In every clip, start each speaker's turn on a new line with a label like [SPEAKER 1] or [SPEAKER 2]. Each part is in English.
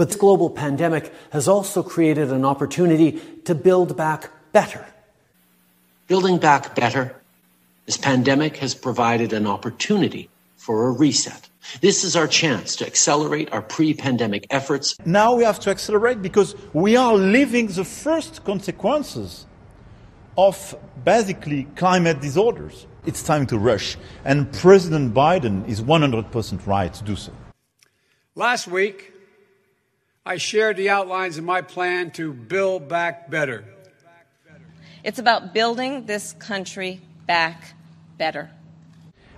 [SPEAKER 1] But this global pandemic has also created an opportunity to build back better. Building back better, this pandemic has provided an opportunity for a reset. This is our chance to accelerate our pre pandemic efforts.
[SPEAKER 2] Now we have to accelerate because we are living the first consequences of basically climate disorders. It's time to rush, and President Biden is 100% right to do so.
[SPEAKER 3] Last week, I shared the outlines of my plan to build back better.
[SPEAKER 4] It's about building this country back better.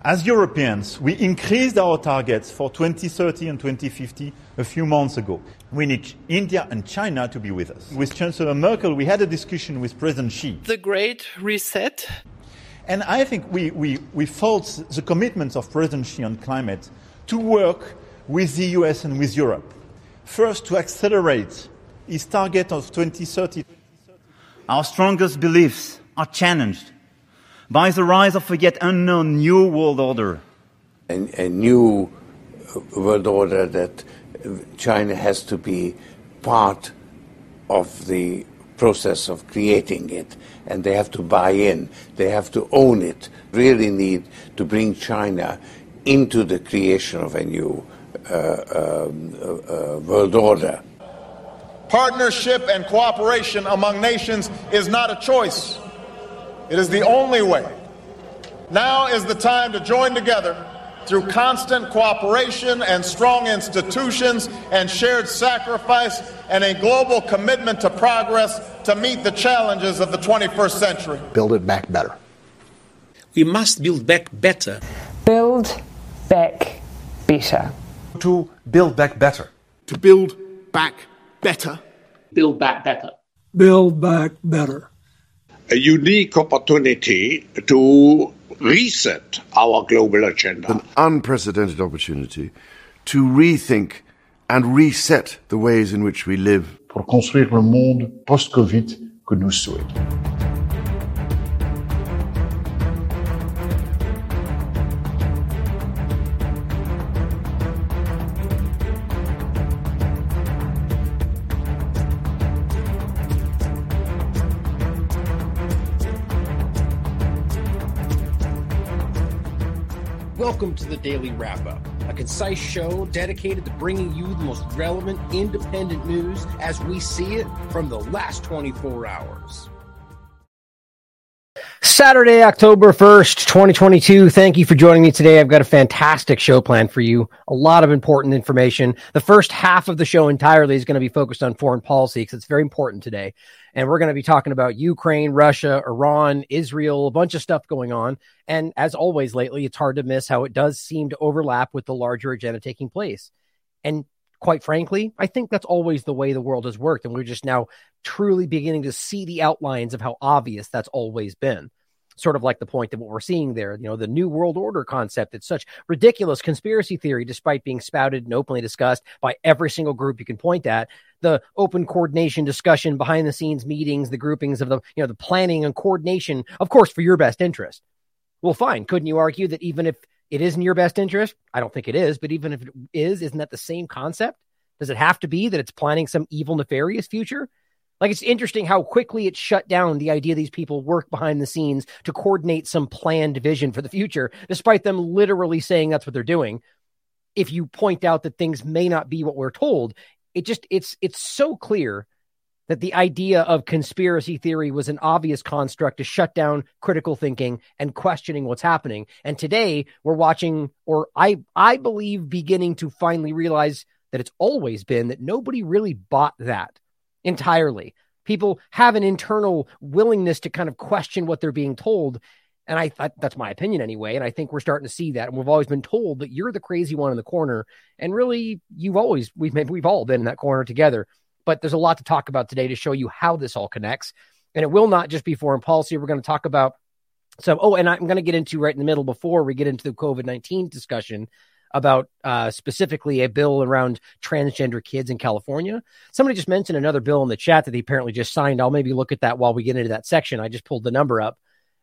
[SPEAKER 2] As Europeans, we increased our targets for 2030 and 2050 a few months ago. We need India and China to be with us. With Chancellor Merkel, we had a discussion with President Xi.
[SPEAKER 5] The Great Reset.
[SPEAKER 2] And I think we, we, we felt the commitment of President Xi on climate to work with the US and with Europe. First, to accelerate his target of 2030.
[SPEAKER 6] Our strongest beliefs are challenged by the rise of a yet unknown new world order.
[SPEAKER 7] A, a new world order that China has to be part of the process of creating it, and they have to buy in, they have to own it, really need to bring China into the creation of a new Uh, um, uh, uh, world order.
[SPEAKER 8] Partnership and cooperation among nations is not a choice. It is the only way. Now is the time to join together through constant cooperation and strong institutions and shared sacrifice and a global commitment to progress to meet the challenges of the 21st century.
[SPEAKER 9] Build it back better.
[SPEAKER 10] We must build back better.
[SPEAKER 11] Build back better.
[SPEAKER 12] To build back better.
[SPEAKER 13] To build back better.
[SPEAKER 14] Build back better.
[SPEAKER 15] Build back better
[SPEAKER 16] a unique opportunity to reset our global agenda.
[SPEAKER 17] An unprecedented opportunity to rethink and reset the ways in which we live.
[SPEAKER 18] Pour construire le monde post-Covid que nous souhaitons.
[SPEAKER 19] Welcome to the Daily Wrap Up, a concise show dedicated to bringing you the most relevant independent news as we see it from the last 24 hours.
[SPEAKER 20] Saturday, October 1st, 2022. Thank you for joining me today. I've got a fantastic show planned for you. A lot of important information. The first half of the show entirely is going to be focused on foreign policy because it's very important today. And we're going to be talking about Ukraine, Russia, Iran, Israel, a bunch of stuff going on. And as always lately, it's hard to miss how it does seem to overlap with the larger agenda taking place. And quite frankly, I think that's always the way the world has worked. And we're just now truly beginning to see the outlines of how obvious that's always been sort of like the point that what we're seeing there. You know, the New World Order concept. It's such ridiculous conspiracy theory, despite being spouted and openly discussed by every single group you can point at. The open coordination discussion, behind the scenes meetings, the groupings of the, you know, the planning and coordination, of course, for your best interest. Well, fine. Couldn't you argue that even if it is in your best interest? I don't think it is, but even if it is, isn't that the same concept? Does it have to be that it's planning some evil, nefarious future? Like it's interesting how quickly it shut down the idea these people work behind the scenes to coordinate some planned vision for the future, despite them literally saying that's what they're doing. If you point out that things may not be what we're told, it just it's it's so clear that the idea of conspiracy theory was an obvious construct to shut down critical thinking and questioning what's happening. And today we're watching, or I I believe beginning to finally realize that it's always been that nobody really bought that entirely. People have an internal willingness to kind of question what they're being told. And I thought that's my opinion anyway. And I think we're starting to see that. And we've always been told that you're the crazy one in the corner. And really, you've always, we've, we've all been in that corner together. But there's a lot to talk about today to show you how this all connects. And it will not just be foreign policy. We're going to talk about some, oh, and I'm going to get into right in the middle before we get into the COVID 19 discussion about uh, specifically a bill around transgender kids in California. Somebody just mentioned another bill in the chat that they apparently just signed. I'll maybe look at that while we get into that section. I just pulled the number up.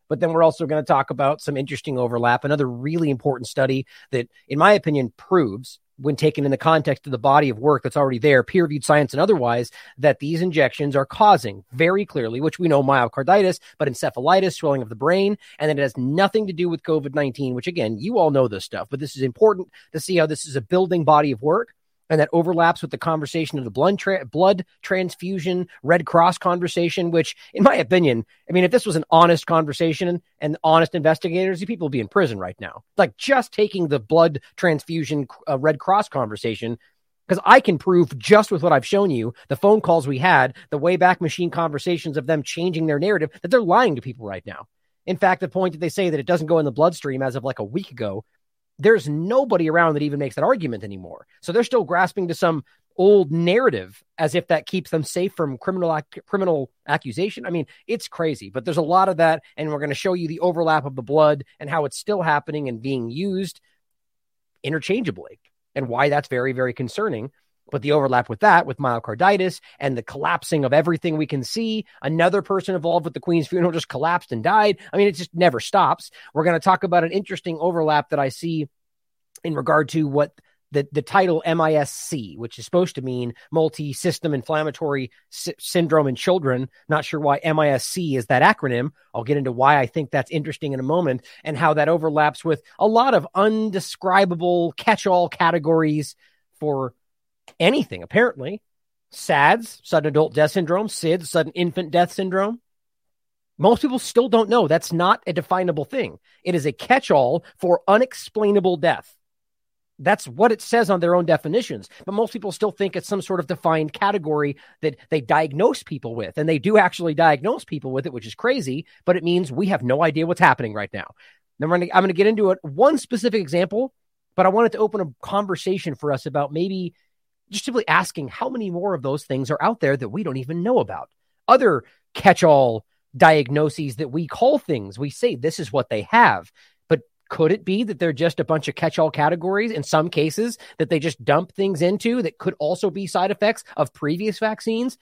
[SPEAKER 20] But then we're also going to talk about some interesting overlap, another really important study that, in my opinion, proves when taken in the context of the body of work that's already there, peer reviewed science and otherwise, that these injections are causing very clearly, which we know myocarditis, but encephalitis, swelling of the brain, and that it has nothing to do with COVID 19, which again, you all know this stuff, but this is important to see how this is a building body of work and that overlaps with the conversation of the blood tra- blood transfusion Red Cross conversation. Which, in my opinion, I mean, if this was an honest conversation and honest investigators, people would be in prison right now. Like just taking the blood transfusion uh, Red Cross conversation. Because I can prove just with what I've shown you, the phone calls we had, the Wayback Machine conversations of them changing their narrative, that they're lying to people right now. In fact, the point that they say that it doesn't go in the bloodstream as of like a week ago there's nobody around that even makes that argument anymore. So they're still grasping to some old narrative as if that keeps them safe from criminal ac- criminal accusation. I mean, it's crazy, but there's a lot of that and we're going to show you the overlap of the blood and how it's still happening and being used interchangeably and why that's very very concerning. But the overlap with that, with myocarditis and the collapsing of everything we can see, another person involved with the Queen's funeral just collapsed and died. I mean, it just never stops. We're going to talk about an interesting overlap that I see in regard to what the, the title MISC, which is supposed to mean multi system inflammatory sy- syndrome in children. Not sure why MISC is that acronym. I'll get into why I think that's interesting in a moment and how that overlaps with a lot of undescribable catch all categories for anything, apparently. SADS, sudden adult death syndrome, SIDS, sudden infant death syndrome. Most people still don't know that's not a definable thing. It is a catch all for unexplainable death. That's what it says on their own definitions. But most people still think it's some sort of defined category that they diagnose people with. And they do actually diagnose people with it, which is crazy, but it means we have no idea what's happening right now. Then I'm going to get into it, one specific example, but I wanted to open a conversation for us about maybe just simply asking how many more of those things are out there that we don't even know about. Other catch all diagnoses that we call things, we say this is what they have. But could it be that they're just a bunch of catch all categories in some cases that they just dump things into that could also be side effects of previous vaccines?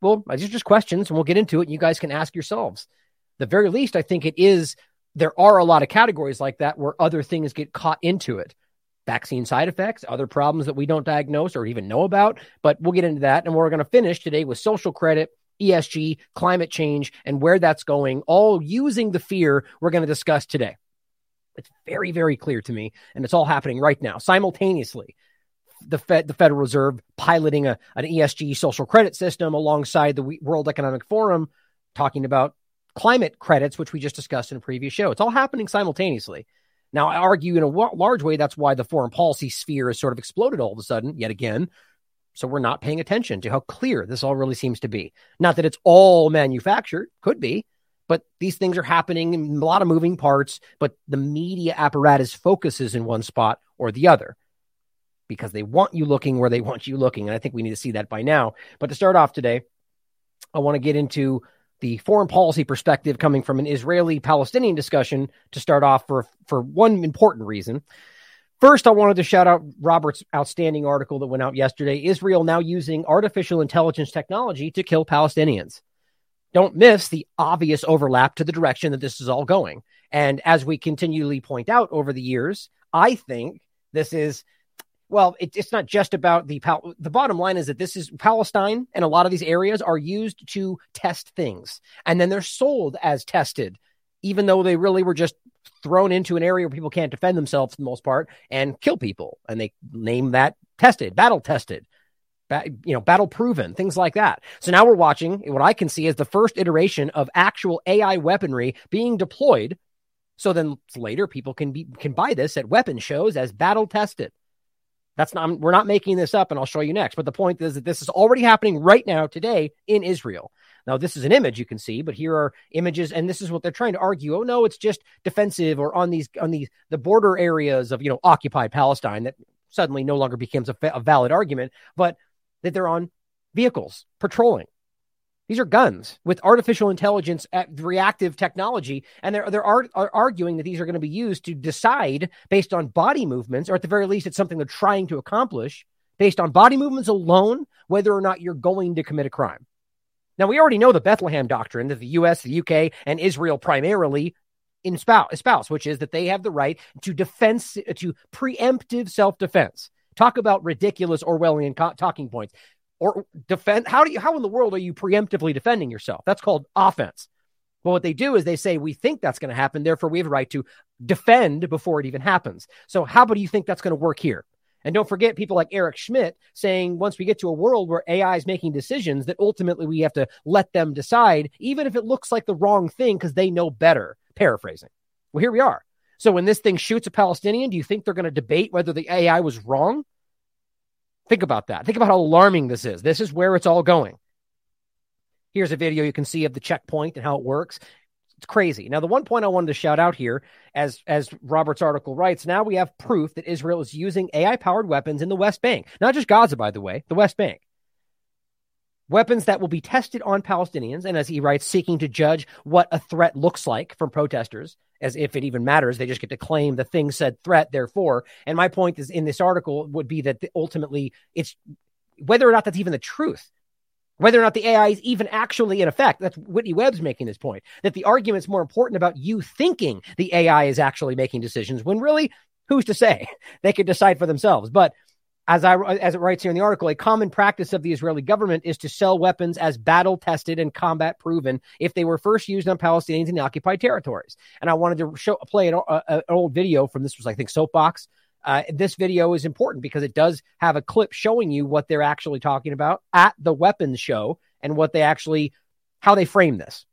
[SPEAKER 20] Well, these are just questions and we'll get into it and you guys can ask yourselves. The very least, I think it is there are a lot of categories like that where other things get caught into it vaccine side effects, other problems that we don't diagnose or even know about. But we'll get into that. And we're going to finish today with social credit, ESG, climate change, and where that's going, all using the fear we're going to discuss today. It's very, very clear to me, and it's all happening right now, simultaneously. The Fed, the Federal Reserve, piloting a, an ESG social credit system alongside the World Economic Forum, talking about climate credits, which we just discussed in a previous show. It's all happening simultaneously. Now, I argue in a large way that's why the foreign policy sphere has sort of exploded all of a sudden, yet again. So we're not paying attention to how clear this all really seems to be. Not that it's all manufactured, could be, but these things are happening in a lot of moving parts, but the media apparatus focuses in one spot or the other because they want you looking where they want you looking. And I think we need to see that by now. But to start off today, I want to get into the foreign policy perspective coming from an Israeli Palestinian discussion to start off for, for one important reason. First, I wanted to shout out Robert's outstanding article that went out yesterday Israel now using artificial intelligence technology to kill Palestinians. Don't miss the obvious overlap to the direction that this is all going. And as we continually point out over the years, I think this is well, it, it's not just about the the bottom line is that this is Palestine and a lot of these areas are used to test things, and then they're sold as tested, even though they really were just thrown into an area where people can't defend themselves for the most part and kill people, and they name that tested, battle tested. You know, battle proven, things like that. So now we're watching what I can see is the first iteration of actual AI weaponry being deployed. So then later people can be can buy this at weapon shows as battle tested. That's not, we're not making this up, and I'll show you next. But the point is that this is already happening right now today in Israel. Now, this is an image you can see, but here are images, and this is what they're trying to argue. Oh no, it's just defensive or on these on these the border areas of you know occupied Palestine that suddenly no longer becomes a, a valid argument, but that they're on vehicles patrolling. These are guns with artificial intelligence reactive technology, and they're they're ar- are arguing that these are going to be used to decide based on body movements, or at the very least, it's something they're trying to accomplish based on body movements alone, whether or not you're going to commit a crime. Now, we already know the Bethlehem doctrine that the U.S., the U.K., and Israel primarily espouse, which is that they have the right to defense to preemptive self defense Talk about ridiculous Orwellian co- talking points. Or defend how do you how in the world are you preemptively defending yourself? That's called offense. But what they do is they say, we think that's going to happen. Therefore, we have a right to defend before it even happens. So, how do you think that's going to work here? And don't forget people like Eric Schmidt saying once we get to a world where AI is making decisions, that ultimately we have to let them decide, even if it looks like the wrong thing because they know better. Paraphrasing. Well, here we are. So when this thing shoots a Palestinian, do you think they're going to debate whether the AI was wrong? Think about that. Think about how alarming this is. This is where it's all going. Here's a video you can see of the checkpoint and how it works. It's crazy. Now, the one point I wanted to shout out here, as as Robert's article writes, now we have proof that Israel is using AI powered weapons in the West Bank, not just Gaza, by the way, the West Bank. Weapons that will be tested on Palestinians, and as he writes, seeking to judge what a threat looks like from protesters, as if it even matters. They just get to claim the thing said threat, therefore. And my point is in this article would be that ultimately it's whether or not that's even the truth whether or not the AI is even actually in effect. That's Whitney Webb's making this point that the argument's more important about you thinking the AI is actually making decisions when really, who's to say? They could decide for themselves. But as I as it writes here in the article, a common practice of the Israeli government is to sell weapons as battle tested and combat proven if they were first used on Palestinians in the occupied territories. And I wanted to show play an, a, an old video from this was I think Soapbox uh, this video is important because it does have a clip showing you what they're actually talking about at the weapons show and what they actually how they frame this.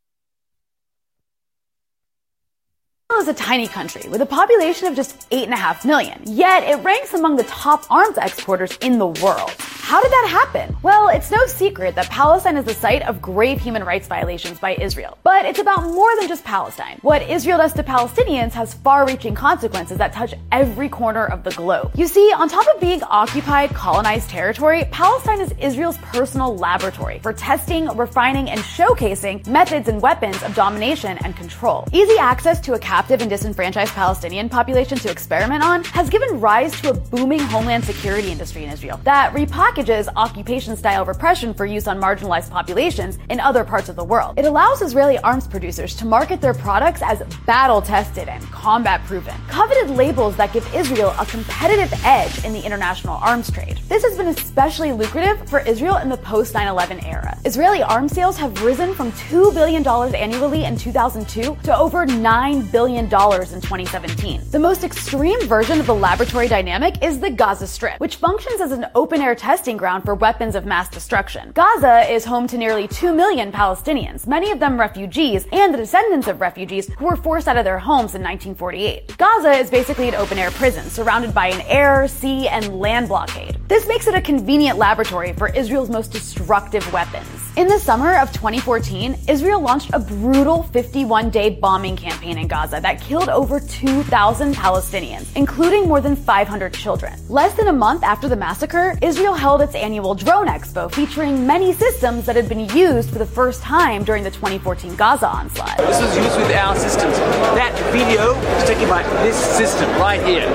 [SPEAKER 9] Is a tiny country with a population of just 8.5 million, yet it ranks among the top arms exporters in the world. How did that happen? Well, it's no secret that Palestine is the site of grave human rights violations by Israel. But it's about more than just Palestine. What Israel does to Palestinians has far reaching consequences that touch every corner of the globe. You see, on top of being occupied, colonized territory, Palestine is Israel's personal laboratory for testing, refining, and showcasing methods and weapons of domination and control. Easy access to a captive and disenfranchised Palestinian population to experiment on has given rise to a booming homeland security industry in Israel that repackages packages occupation style repression for use on marginalized populations in other parts of the world. It allows Israeli arms producers to market their products as battle tested and combat proven, coveted labels that give Israel a competitive edge in the international arms trade. This has been especially lucrative for Israel in the post 9 11 era. Israeli arms sales have risen from $2 billion annually in 2002 to over $9 billion in 2017. The most extreme version of the laboratory dynamic is the Gaza Strip, which functions as an open air testing testing ground for weapons of mass destruction. Gaza is home to nearly 2 million Palestinians, many of them refugees and the descendants of refugees who were forced out of their homes in 1948. Gaza is basically an open air prison surrounded by an air, sea, and land blockade. This makes it a convenient laboratory for Israel's most destructive weapons. In the summer of 2014, Israel launched a brutal 51 day bombing campaign in Gaza that killed over 2,000 Palestinians, including more than 500 children. Less than a month after the massacre, Israel held its annual drone expo featuring many systems that had been used for the first time during the 2014 Gaza onslaught.
[SPEAKER 14] This was used with our systems. That video was taken by this system right here.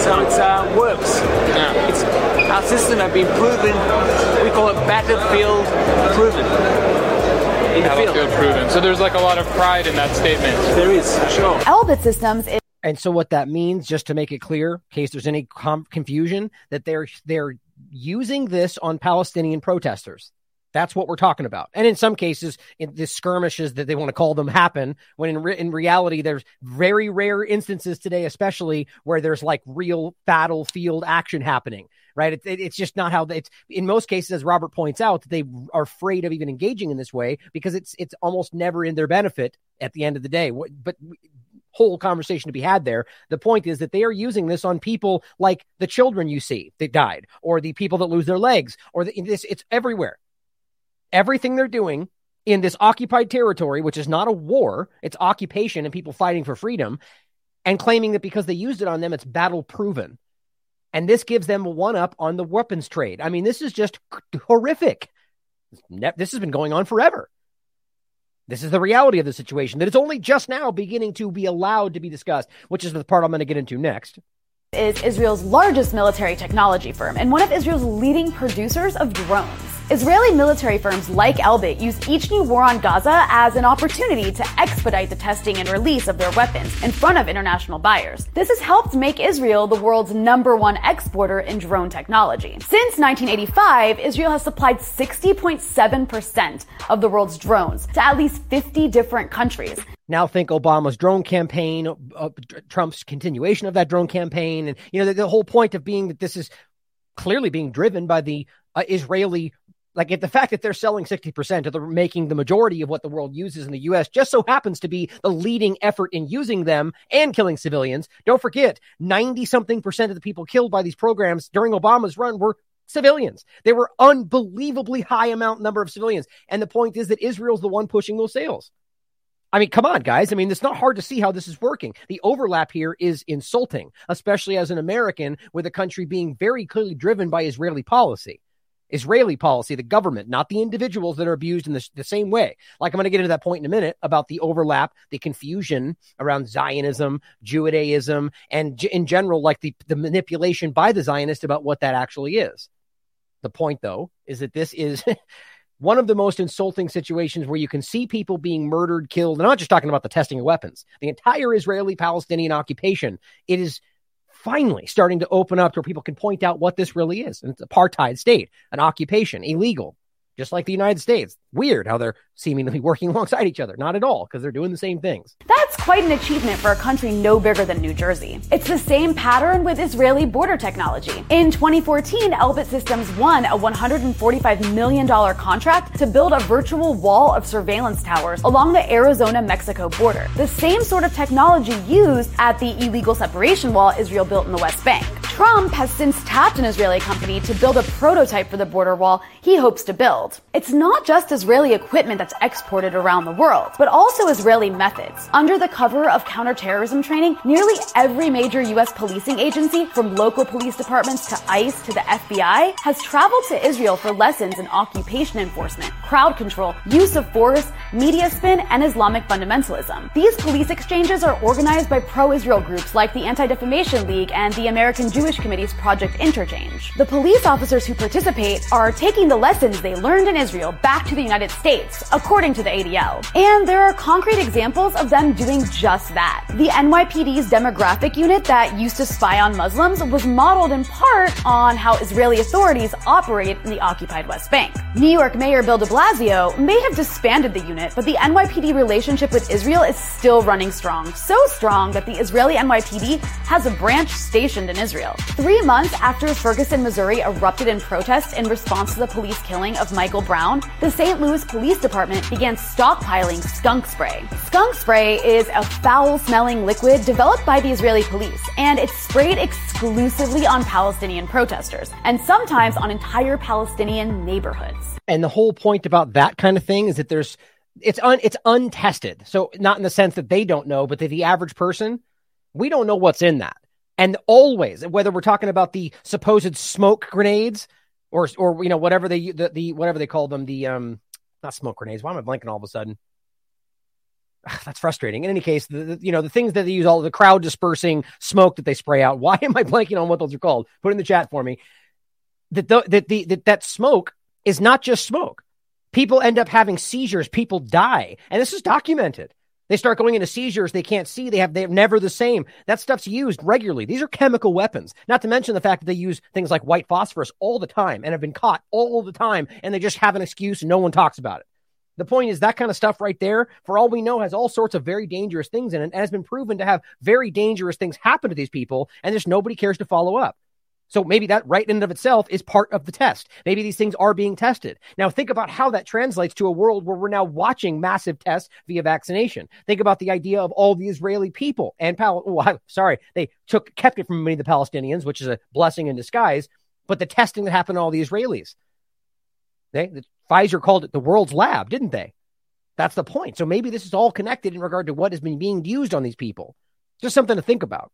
[SPEAKER 14] So it uh, works. Yeah. It's, our system have been proven. We call it battlefield proven.
[SPEAKER 11] In battlefield proven. So there's like a lot of pride in that statement.
[SPEAKER 14] There is, sure.
[SPEAKER 9] Elbit Systems is
[SPEAKER 20] and so what that means, just to make it clear, in case there's any com- confusion, that they're they're using this on Palestinian protesters. That's what we're talking about. And in some cases, in the skirmishes that they want to call them happen, when in, re- in reality, there's very rare instances today, especially where there's like real battlefield action happening, right? It, it, it's just not how it's in most cases, as Robert points out, they are afraid of even engaging in this way because it's, it's almost never in their benefit at the end of the day. But whole conversation to be had there. The point is that they are using this on people like the children you see that died, or the people that lose their legs, or the, this. It's everywhere. Everything they're doing in this occupied territory, which is not a war, it's occupation and people fighting for freedom, and claiming that because they used it on them, it's battle proven. And this gives them one up on the weapons trade. I mean, this is just horrific. This has been going on forever. This is the reality of the situation that it's only just now beginning to be allowed to be discussed, which is the part I'm going to get into next.
[SPEAKER 9] Is Israel's largest military technology firm and one of Israel's leading producers of drones. Israeli military firms like Elbit use each new war on Gaza as an opportunity to expedite the testing and release of their weapons in front of international buyers. This has helped make Israel the world's number one exporter in drone technology. Since 1985, Israel has supplied 60.7% of the world's drones to at least 50 different countries.
[SPEAKER 20] Now think Obama's drone campaign, uh, Trump's continuation of that drone campaign, and you know the, the, whole point of being that this is clearly being driven by the uh, Israeli. Like if the fact that they're selling 60% of the making the majority of what the world uses in the US just so happens to be the leading effort in using them and killing civilians. Don't forget, 90 something percent of the people killed by these programs during Obama's run were civilians. They were unbelievably high amount number of civilians. And the point is that Israel's the one pushing those sales. I mean, come on, guys. I mean, it's not hard to see how this is working. The overlap here is insulting, especially as an American with a country being very clearly driven by Israeli policy. Israeli policy, the government, not the individuals that are abused in the, the same way. Like I'm going to get into that point in a minute about the overlap, the confusion around Zionism, Judaism, and in general, like the, the manipulation by the Zionist about what that actually is. The point, though, is that this is one of the most insulting situations where you can see people being murdered, killed. I'm not just talking about the testing of weapons, the entire Israeli Palestinian occupation. It is finally starting to open up to where people can point out what this really is. And it's apartheid state, an occupation, illegal, just like the United States. Weird how they're seemingly working alongside each other. Not at all, because they're doing the same things.
[SPEAKER 9] That's quite an achievement for a country no bigger than New Jersey. It's the same pattern with Israeli border technology. In 2014, Elbit Systems won a $145 million contract to build a virtual wall of surveillance towers along the Arizona Mexico border. The same sort of technology used at the illegal separation wall Israel built in the West Bank. Trump has since tapped an Israeli company to build a prototype for the border wall he hopes to build. It's not just Israeli equipment that's exported around the world, but also Israeli methods. Under the cover of counterterrorism training, nearly every major U.S. policing agency, from local police departments to ICE to the FBI, has traveled to Israel for lessons in occupation enforcement, crowd control, use of force, media spin, and Islamic fundamentalism. These police exchanges are organized by pro-Israel groups like the Anti-Defamation League and the American Jewish Jewish Committee's Project Interchange. The police officers who participate are taking the lessons they learned in Israel back to the United States, according to the ADL. And there are concrete examples of them doing just that. The NYPD's demographic unit that used to spy on Muslims was modeled in part on how Israeli authorities operate in the occupied West Bank. New York Mayor Bill de Blasio may have disbanded the unit, but the NYPD relationship with Israel is still running strong. So strong that the Israeli NYPD has a branch stationed in Israel. Three months after Ferguson, Missouri erupted in protest in response to the police killing of Michael Brown, the St. Louis Police Department began stockpiling skunk spray. Skunk spray is a foul smelling liquid developed by the Israeli police, and it's sprayed exclusively on Palestinian protesters, and sometimes on entire Palestinian neighborhoods.
[SPEAKER 20] And the whole point about that kind of thing is that there's it's un it's untested. So not in the sense that they don't know, but that the average person, we don't know what's in that. And always, whether we're talking about the supposed smoke grenades or, or, you know, whatever they, the, the, whatever they call them, the, um, not smoke grenades. Why am I blanking all of a sudden? That's frustrating. In any case, the, the, you know, the things that they use, all the crowd dispersing smoke that they spray out. Why am I blanking on what those are called? Put in the chat for me. That, the, that, the, that, that smoke is not just smoke. People end up having seizures. People die. And this is documented. They start going into seizures. They can't see. They have they have never the same. That stuff's used regularly. These are chemical weapons. Not to mention the fact that they use things like white phosphorus all the time and have been caught all the time, and they just have an excuse and no one talks about it. The point is that kind of stuff right there, for all we know, has all sorts of very dangerous things in it and has been proven to have very dangerous things happen to these people, and just nobody cares to follow up. So maybe that right in and of itself is part of the test. Maybe these things are being tested. Now think about how that translates to a world where we're now watching massive tests via vaccination. Think about the idea of all the Israeli people and Pal- oh, sorry, they took kept it from many of the Palestinians, which is a blessing in disguise. But the testing that happened to all the Israelis, they the, Pfizer called it the world's lab, didn't they? That's the point. So maybe this is all connected in regard to what has been being used on these people. Just something to think about.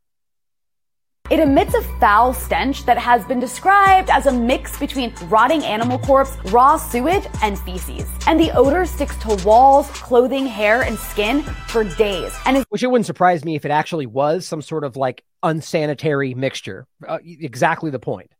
[SPEAKER 9] It emits a foul stench that has been described as a mix between rotting animal corpse, raw sewage, and feces. And the odor sticks to walls, clothing, hair, and skin for days. And
[SPEAKER 20] which it wouldn't surprise me if it actually was some sort of like unsanitary mixture. Uh, exactly the point.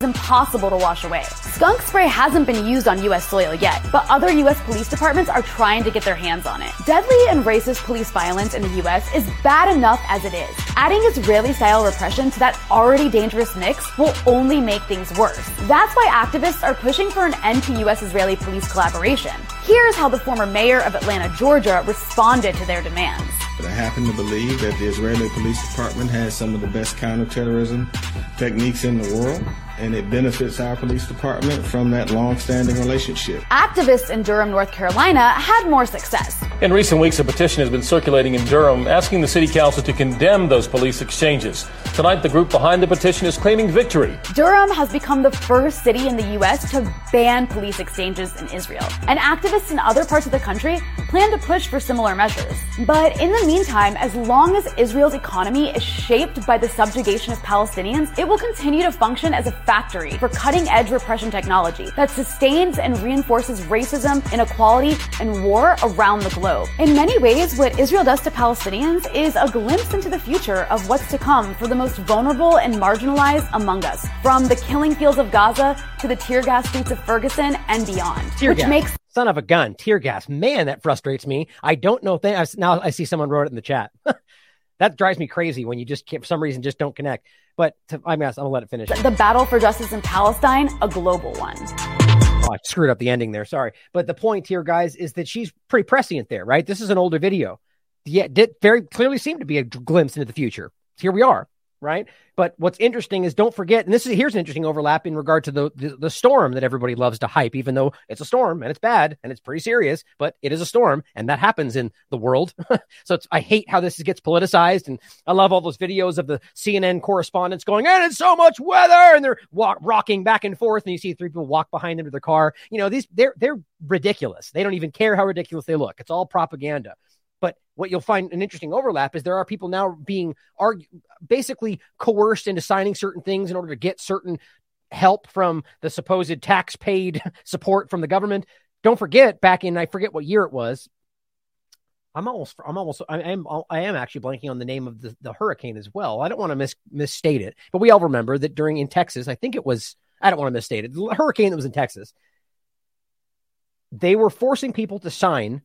[SPEAKER 9] Impossible to wash away. Skunk spray hasn't been used on US soil yet, but other US police departments are trying to get their hands on it. Deadly and racist police violence in the US is bad enough as it is. Adding Israeli style repression to that already dangerous mix will only make things worse. That's why activists are pushing for an end to US Israeli police collaboration. Here's how the former mayor of Atlanta, Georgia responded to their demands.
[SPEAKER 21] But I happen to believe that the Israeli Police Department has some of the best counterterrorism techniques in the world, and it benefits our police department from that long-standing relationship.
[SPEAKER 9] Activists in Durham, North Carolina had more success.
[SPEAKER 22] In recent weeks, a petition has been circulating in Durham asking the city council to condemn those police exchanges. Tonight, the group behind the petition is claiming victory.
[SPEAKER 9] Durham has become the first city in the U.S. to ban police exchanges in Israel, and activists in other parts of the country plan to push for similar measures. But in the meantime, as long as Israel's economy is shaped by the subjugation of Palestinians, it will continue to function as a factory for cutting edge repression technology that sustains and reinforces racism, inequality, and war around the globe. In many ways, what Israel does to Palestinians is a glimpse into the future of what's to come for the most vulnerable and marginalized among us, from the killing fields of Gaza to the tear gas streets of Ferguson and beyond.
[SPEAKER 20] Tear
[SPEAKER 9] which
[SPEAKER 20] gas.
[SPEAKER 9] makes
[SPEAKER 20] son of a gun, tear gas. Man, that frustrates me. I don't know. Th- I now I see someone wrote it in the chat. that drives me crazy when you just can't, for some reason just don't connect. But to, I'm gonna, I'm gonna let it finish.
[SPEAKER 9] the battle for justice in Palestine a global one.
[SPEAKER 20] Oh, I screwed up the ending there. Sorry. But the point here, guys, is that she's pretty prescient there, right? This is an older video. Yeah, did very clearly seem to be a glimpse into the future. Here we are, right? But what's interesting is don't forget, and this is here's an interesting overlap in regard to the, the the storm that everybody loves to hype, even though it's a storm and it's bad and it's pretty serious, but it is a storm, and that happens in the world. so I hate how this gets politicized, and I love all those videos of the CNN correspondents going, and it's so much weather, and they're walk, rocking back and forth, and you see three people walk behind them to their car. You know, these they're they're ridiculous. They don't even care how ridiculous they look. It's all propaganda. What you'll find an interesting overlap is there are people now being argu- basically coerced into signing certain things in order to get certain help from the supposed tax paid support from the government. Don't forget back in I forget what year it was. I'm almost I'm almost I am I am actually blanking on the name of the, the hurricane as well. I don't want to mis, misstate it, but we all remember that during in Texas, I think it was I don't want to misstate it. The hurricane that was in Texas. They were forcing people to sign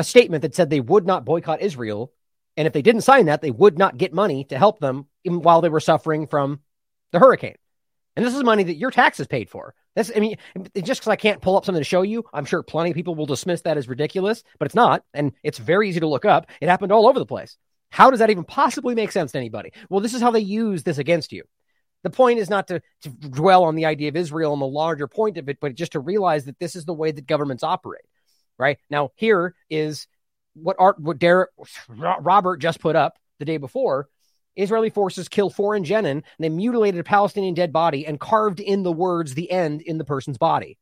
[SPEAKER 20] a statement that said they would not boycott Israel. And if they didn't sign that, they would not get money to help them while they were suffering from the hurricane. And this is money that your taxes paid for. I mean, just because I can't pull up something to show you, I'm sure plenty of people will dismiss that as ridiculous, but it's not. And it's very easy to look up. It happened all over the place. How does that even possibly make sense to anybody? Well, this is how they use this against you. The point is not to, to dwell on the idea of Israel and the larger point of it, but just to realize that this is the way that governments operate right? Now here is what art what derek robert just put up the day before. Israeli forces four in jenin and they mutilated a palestinian dead body and carved in the words the end in the person's body.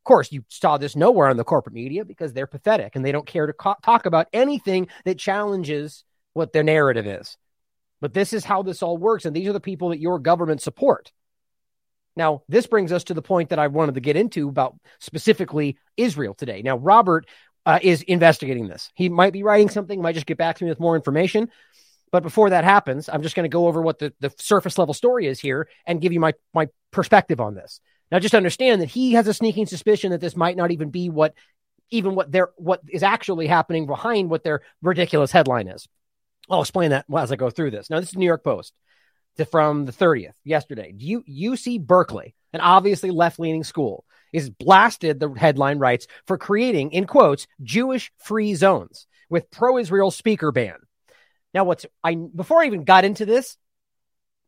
[SPEAKER 20] Of course you saw this nowhere on the corporate media because they're pathetic and they don't care to co- talk about anything that challenges what their narrative is. But this is how this all works and these are the people that your government support now, this brings us to the point that I wanted to get into about specifically Israel today. Now, Robert uh, is investigating this. He might be writing something, might just get back to me with more information. But before that happens, I'm just going to go over what the, the surface level story is here and give you my, my perspective on this. Now, just understand that he has a sneaking suspicion that this might not even be what even what they're what is actually happening behind what their ridiculous headline is. I'll explain that as I go through this. Now, this is New York Post to, from the 30th, yesterday. U, UC Berkeley, an obviously left leaning school, is blasted, the headline writes, for creating, in quotes, Jewish free zones with pro Israel speaker ban. Now, what's I before I even got into this,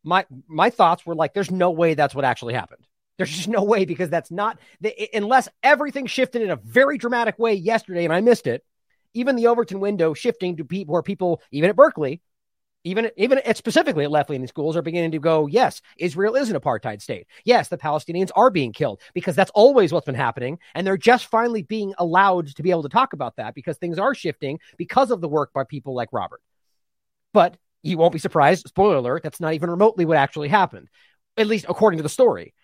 [SPEAKER 20] my my thoughts were like, there's no way that's what actually happened. There's just no way because that's not the, unless everything shifted in a very dramatic way yesterday and I missed it. Even the Overton window shifting to people where people, even at Berkeley, even even specifically at left leaning schools are beginning to go, yes, Israel is an apartheid state. Yes, the Palestinians are being killed because that's always what's been happening, and they're just finally being allowed to be able to talk about that because things are shifting because of the work by people like Robert. But you won't be surprised. Spoiler alert: that's not even remotely what actually happened, at least according to the story.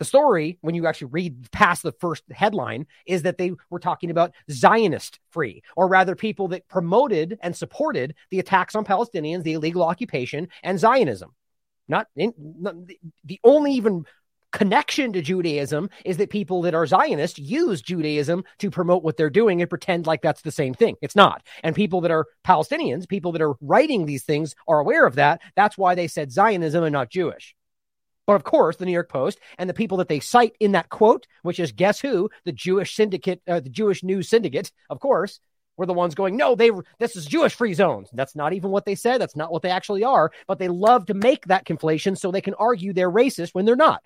[SPEAKER 20] The story, when you actually read past the first headline, is that they were talking about Zionist free, or rather, people that promoted and supported the attacks on Palestinians, the illegal occupation, and Zionism. Not, in, not the only even connection to Judaism is that people that are Zionist use Judaism to promote what they're doing and pretend like that's the same thing. It's not. And people that are Palestinians, people that are writing these things are aware of that. That's why they said Zionism and not Jewish. But of course, the New York Post and the people that they cite in that quote, which is guess who? The Jewish syndicate, uh, the Jewish news syndicate, of course, were the ones going, no, they this is Jewish free zones. That's not even what they said. That's not what they actually are. But they love to make that conflation so they can argue they're racist when they're not.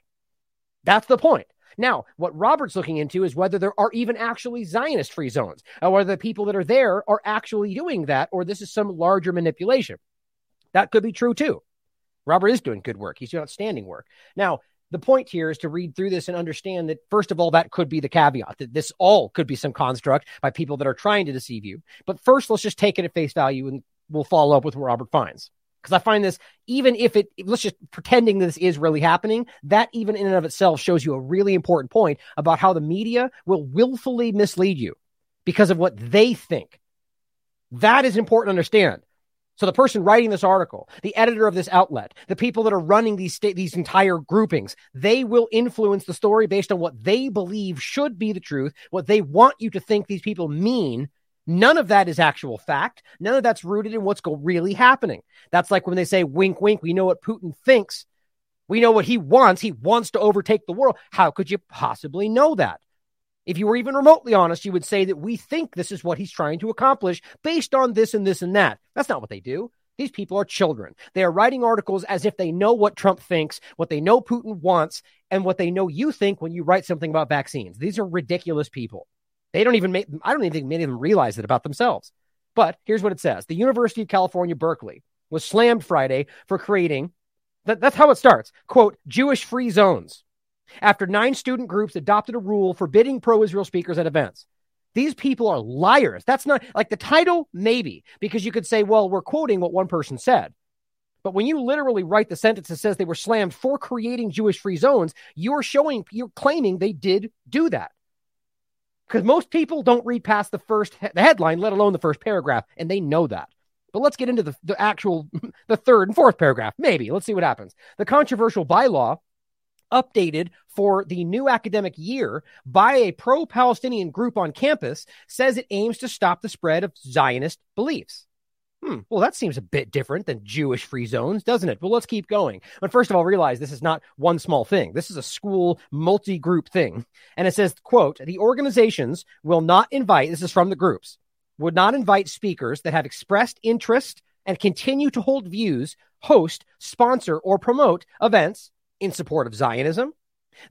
[SPEAKER 20] That's the point. Now, what Robert's looking into is whether there are even actually Zionist free zones, or whether the people that are there are actually doing that, or this is some larger manipulation. That could be true too. Robert is doing good work. He's doing outstanding work. Now, the point here is to read through this and understand that, first of all, that could be the caveat, that this all could be some construct by people that are trying to deceive you. But first, let's just take it at face value and we'll follow up with what Robert finds. Because I find this, even if it, let's just pretending this is really happening, that even in and of itself shows you a really important point about how the media will willfully mislead you because of what they think. That is important to understand. So the person writing this article, the editor of this outlet, the people that are running these sta- these entire groupings, they will influence the story based on what they believe should be the truth, what they want you to think these people mean. None of that is actual fact. None of that's rooted in what's go- really happening. That's like when they say wink wink, we know what Putin thinks. We know what he wants. He wants to overtake the world. How could you possibly know that? If you were even remotely honest, you would say that we think this is what he's trying to accomplish based on this and this and that. That's not what they do. These people are children. They are writing articles as if they know what Trump thinks, what they know Putin wants, and what they know you think when you write something about vaccines. These are ridiculous people. They don't even make, I don't even think many of them realize it about themselves. But here's what it says The University of California, Berkeley was slammed Friday for creating, that, that's how it starts, quote, Jewish free zones after nine student groups adopted a rule forbidding pro Israel speakers at events. These people are liars. That's not like the title, maybe, because you could say, well, we're quoting what one person said. But when you literally write the sentence that says they were slammed for creating Jewish free zones, you're showing, you're claiming they did do that. Because most people don't read past the first the headline, let alone the first paragraph, and they know that. But let's get into the, the actual, the third and fourth paragraph. Maybe. Let's see what happens. The controversial bylaw updated for the new academic year by a pro Palestinian group on campus says it aims to stop the spread of Zionist beliefs. Hmm, well, that seems a bit different than Jewish free zones, doesn't it? Well, let's keep going. But first of all, realize this is not one small thing. This is a school multi-group thing. And it says, quote, the organizations will not invite, this is from the groups, would not invite speakers that have expressed interest and continue to hold views, host, sponsor, or promote events in support of Zionism,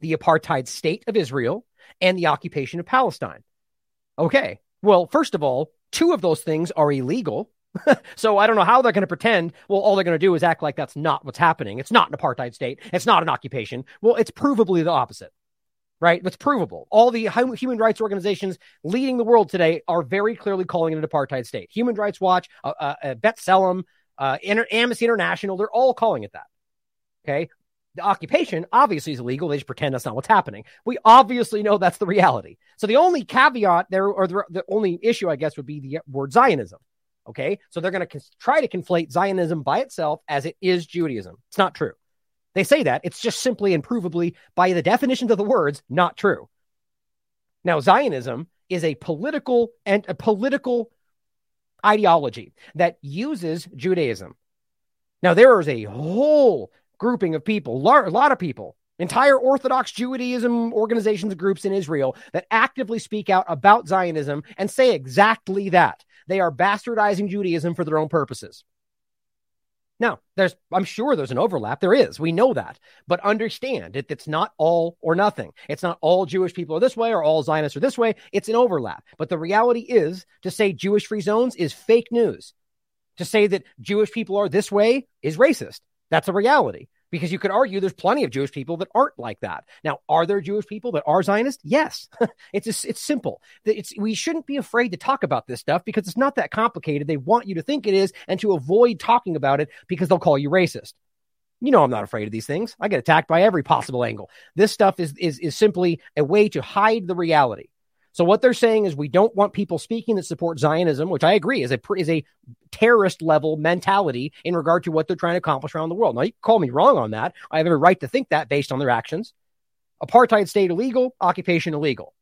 [SPEAKER 20] the apartheid state of Israel, and the occupation of Palestine. Okay, well, first of all, two of those things are illegal. so I don't know how they're going to pretend. Well, all they're going to do is act like that's not what's happening. It's not an apartheid state. It's not an occupation. Well, it's provably the opposite, right? It's provable. All the human rights organizations leading the world today are very clearly calling it an apartheid state. Human Rights Watch, uh, uh, uh B'Tselem, uh, Inter- Amnesty International, they're all calling it that. Okay the occupation obviously is illegal. They just pretend that's not what's happening. We obviously know that's the reality. So the only caveat there, or the, the only issue, I guess, would be the word Zionism. Okay. So they're going to try to conflate Zionism by itself as it is Judaism. It's not true. They say that. It's just simply and provably, by the definitions of the words, not true. Now, Zionism is a political and a political ideology that uses Judaism. Now, there is a whole grouping of people, a lot of people, entire Orthodox Judaism organizations, groups in Israel that actively speak out about Zionism and say exactly that. They are bastardizing Judaism for their own purposes. Now, there's, I'm sure there's an overlap. There is. We know that. But understand it, it's not all or nothing. It's not all Jewish people are this way or all Zionists are this way. It's an overlap. But the reality is to say Jewish free zones is fake news. To say that Jewish people are this way is racist. That's a reality because you could argue there's plenty of Jewish people that aren't like that. Now, are there Jewish people that are Zionist? Yes. it's it's simple. It's we shouldn't be afraid to talk about this stuff because it's not that complicated. They want you to think it is and to avoid talking about it because they'll call you racist. You know I'm not afraid of these things. I get attacked by every possible angle. This stuff is is is simply a way to hide the reality. So what they're saying is we don't want people speaking that support Zionism, which I agree is a is a terrorist level mentality in regard to what they're trying to accomplish around the world. Now you call me wrong on that. I have every right to think that based on their actions. Apartheid state illegal, occupation illegal.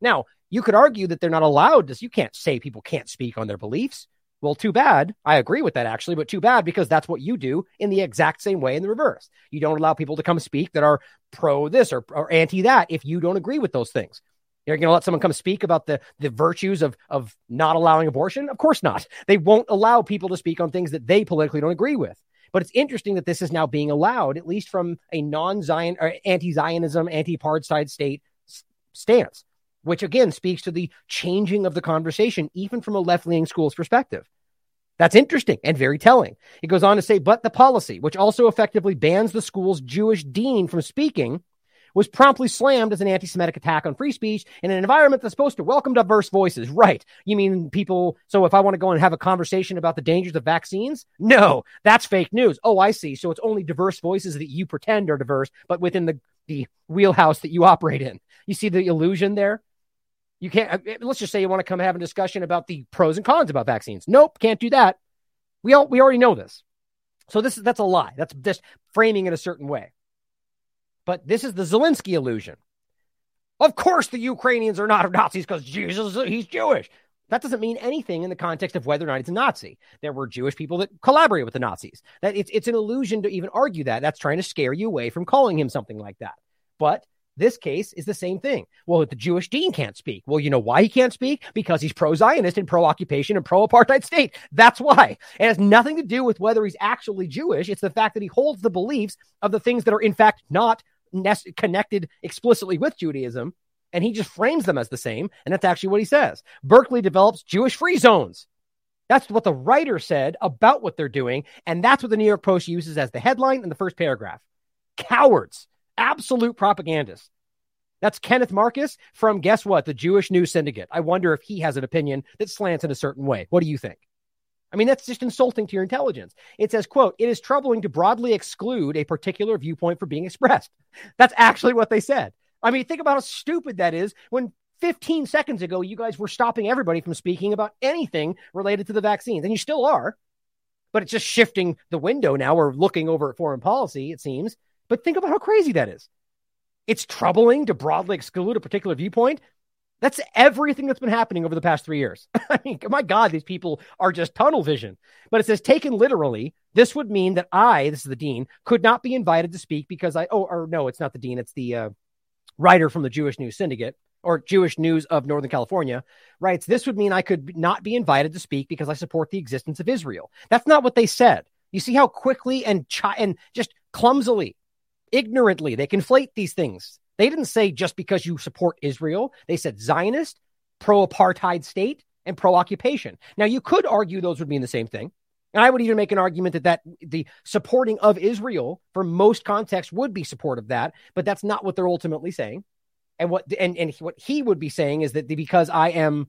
[SPEAKER 20] Now, you could argue that they're not allowed to, you can't say people can't speak on their beliefs. Well, too bad. I agree with that actually, but too bad because that's what you do in the exact same way in the reverse. You don't allow people to come speak that are pro this or, or anti that if you don't agree with those things. You're going to let someone come speak about the, the virtues of, of not allowing abortion? Of course not. They won't allow people to speak on things that they politically don't agree with. But it's interesting that this is now being allowed, at least from a non Zion or anti Zionism, anti apartheid state stance which again speaks to the changing of the conversation, even from a left leaning school's perspective. That's interesting and very telling. It goes on to say, but the policy, which also effectively bans the school's Jewish dean from speaking, was promptly slammed as an anti Semitic attack on free speech in an environment that's supposed to welcome diverse voices. Right. You mean people? So if I want to go and have a conversation about the dangers of vaccines, no, that's fake news. Oh, I see. So it's only diverse voices that you pretend are diverse, but within the, the wheelhouse that you operate in. You see the illusion there? You can't, uh, let's just say you want to come have a discussion about the pros and cons about vaccines. Nope, can't do that. We all, we already know this. So this is, that's a lie. That's just framing it a certain way. But this is the Zelensky illusion. Of course, the Ukrainians are not Nazis because Jesus, he's Jewish. That doesn't mean anything in the context of whether or not he's a Nazi. There were Jewish people that collaborate with the Nazis. That it's it's an illusion to even argue that. That's trying to scare you away from calling him something like that. But this case is the same thing. Well, the Jewish dean can't speak. Well, you know why he can't speak? Because he's pro Zionist and pro occupation and pro apartheid state. That's why. It has nothing to do with whether he's actually Jewish. It's the fact that he holds the beliefs of the things that are, in fact, not connected explicitly with Judaism. And he just frames them as the same. And that's actually what he says. Berkeley develops Jewish free zones. That's what the writer said about what they're doing. And that's what the New York Post uses as the headline in the first paragraph. Cowards absolute propagandists. That's Kenneth Marcus from guess what? The Jewish News Syndicate. I wonder if he has an opinion that slants in a certain way. What do you think? I mean, that's just insulting to your intelligence. It says, quote, it is troubling to broadly exclude a particular viewpoint for being expressed. That's actually what they said. I mean, think about how stupid that is when 15 seconds ago, you guys were stopping everybody from speaking about anything related to the vaccines, and you still are. But it's just shifting the window now. We're looking over at foreign policy, it seems. But think about how crazy that is. It's troubling to broadly exclude a particular viewpoint. That's everything that's been happening over the past three years. I mean, my God, these people are just tunnel vision. But it says, taken literally, this would mean that I, this is the dean, could not be invited to speak because I, oh, or no, it's not the dean, it's the uh, writer from the Jewish News Syndicate or Jewish News of Northern California, writes, this would mean I could not be invited to speak because I support the existence of Israel. That's not what they said. You see how quickly and, chi- and just clumsily ignorantly. They conflate these things. They didn't say just because you support Israel, they said Zionist, pro apartheid state, and pro occupation. Now, you could argue those would mean the same thing. And I would even make an argument that, that the supporting of Israel for most contexts would be support of that, but that's not what they're ultimately saying. And what and, and what he would be saying is that because I am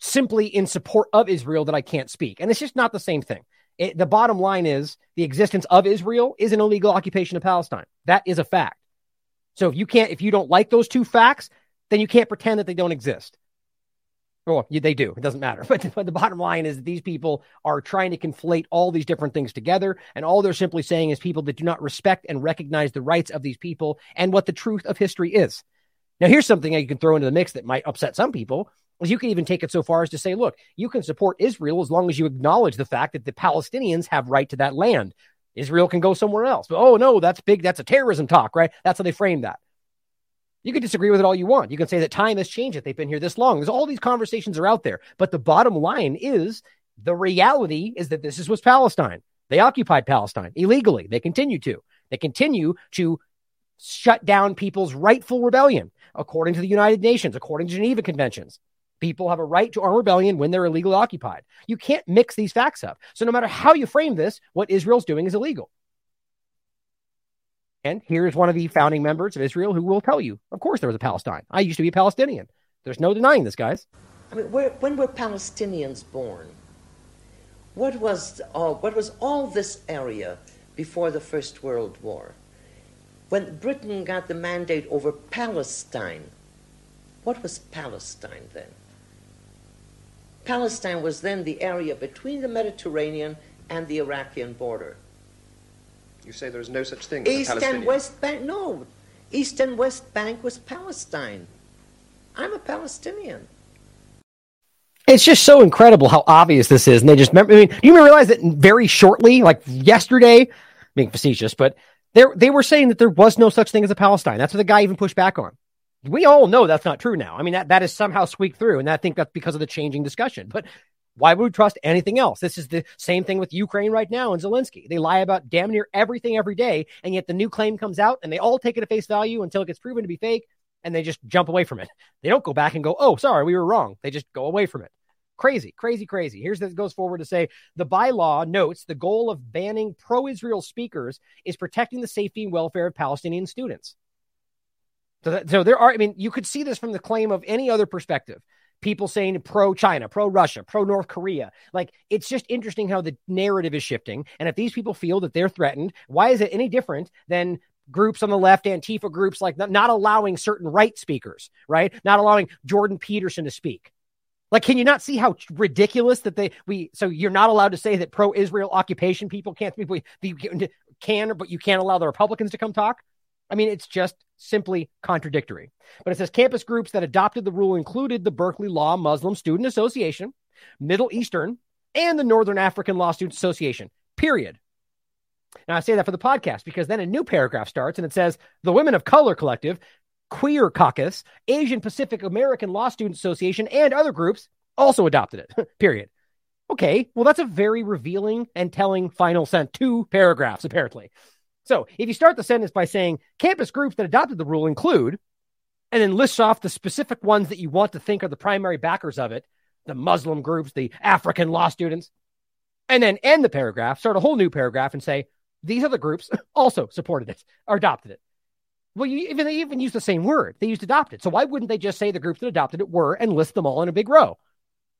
[SPEAKER 20] simply in support of Israel that I can't speak. And it's just not the same thing. It, the bottom line is the existence of Israel is an illegal occupation of Palestine. That is a fact. So if you can't, if you don't like those two facts, then you can't pretend that they don't exist. Well, they do. It doesn't matter. But, but the bottom line is that these people are trying to conflate all these different things together. And all they're simply saying is people that do not respect and recognize the rights of these people and what the truth of history is. Now, here's something that you can throw into the mix that might upset some people Is you can even take it so far as to say, look, you can support Israel as long as you acknowledge the fact that the Palestinians have right to that land. Israel can go somewhere else. But oh no, that's big. That's a terrorism talk, right? That's how they frame that. You can disagree with it all you want. You can say that time has changed it. They've been here this long. There's all these conversations are out there. But the bottom line is the reality is that this is what's Palestine. They occupied Palestine illegally. They continue to. They continue to shut down people's rightful rebellion according to the United Nations, according to Geneva Conventions. People have a right to arm rebellion when they're illegally occupied. You can't mix these facts up. So no matter how you frame this, what Israel's doing is illegal. And here's one of the founding members of Israel who will tell you, of course, there was a Palestine. I used to be a Palestinian. There's no denying this, guys.
[SPEAKER 23] I mean, where, when were Palestinians born? What was, uh, what was all this area before the First World War? When Britain got the mandate over Palestine, what was Palestine then? Palestine was then the area between the Mediterranean and the Iraqian border.
[SPEAKER 24] You say there's no such thing as a Palestinian.
[SPEAKER 23] East and West Bank, no. East and West Bank was Palestine. I'm a Palestinian.
[SPEAKER 20] It's just so incredible how obvious this is. And they just I mean, do you realize that very shortly, like yesterday, being facetious, but they were saying that there was no such thing as a Palestine. That's what the guy even pushed back on. We all know that's not true now. I mean, that, that is somehow squeaked through. And I think that's because of the changing discussion. But why would we trust anything else? This is the same thing with Ukraine right now and Zelensky. They lie about damn near everything every day. And yet the new claim comes out and they all take it at face value until it gets proven to be fake. And they just jump away from it. They don't go back and go, oh, sorry, we were wrong. They just go away from it. Crazy, crazy, crazy. Here's that goes forward to say the bylaw notes the goal of banning pro Israel speakers is protecting the safety and welfare of Palestinian students. So, that, so there are, I mean, you could see this from the claim of any other perspective. People saying pro China, pro Russia, pro North Korea. Like, it's just interesting how the narrative is shifting. And if these people feel that they're threatened, why is it any different than groups on the left, Antifa groups, like not, allowing certain right speakers, right? Not allowing Jordan Peterson to speak like, can you not see how ridiculous that they we? So you're not allowed to say that pro-Israel occupation people can't speak. You can, but you can't allow the Republicans to come talk. I mean, it's just simply contradictory. But it says campus groups that adopted the rule included the Berkeley Law Muslim Student Association, Middle Eastern, and the Northern African Law Student Association. Period. Now I say that for the podcast because then a new paragraph starts and it says the Women of Color Collective Queer Caucus, Asian Pacific American Law Student Association, and other groups also adopted it. Period. Okay, well, that's a very revealing and telling final sent two paragraphs, apparently. So if you start the sentence by saying campus groups that adopted the rule include, and then lists off the specific ones that you want to think are the primary backers of it, the Muslim groups, the African law students, and then end the paragraph, start a whole new paragraph and say, these other groups also supported it or adopted it. Well, you even they even use the same word. They used adopted. So why wouldn't they just say the groups that adopted it were and list them all in a big row?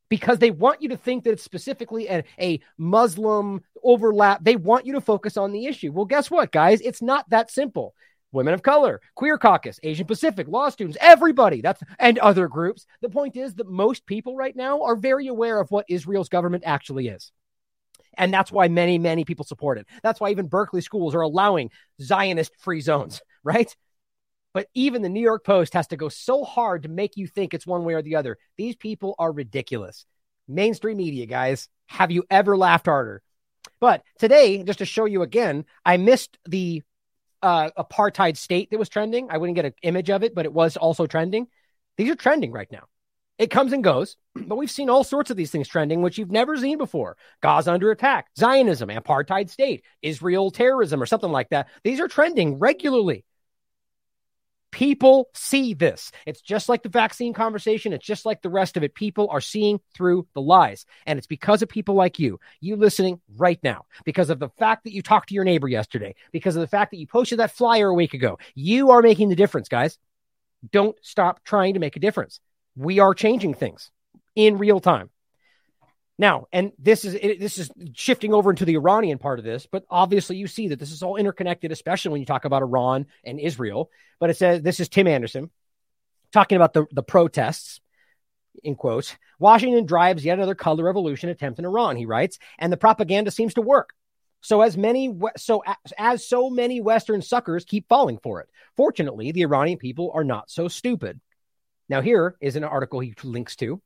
[SPEAKER 20] Because they want you to think that it's specifically a, a Muslim overlap. They want you to focus on the issue. Well, guess what, guys? It's not that simple. Women of color, queer caucus, Asian Pacific, law students, everybody. That's and other groups. The point is that most people right now are very aware of what Israel's government actually is. And that's why many, many people support it. That's why even Berkeley schools are allowing Zionist free zones, right? But even the New York Post has to go so hard to make you think it's one way or the other. These people are ridiculous. Mainstream media, guys. Have you ever laughed harder? But today, just to show you again, I missed the uh, apartheid state that was trending. I wouldn't get an image of it, but it was also trending. These are trending right now. It comes and goes, but we've seen all sorts of these things trending, which you've never seen before. Gaza under attack, Zionism, apartheid state, Israel terrorism, or something like that. These are trending regularly. People see this. It's just like the vaccine conversation. It's just like the rest of it. People are seeing through the lies. And it's because of people like you, you listening right now, because of the fact that you talked to your neighbor yesterday, because of the fact that you posted that flyer a week ago. You are making the difference, guys. Don't stop trying to make a difference. We are changing things in real time. Now, and this is this is shifting over into the Iranian part of this, but obviously you see that this is all interconnected, especially when you talk about Iran and Israel. But it says this is Tim Anderson talking about the, the protests in quotes. Washington drives yet another color revolution attempt in Iran, he writes, and the propaganda seems to work. So as many so as so many Western suckers keep falling for it. Fortunately, the Iranian people are not so stupid. Now here is an article he links to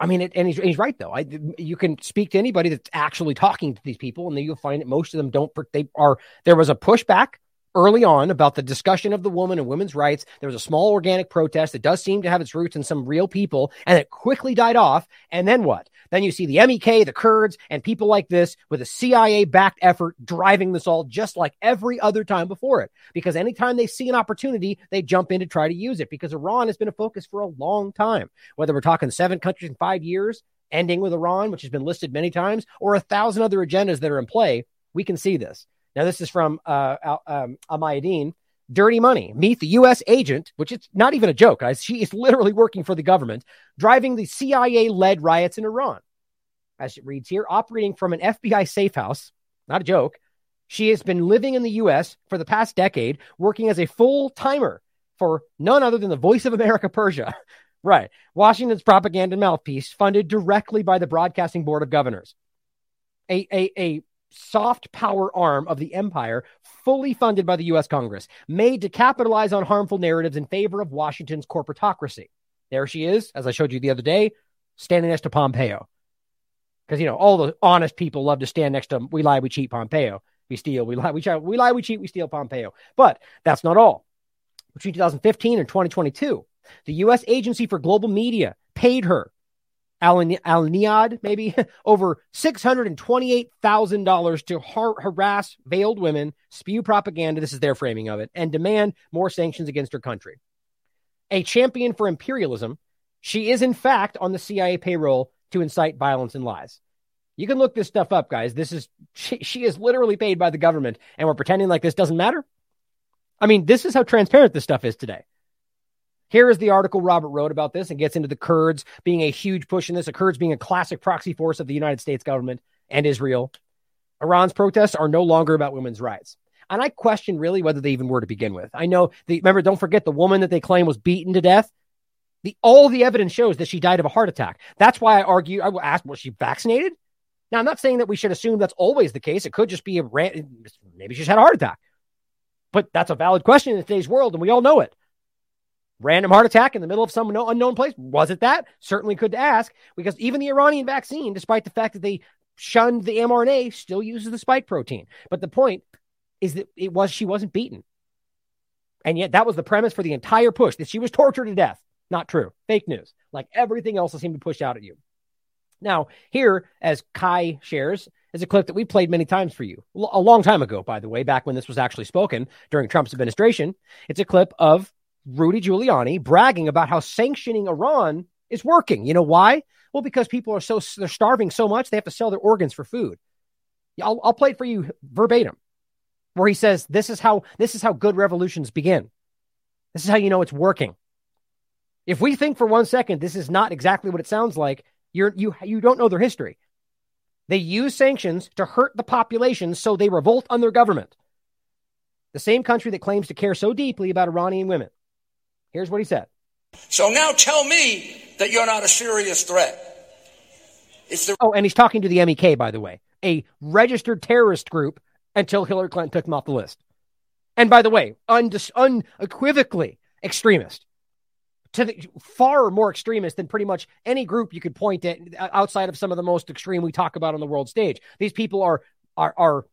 [SPEAKER 20] I mean, it, and he's, he's right though. I, you can speak to anybody that's actually talking to these people, and then you'll find that most of them don't. They are there was a pushback early on about the discussion of the woman and women's rights. There was a small organic protest that does seem to have its roots in some real people, and it quickly died off. And then what? Then you see the MEK, the Kurds, and people like this with a CIA backed effort driving this all just like every other time before it. Because anytime they see an opportunity, they jump in to try to use it because Iran has been a focus for a long time. Whether we're talking seven countries in five years, ending with Iran, which has been listed many times, or a thousand other agendas that are in play, we can see this. Now, this is from uh, um. Dirty money. Meet the U.S. agent, which is not even a joke, guys. She is literally working for the government, driving the CIA led riots in Iran. As it reads here, operating from an FBI safe house, not a joke. She has been living in the U.S. for the past decade, working as a full timer for none other than the Voice of America Persia. right. Washington's propaganda mouthpiece, funded directly by the Broadcasting Board of Governors. A, a, a soft power arm of the empire, fully funded by the US Congress, made to capitalize on harmful narratives in favor of Washington's corporatocracy. There she is, as I showed you the other day, standing next to Pompeo. Because, you know, all the honest people love to stand next to we lie, we cheat Pompeo. We steal, we lie, we, cheat, we lie, we cheat, we steal Pompeo. But that's not all. Between 2015 and 2022, the U.S. Agency for Global Media paid her Alinejad, maybe over $628,000 to har- harass veiled women, spew propaganda. This is their framing of it, and demand more sanctions against her country. A champion for imperialism, she is in fact on the CIA payroll to incite violence and lies. You can look this stuff up, guys. This is she, she is literally paid by the government, and we're pretending like this doesn't matter. I mean, this is how transparent this stuff is today. Here is the article Robert wrote about this and gets into the Kurds being a huge push in this, the Kurds being a classic proxy force of the United States government and Israel. Iran's protests are no longer about women's rights. And I question really whether they even were to begin with. I know the remember, don't forget the woman that they claim was beaten to death. The all the evidence shows that she died of a heart attack. That's why I argue I will ask, was she vaccinated? Now, I'm not saying that we should assume that's always the case. It could just be a maybe she's had a heart attack. But that's a valid question in today's world, and we all know it. Random heart attack in the middle of some unknown place. Was it that? Certainly could ask because even the Iranian vaccine, despite the fact that they shunned the mRNA, still uses the spike protein. But the point is that it was she wasn't beaten. And yet that was the premise for the entire push that she was tortured to death. Not true. Fake news. Like everything else that seemed to push out at you. Now, here, as Kai shares, is a clip that we played many times for you. A long time ago, by the way, back when this was actually spoken during Trump's administration. It's a clip of Rudy Giuliani bragging about how sanctioning Iran is working. You know why? Well, because people are so they're starving so much they have to sell their organs for food. I'll, I'll play it for you verbatim, where he says, "This is how this is how good revolutions begin. This is how you know it's working." If we think for one second this is not exactly what it sounds like, you're you you don't know their history. They use sanctions to hurt the population so they revolt on their government. The same country that claims to care so deeply about Iranian women. Here's what he said.
[SPEAKER 24] So now tell me that you're not a serious threat.
[SPEAKER 20] The- oh, and he's talking to the MEK, by the way, a registered terrorist group until Hillary Clinton took them off the list. And by the way, undis- unequivocally extremist. To the far more extremist than pretty much any group you could point at uh, outside of some of the most extreme we talk about on the world stage. These people are are are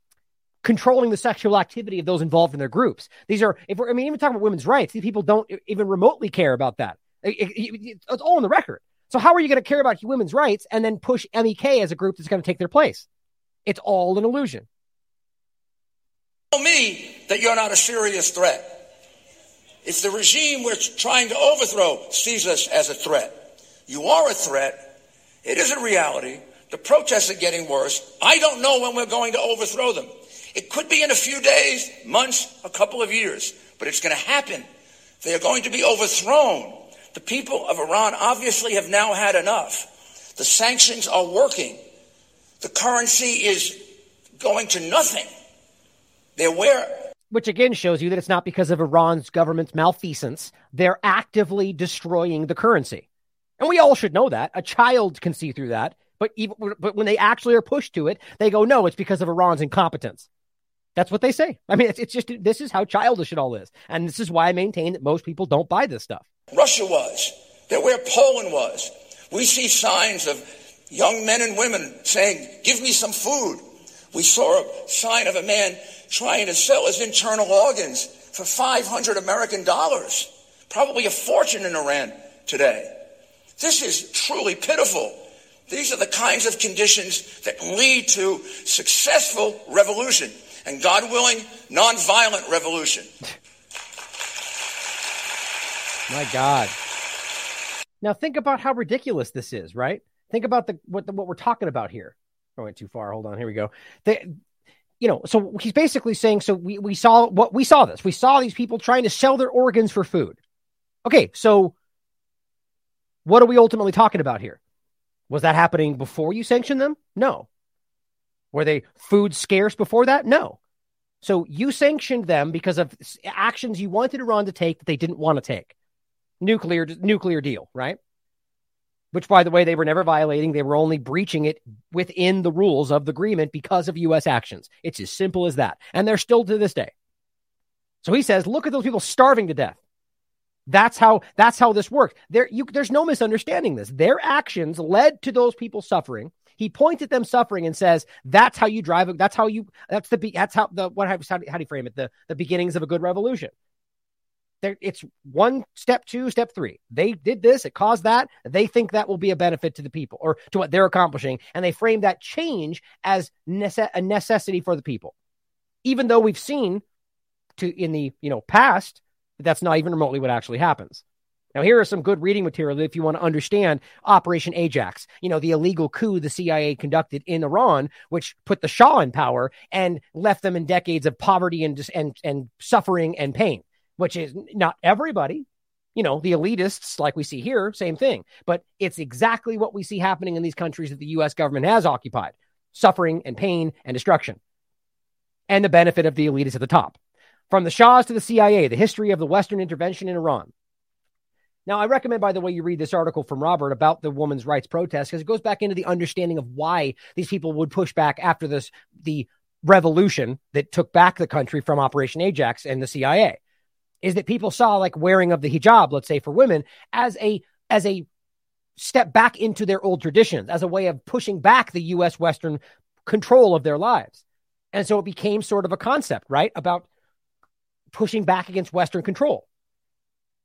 [SPEAKER 20] controlling the sexual activity of those involved in their groups. These are, if we're, I mean, even talking about women's rights, these people don't even remotely care about that. It, it, it's all on the record. So how are you going to care about women's rights and then push MEK as a group that's going to take their place? It's all an illusion.
[SPEAKER 24] Tell me that you're not a serious threat. If the regime we're trying to overthrow sees us as a threat, you are a threat. It is a reality. The protests are getting worse. I don't know when we're going to overthrow them. It could be in a few days, months, a couple of years, but it's going to happen. They are going to be overthrown. The people of Iran obviously have now had enough. The sanctions are working. The currency is going to nothing. They're where.
[SPEAKER 20] Which again shows you that it's not because of Iran's government's malfeasance. They're actively destroying the currency. And we all should know that. A child can see through that. But even but when they actually are pushed to it, they go, no, it's because of Iran's incompetence. That's what they say. I mean, it's, it's just this is how childish it all is, and this is why I maintain that most people don't buy this stuff.
[SPEAKER 24] Russia was. They're where Poland was. We see signs of young men and women saying, "Give me some food." We saw a sign of a man trying to sell his internal organs for 500 American dollars, probably a fortune in Iran today. This is truly pitiful. These are the kinds of conditions that lead to successful revolution and God willing, nonviolent revolution.
[SPEAKER 20] My God. Now think about how ridiculous this is, right? Think about the what the, what we're talking about here. I went too far. Hold on. Here we go. The, you know, so he's basically saying, so we, we saw what we saw this. We saw these people trying to sell their organs for food. Okay, so what are we ultimately talking about here? Was that happening before you sanctioned them? No. Were they food scarce before that? No. So you sanctioned them because of actions you wanted Iran to take that they didn't want to take. Nuclear nuclear deal, right? which, by the way, they were never violating. They were only breaching it within the rules of the agreement because of U.S. actions. It's as simple as that. And they're still to this day. So he says, look at those people starving to death. That's how that's how this works. There, you, there's no misunderstanding this. Their actions led to those people suffering. He points at them suffering and says, "That's how you drive. That's how you. That's the. That's how the. What? How, how do you frame it? The the beginnings of a good revolution. There, it's one step, two step, three. They did this. It caused that. They think that will be a benefit to the people or to what they're accomplishing, and they frame that change as nece- a necessity for the people. Even though we've seen to in the you know past that's not even remotely what actually happens. Now, here are some good reading material if you want to understand Operation Ajax, you know, the illegal coup the CIA conducted in Iran, which put the Shah in power and left them in decades of poverty and, and, and suffering and pain, which is not everybody. You know, the elitists, like we see here, same thing. But it's exactly what we see happening in these countries that the US government has occupied suffering and pain and destruction, and the benefit of the elitists at the top. From the Shahs to the CIA, the history of the Western intervention in Iran. Now, I recommend, by the way, you read this article from Robert about the women's rights protest because it goes back into the understanding of why these people would push back after this the revolution that took back the country from Operation Ajax and the CIA. Is that people saw like wearing of the hijab, let's say for women, as a as a step back into their old traditions, as a way of pushing back the U.S. Western control of their lives. And so it became sort of a concept, right? About pushing back against Western control.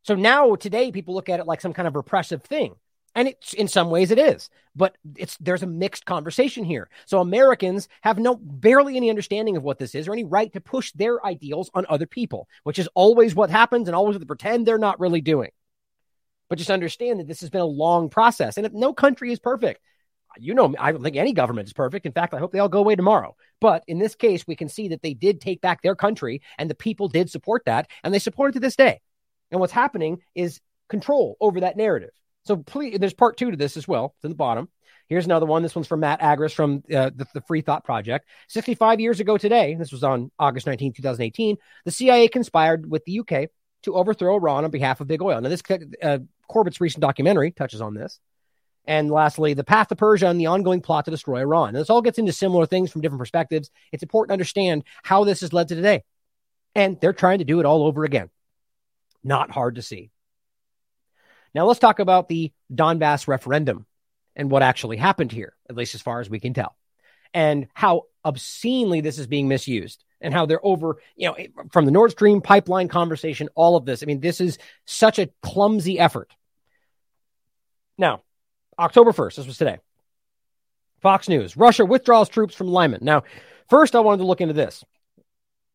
[SPEAKER 20] So now today people look at it like some kind of repressive thing. And it's in some ways it is, but it's there's a mixed conversation here. So Americans have no barely any understanding of what this is or any right to push their ideals on other people, which is always what happens and always what they pretend they're not really doing. But just understand that this has been a long process, and if no country is perfect you know, I don't think any government is perfect. In fact, I hope they all go away tomorrow. But in this case, we can see that they did take back their country and the people did support that and they support it to this day. And what's happening is control over that narrative. So please, there's part two to this as well. It's in the bottom. Here's another one. This one's from Matt Agorist from uh, the, the, Free Thought Project. 65 years ago today, this was on August 19, 2018, the CIA conspired with the UK to overthrow Iran on behalf of big oil. Now, this uh, Corbett's recent documentary touches on this. And lastly, the path to Persia and the ongoing plot to destroy Iran. And this all gets into similar things from different perspectives. It's important to understand how this has led to today. And they're trying to do it all over again. Not hard to see. Now let's talk about the Donbass referendum and what actually happened here, at least as far as we can tell, and how obscenely this is being misused and how they're over, you know, from the Nord Stream pipeline conversation, all of this. I mean, this is such a clumsy effort. Now, October 1st, this was today. Fox News Russia withdraws troops from Lyman. Now, first, I wanted to look into this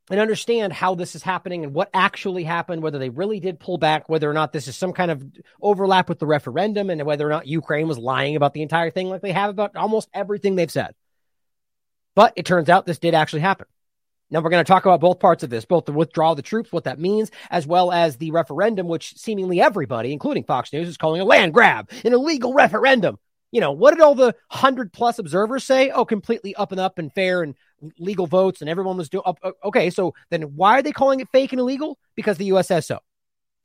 [SPEAKER 20] and understand how this is happening and what actually happened, whether they really did pull back, whether or not this is some kind of overlap with the referendum, and whether or not Ukraine was lying about the entire thing, like they have about almost everything they've said. But it turns out this did actually happen. Now we're going to talk about both parts of this, both the withdrawal of the troops, what that means, as well as the referendum, which seemingly everybody, including Fox News, is calling a land grab, an illegal referendum. You know, what did all the hundred plus observers say? Oh, completely up and up and fair and legal votes, and everyone was doing. Okay, so then why are they calling it fake and illegal? Because the U.S. says so.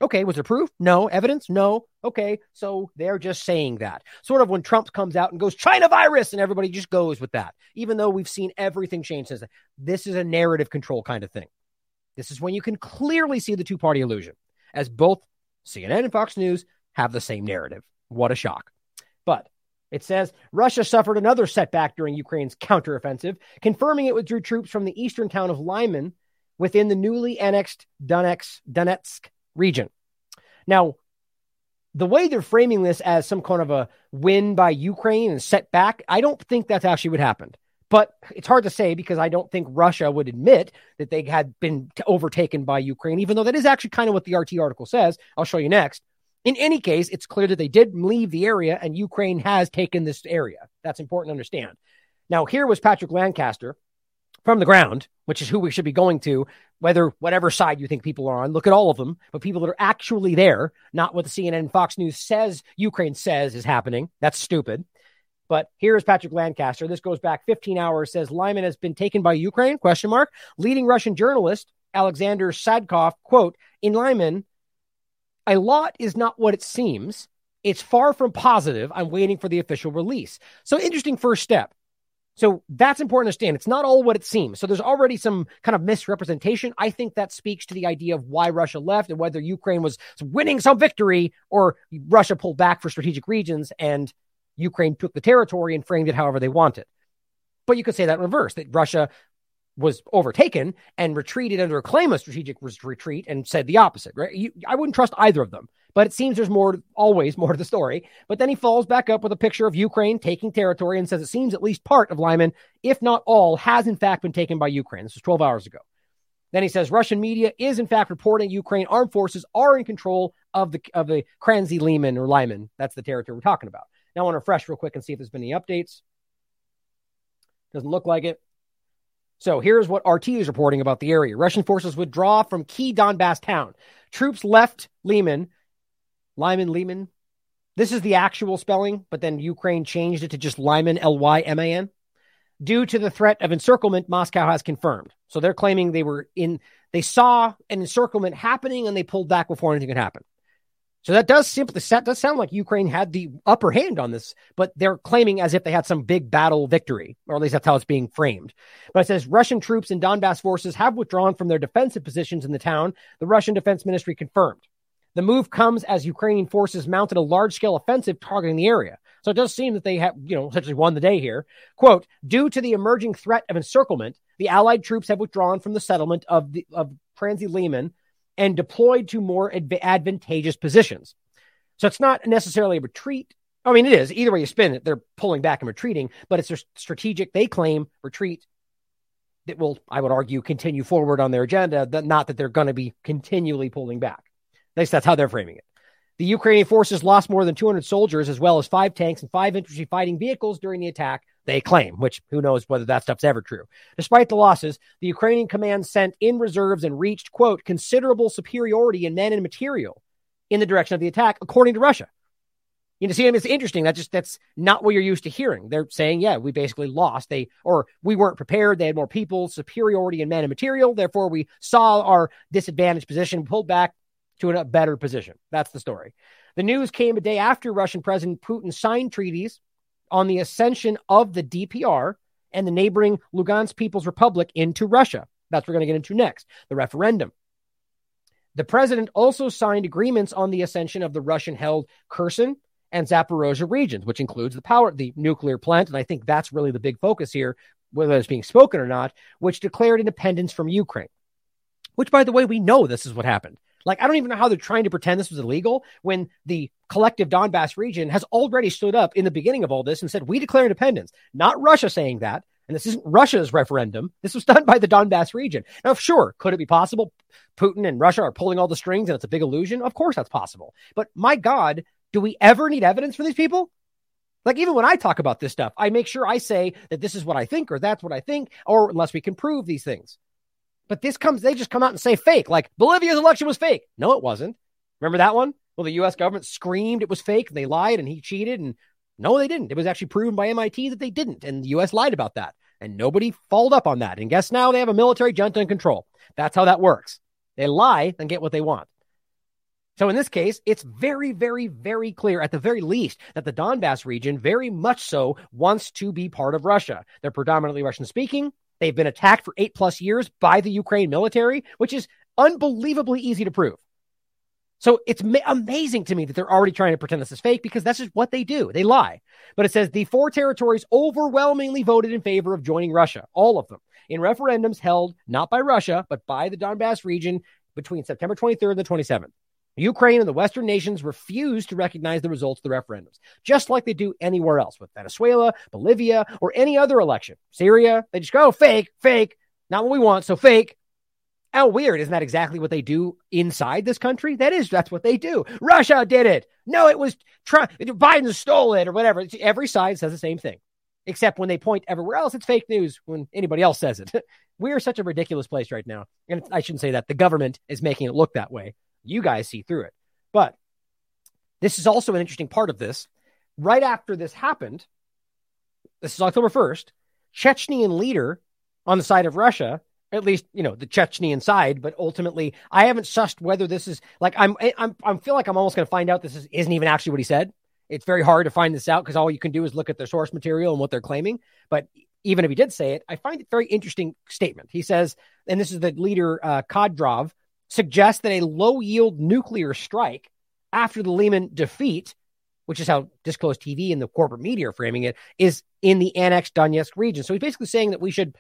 [SPEAKER 20] Okay, was there proof? No. Evidence? No. Okay, so they're just saying that. Sort of when Trump comes out and goes, China virus, and everybody just goes with that, even though we've seen everything change since. This is a narrative control kind of thing. This is when you can clearly see the two party illusion, as both CNN and Fox News have the same narrative. What a shock. It says Russia suffered another setback during Ukraine's counteroffensive, confirming it withdrew troops from the eastern town of Lyman within the newly annexed Donetsk, Donetsk region. Now, the way they're framing this as some kind of a win by Ukraine and setback, I don't think that's actually what happened. But it's hard to say because I don't think Russia would admit that they had been overtaken by Ukraine, even though that is actually kind of what the RT article says. I'll show you next. In any case, it's clear that they did leave the area and Ukraine has taken this area. That's important to understand. Now, here was Patrick Lancaster from the ground, which is who we should be going to whether whatever side you think people are on, look at all of them, but people that are actually there, not what the CNN Fox News says Ukraine says is happening. That's stupid. But here's Patrick Lancaster. This goes back 15 hours. Says Lyman has been taken by Ukraine? Question mark. Leading Russian journalist Alexander Sladkov quote in Lyman, a lot is not what it seems. It's far from positive. I'm waiting for the official release. So, interesting first step. So that's important to understand. It's not all what it seems. So there's already some kind of misrepresentation. I think that speaks to the idea of why Russia left and whether Ukraine was winning some victory or Russia pulled back for strategic regions and Ukraine took the territory and framed it however they wanted. But you could say that in reverse that Russia was overtaken and retreated under a claim of strategic retreat and said the opposite, right? You, I wouldn't trust either of them. But it seems there's more, always more to the story. But then he follows back up with a picture of Ukraine taking territory and says it seems at least part of Lyman, if not all, has in fact been taken by Ukraine. This was 12 hours ago. Then he says Russian media is in fact reporting Ukraine armed forces are in control of the of the Kranzi Lyman or Lyman. That's the territory we're talking about. Now I want to refresh real quick and see if there's been any updates. Doesn't look like it. So here's what RT is reporting about the area. Russian forces withdraw from key Donbass town. Troops left Lyman Lyman Lehman. This is the actual spelling, but then Ukraine changed it to just Lyman, L Y M A N. Due to the threat of encirclement, Moscow has confirmed. So they're claiming they were in, they saw an encirclement happening and they pulled back before anything could happen. So that does simply that does sound like Ukraine had the upper hand on this, but they're claiming as if they had some big battle victory, or at least that's how it's being framed. But it says Russian troops and Donbass forces have withdrawn from their defensive positions in the town. The Russian Defense Ministry confirmed. The move comes as Ukrainian forces mounted a large scale offensive targeting the area. So it does seem that they have, you know, essentially won the day here. Quote, due to the emerging threat of encirclement, the Allied troops have withdrawn from the settlement of the of Kranzi Lyman and deployed to more adv- advantageous positions. So it's not necessarily a retreat. I mean, it is. Either way you spin it, they're pulling back and retreating, but it's a strategic, they claim, retreat that will, I would argue, continue forward on their agenda, that not that they're going to be continually pulling back. At least that's how they're framing it. The Ukrainian forces lost more than 200 soldiers, as well as five tanks and five infantry fighting vehicles during the attack, they claim, which who knows whether that stuff's ever true. Despite the losses, the Ukrainian command sent in reserves and reached, quote, considerable superiority in men and material in the direction of the attack, according to Russia. You know, see, it's interesting. That just that's not what you're used to hearing. They're saying, yeah, we basically lost. They or we weren't prepared. They had more people, superiority in men and material. Therefore, we saw our disadvantaged position, pulled back, to a better position. That's the story. The news came a day after Russian President Putin signed treaties on the ascension of the DPR and the neighboring Lugansk People's Republic into Russia. That's what we're going to get into next the referendum. The president also signed agreements on the ascension of the Russian held Kherson and Zaporozhye regions, which includes the power, the nuclear plant. And I think that's really the big focus here, whether it's being spoken or not, which declared independence from Ukraine. Which, by the way, we know this is what happened. Like, I don't even know how they're trying to pretend this was illegal when the collective Donbass region has already stood up in the beginning of all this and said, we declare independence. Not Russia saying that. And this isn't Russia's referendum. This was done by the Donbass region. Now, sure, could it be possible Putin and Russia are pulling all the strings and it's a big illusion? Of course that's possible. But my God, do we ever need evidence for these people? Like, even when I talk about this stuff, I make sure I say that this is what I think or that's what I think, or unless we can prove these things. But this comes, they just come out and say fake. Like Bolivia's election was fake. No, it wasn't. Remember that one? Well, the US government screamed it was fake. and They lied and he cheated. And no, they didn't. It was actually proven by MIT that they didn't. And the US lied about that. And nobody followed up on that. And guess now they have a military junta in control. That's how that works. They lie and get what they want. So in this case, it's very, very, very clear, at the very least, that the Donbass region very much so wants to be part of Russia. They're predominantly Russian speaking. They've been attacked for eight plus years by the Ukraine military, which is unbelievably easy to prove. So it's ma- amazing to me that they're already trying to pretend this is fake because that's just what they do. They lie. But it says the four territories overwhelmingly voted in favor of joining Russia, all of them, in referendums held not by Russia, but by the Donbass region between September 23rd and the 27th. Ukraine and the Western nations refuse to recognize the results of the referendums, just like they do anywhere else with Venezuela, Bolivia, or any other election. Syria, they just go fake, fake, not what we want, so fake. How weird. Isn't that exactly what they do inside this country? That is, that's what they do. Russia did it. No, it was Trump. Biden stole it or whatever. Every side says the same thing, except when they point everywhere else, it's fake news when anybody else says it. we are such a ridiculous place right now. And I shouldn't say that. The government is making it look that way. You guys see through it. But this is also an interesting part of this. Right after this happened, this is October 1st, Chechnyan leader on the side of Russia, At least, you know, the Chechnyan side, but ultimately I haven't sussed whether this is like I'm I'm I'm feel like I'm almost gonna find out this is, isn't even actually what he said. It's very hard to find this out because all you can do is look at their source material and what they're claiming. But even if he did say it, I find it very interesting statement. He says, and this is the leader uh, Kadyrov suggests that a low yield nuclear strike after the Lehman defeat, which is how Disclose.tv and the corporate media are framing it, is in the annexed Donetsk region. So he's basically saying that we should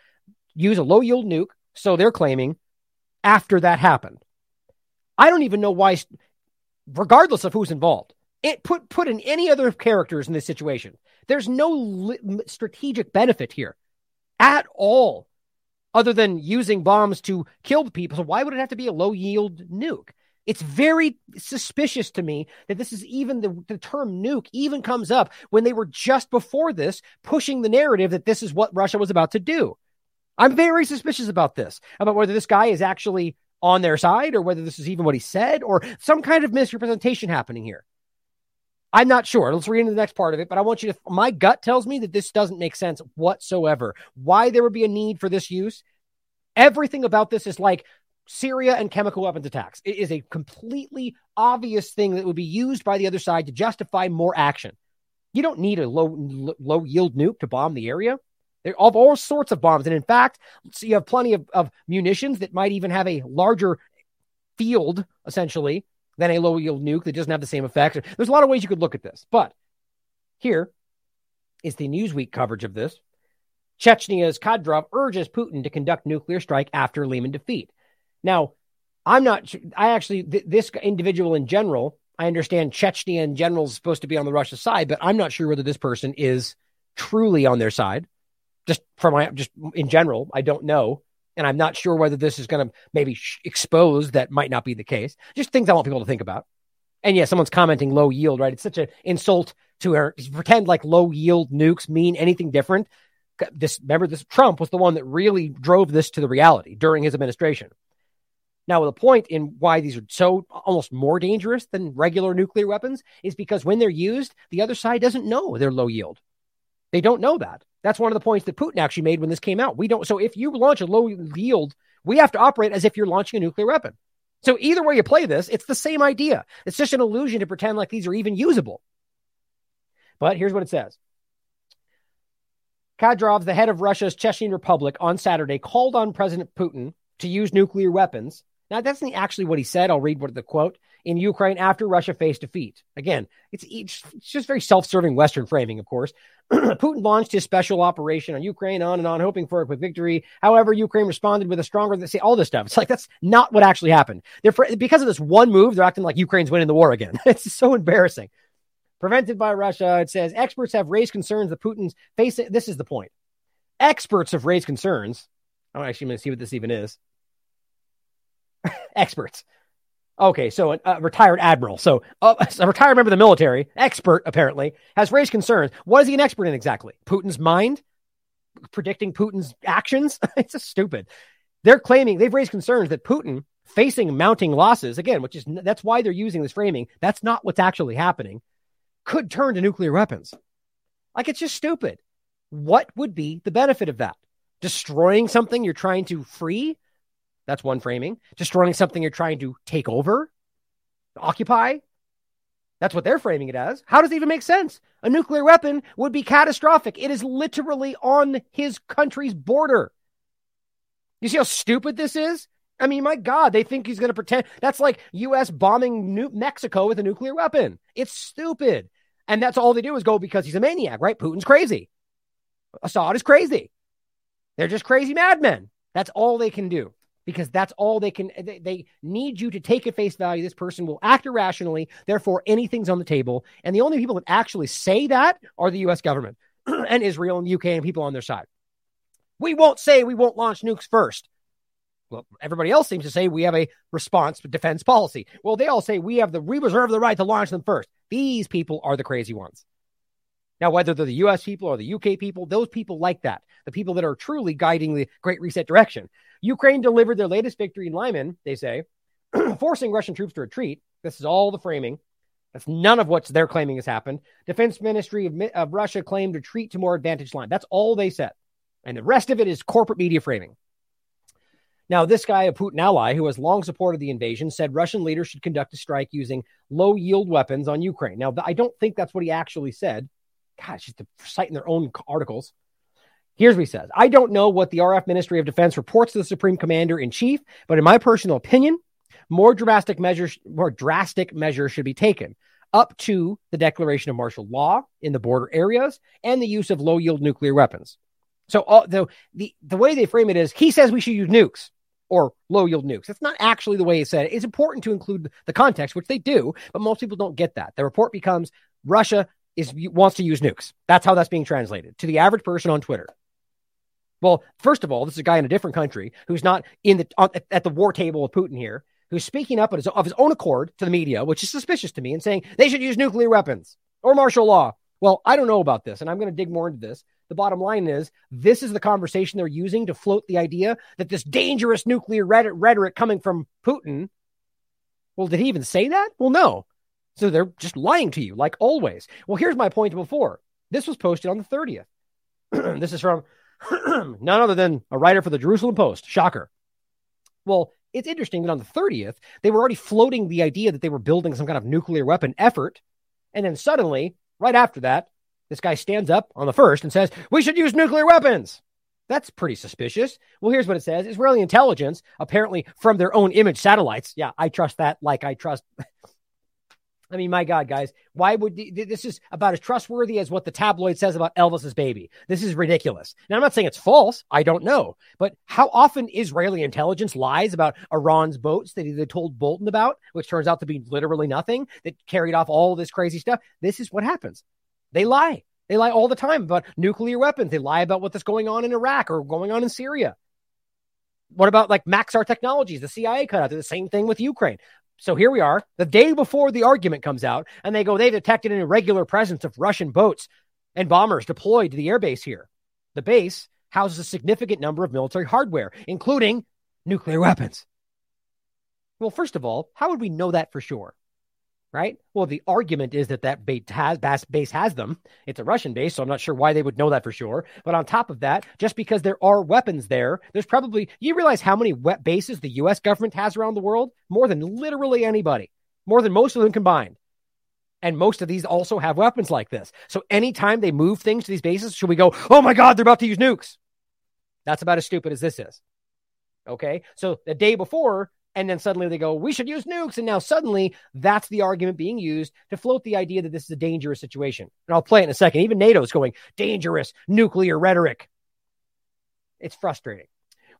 [SPEAKER 20] use a low yield nuke so they're claiming after that happened. I don't even know why, regardless of who's involved, it put put in any other characters in this situation. There's no li- strategic benefit here at all, other than using bombs to kill the people. So why would it have to be a low yield nuke? It's very suspicious to me that this is even the, the term nuke even comes up when they were just before this pushing the narrative that this is what Russia was about to do. I'm very suspicious about this, about whether this guy is actually on their side or whether this is even what he said or some kind of misrepresentation happening here. I'm not sure. Let's read into the next part of it, but I want you to. My gut tells me that this doesn't make sense whatsoever. Why there would be a need for this use? Everything about this is like Syria and chemical weapons attacks. It is a completely obvious thing that would be used by the other side to justify more action. You don't need a low low yield nuke to bomb the area. There are all sorts of bombs. And in fact, so you have plenty of, of munitions that might even have a larger field, essentially, than a low yield nuke that doesn't have the same effects. There's a lot of ways you could look at this. But here is the Newsweek coverage of this. Chechnya's Kadyrov urges Putin to conduct nuclear strike after Lehman defeat. Now, I'm not, I actually, th- this individual in general, I understand Chechnya in general is supposed to be on the Russia side, but I'm not sure whether this person is truly on their side just from my just in general i don't know and i'm not sure whether this is going to maybe expose that might not be the case. Just things i want people to think about. And yeah someone's commenting low yield right? It's such an insult to her. Pretend like low yield nukes mean anything different. This remember this trump was the one that really drove this to the reality during his administration. Now the point in why these are so almost more dangerous than regular nuclear weapons is because when they're used the other side doesn't know they're low yield. They don't know that that's one of the points that Putin actually made when this came out. We don't. So if you launch a low yield, we have to operate as if you're launching a nuclear weapon. So either way you play this, it's the same idea. It's just an illusion to pretend like these are even usable. But here's what it says. Kadyrov, the head of Russia's Chechen Republic, on Saturday called on President Putin to use nuclear weapons. Now, that's not actually what he said. I'll read what the quote in Ukraine after Russia faced defeat. Again, it's, it's just very self serving Western framing, of course. Putin launched his special operation on Ukraine, on and on, hoping for a quick victory. However, Ukraine responded with a stronger, say all this stuff. It's like that's not what actually happened. They're because of this one move, they're acting like Ukraine's winning the war again. it's so embarrassing. Prevented by Russia, it says experts have raised concerns that Putin's facing. This is the point. Experts have raised concerns. I'm actually going to see what this even is. experts Okay, so a, a retired admiral, so uh, a retired member of the military, expert apparently, has raised concerns. What is he an expert in exactly? Putin's mind, predicting Putin's actions. it's just stupid. They're claiming they've raised concerns that Putin, facing mounting losses again, which is that's why they're using this framing. That's not what's actually happening. Could turn to nuclear weapons. Like it's just stupid. What would be the benefit of that? Destroying something you're trying to free? That's one framing. Destroying something you're trying to take over, occupy. That's what they're framing it as. How does it even make sense? A nuclear weapon would be catastrophic. It is literally on his country's border. You see how stupid this is? I mean, my God, they think he's going to pretend. That's like U.S. bombing New- Mexico with a nuclear weapon. It's stupid. And that's all they do is go because he's a maniac, right? Putin's crazy. Assad is crazy. They're just crazy madmen. That's all they can do because that's all they can they, they, need you to take at face value. This person will act irrationally. Therefore anything's on the table. And the only people that actually say that are the US government and Israel and the UK and people on their side. We won't say we won't launch nukes first. Well everybody else seems to say we have a response defense policy. Well they all say we have the we reserve the right to launch them first. These people are the crazy ones. Now, whether they're the US people or the UK people, those people like that, the people that are truly guiding the Great Reset direction. Ukraine delivered their latest victory in Lyman, they say, forcing Russian troops to retreat. This is all the framing. That's none of what they're claiming has happened. Defense Ministry of, of Russia claimed retreat to more advantage line. That's all they said. And the rest of it is corporate media framing. Now, this guy, a Putin ally who has long supported the invasion, said Russian leaders should conduct a strike using low yield weapons on Ukraine. Now, I don't think that's what he actually said. God, just citing their own articles. Here's what he says I don't know what the RF Ministry of Defense reports to the Supreme Commander in Chief, but in my personal opinion, more drastic measures, more drastic measures should be taken up to the declaration of martial law in the border areas and the use of low yield nuclear weapons. So all, the, the the way they frame it is he says we should use nukes or low yield nukes. That's not actually the way he said it. It's important to include the context, which they do, but most people don't get that. The report becomes Russia is wants to use nukes. That's how that's being translated to the average person on Twitter. Well, first of all, this is a guy in a different country who's not in the on, at the war table with Putin here, who's speaking up his, of his own accord to the media, which is suspicious to me, and saying they should use nuclear weapons or martial law. Well, I don't know about this, and I'm going to dig more into this. The bottom line is this is the conversation they're using to float the idea that this dangerous nuclear rhetoric coming from Putin. Well, did he even say that? Well, no. So they're just lying to you, like always. Well, here's my point before. This was posted on the 30th. this is from none other than a writer for the Jerusalem Post. Shocker. Well, it's interesting that on the 30th, they were already floating the idea that they were building some kind of nuclear weapon effort. And then suddenly, right after that, this guy stands up on the first and says, We should use nuclear weapons. That's pretty suspicious. Well, here's what it says Israeli intelligence, apparently from their own image satellites. Yeah, I trust that like I trust. I mean, my God, guys, why would this is about as trustworthy as what the tabloid says about Elvis's baby? This is ridiculous. Now, I'm not saying it's false. I don't know, but how often Israeli intelligence lies about Iran's boats that they told Bolton about, which turns out to be literally nothing that carried off all this crazy stuff? This is what happens. They lie. They lie all the time about nuclear weapons. They lie about what's going on in Iraq or going on in Syria. What about like Maxar Technologies? The CIA cut out. the same thing with Ukraine. So here we are, the day before the argument comes out, and they go, they detected an irregular presence of Russian boats and bombers deployed to the airbase here. The base houses a significant number of military hardware, including nuclear weapons. Well, first of all, how would we know that for sure? Right? Well, the argument is that that base has, base has them. It's a Russian base, so I'm not sure why they would know that for sure. But on top of that, just because there are weapons there, there's probably you realize how many wet bases the U.S. government has around the world? More than literally anybody, more than most of them combined. And most of these also have weapons like this. So anytime they move things to these bases, should we go, oh my God, they're about to use nukes? That's about as stupid as this is. Okay. So the day before, and then suddenly they go, we should use nukes. And now suddenly that's the argument being used to float the idea that this is a dangerous situation. And I'll play it in a second. Even NATO is going, dangerous nuclear rhetoric. It's frustrating.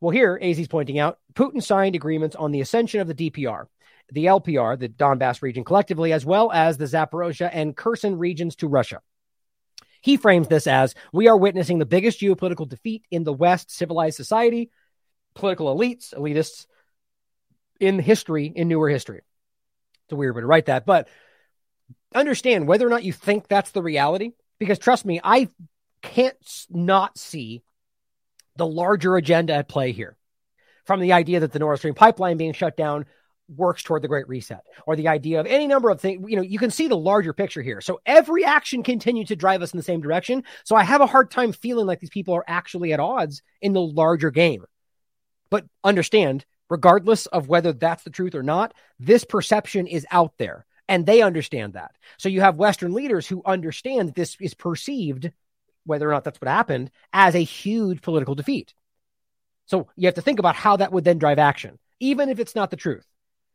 [SPEAKER 20] Well, here, AZ's pointing out, Putin signed agreements on the ascension of the DPR, the LPR, the Donbass region collectively, as well as the Zaporozhye and Kherson regions to Russia. He frames this as we are witnessing the biggest geopolitical defeat in the West civilized society. Political elites, elitists, in history, in newer history. It's a weird way to write that, but understand whether or not you think that's the reality. Because trust me, I can't not see the larger agenda at play here. From the idea that the Nord Stream pipeline being shut down works toward the Great Reset, or the idea of any number of things. You know, you can see the larger picture here. So every action continues to drive us in the same direction. So I have a hard time feeling like these people are actually at odds in the larger game. But understand regardless of whether that's the truth or not, this perception is out there and they understand that. So you have Western leaders who understand that this is perceived, whether or not that's what happened, as a huge political defeat. So you have to think about how that would then drive action, even if it's not the truth.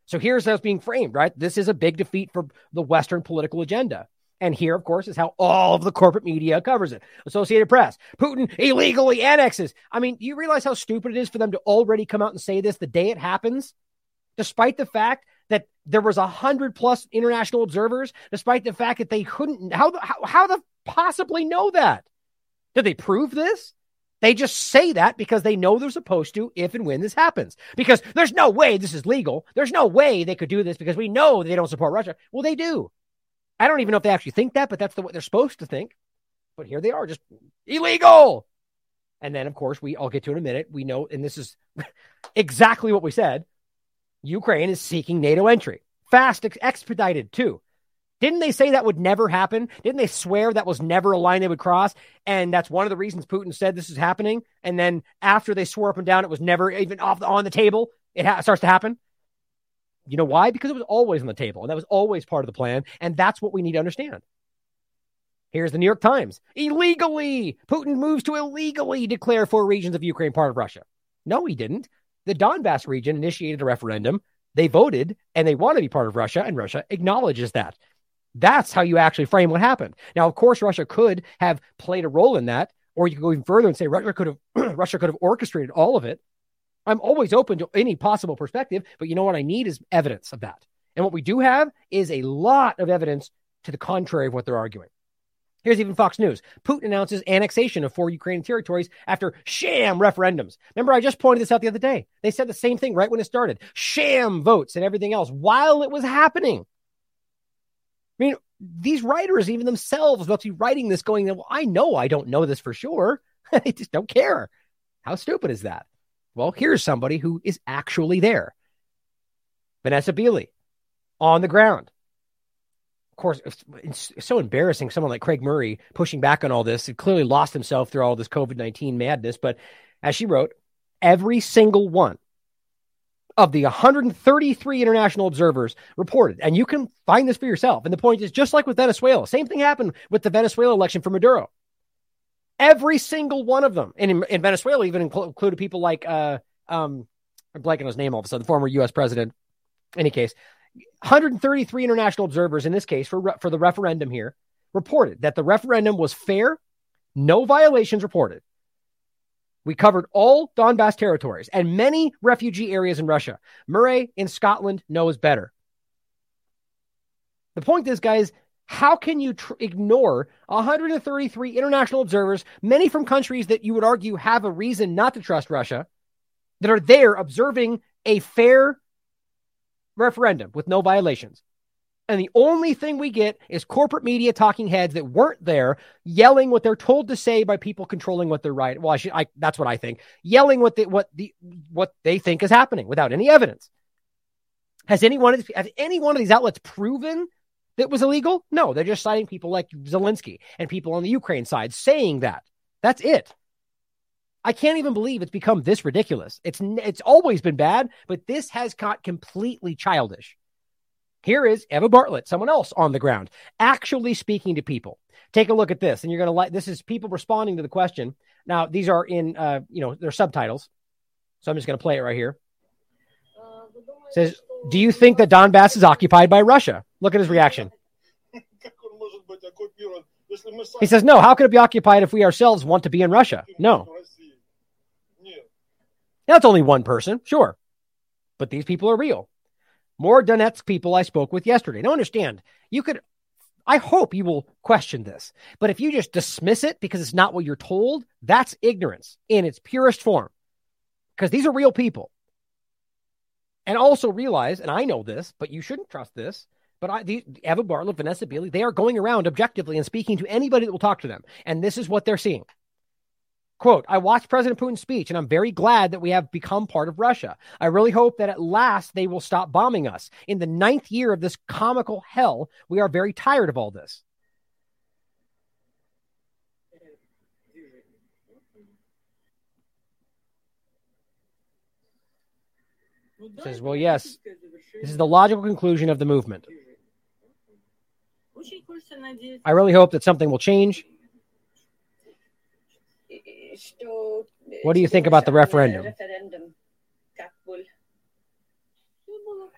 [SPEAKER 20] So here's how it's being framed, right? This is a big defeat for the Western political agenda. And here, of course, is how all of the corporate media covers it. Associated Press, Putin illegally annexes. I mean, do you realize how stupid it is for them to already come out and say this the day it happens? Despite the fact that there was a hundred plus international observers, despite the fact that they couldn't, how, how, how the possibly know that? Did they prove this? They just say that because they know they're supposed to if and when this happens. Because there's no way this is legal. There's no way they could do this because we know they don't support Russia. Well, they do. I don't even know if they actually think that, but that's the, what they're supposed to think. But here they are, just illegal. And then, of course, we I'll get to in a minute. We know, and this is exactly what we said. Ukraine is seeking NATO entry, fast, expedited too. Didn't they say that would never happen? Didn't they swear that was never a line they would cross? And that's one of the reasons Putin said this is happening. And then after they swore up and down, it was never even off the, on the table. It ha- starts to happen. You know why? Because it was always on the table, and that was always part of the plan. And that's what we need to understand. Here's the New York Times. Illegally, Putin moves to illegally declare four regions of Ukraine part of Russia. No, he didn't. The Donbass region initiated a referendum. They voted and they want to be part of Russia, and Russia acknowledges that. That's how you actually frame what happened. Now, of course, Russia could have played a role in that, or you could go even further and say Russia could have Russia could have orchestrated all of it. I'm always open to any possible perspective, but you know what I need is evidence of that. And what we do have is a lot of evidence to the contrary of what they're arguing. Here's even Fox News. Putin announces annexation of four Ukrainian territories after sham referendums. Remember, I just pointed this out the other day. They said the same thing right when it started sham votes and everything else while it was happening. I mean, these writers, even themselves, must be writing this going, well, I know I don't know this for sure. I just don't care. How stupid is that? Well, here's somebody who is actually there Vanessa Beeley on the ground of course, it's so embarrassing. Someone like Craig Murray pushing back on all this, he clearly lost himself through all this COVID 19 madness. But as she wrote, every single one of the 133 international observers reported, and you can find this for yourself. And the point is, just like with Venezuela, same thing happened with the Venezuela election for Maduro. Every single one of them, and in, in Venezuela, even included people like, uh, um, I'm blanking on his name all of a sudden, former U.S. president. Any case, 133 international observers in this case for, for the referendum here reported that the referendum was fair, no violations reported. We covered all Donbass territories and many refugee areas in Russia. Murray in Scotland knows better. The point is, guys, how can you tr- ignore 133 international observers, many from countries that you would argue have a reason not to trust Russia, that are there observing a fair referendum with no violations. And the only thing we get is corporate media talking heads that weren't there yelling what they're told to say by people controlling what they're right. Well, I should, I, that's what I think. Yelling what they, what the, what they think is happening without any evidence. Has any one of these, has any one of these outlets proven that was illegal? No, they're just citing people like Zelensky and people on the Ukraine side saying that. That's it. I can't even believe it's become this ridiculous. It's it's always been bad, but this has got completely childish. Here is Eva Bartlett, someone else on the ground, actually speaking to people. Take a look at this, and you're going to like this is people responding to the question. Now, these are in uh, you know, they're subtitles. So I'm just going to play it right here. It says, "Do you think that Donbass is occupied by Russia?" Look at his reaction. He says, "No, how could it be occupied if we ourselves want to be in Russia?" No. That's only one person, sure, but these people are real. More Donetsk people I spoke with yesterday. Now understand, you could, I hope you will question this, but if you just dismiss it because it's not what you're told, that's ignorance in its purest form. Because these are real people. And also realize, and I know this, but you shouldn't trust this. But I, the, Eva Bartlett, Vanessa Beeley, they are going around objectively and speaking to anybody that will talk to them. And this is what they're seeing. Quote, I watched President Putin's speech and I'm very glad that we have become part of Russia. I really hope that at last they will stop bombing us. In the ninth year of this comical hell, we are very tired of all this. Says, well, yes, this is the logical conclusion of the movement. I really hope that something will change. What do you think about the referendum?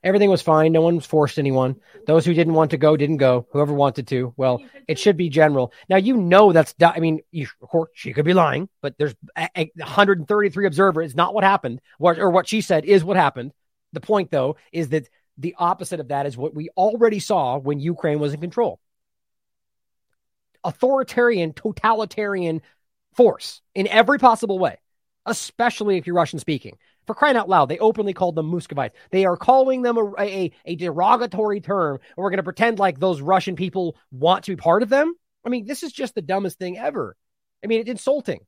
[SPEAKER 20] Everything was fine. No one was forced anyone. Those who didn't want to go didn't go. Whoever wanted to, well, it should be general. Now you know that's. I mean, you, of course she could be lying, but there's 133 observers. It's not what happened, or what she said is what happened. The point, though, is that the opposite of that is what we already saw when Ukraine was in control. Authoritarian, totalitarian force in every possible way, especially if you're Russian speaking. For crying out loud, they openly called them Muscovites. They are calling them a, a, a derogatory term, and we're going to pretend like those Russian people want to be part of them. I mean, this is just the dumbest thing ever. I mean, it's insulting.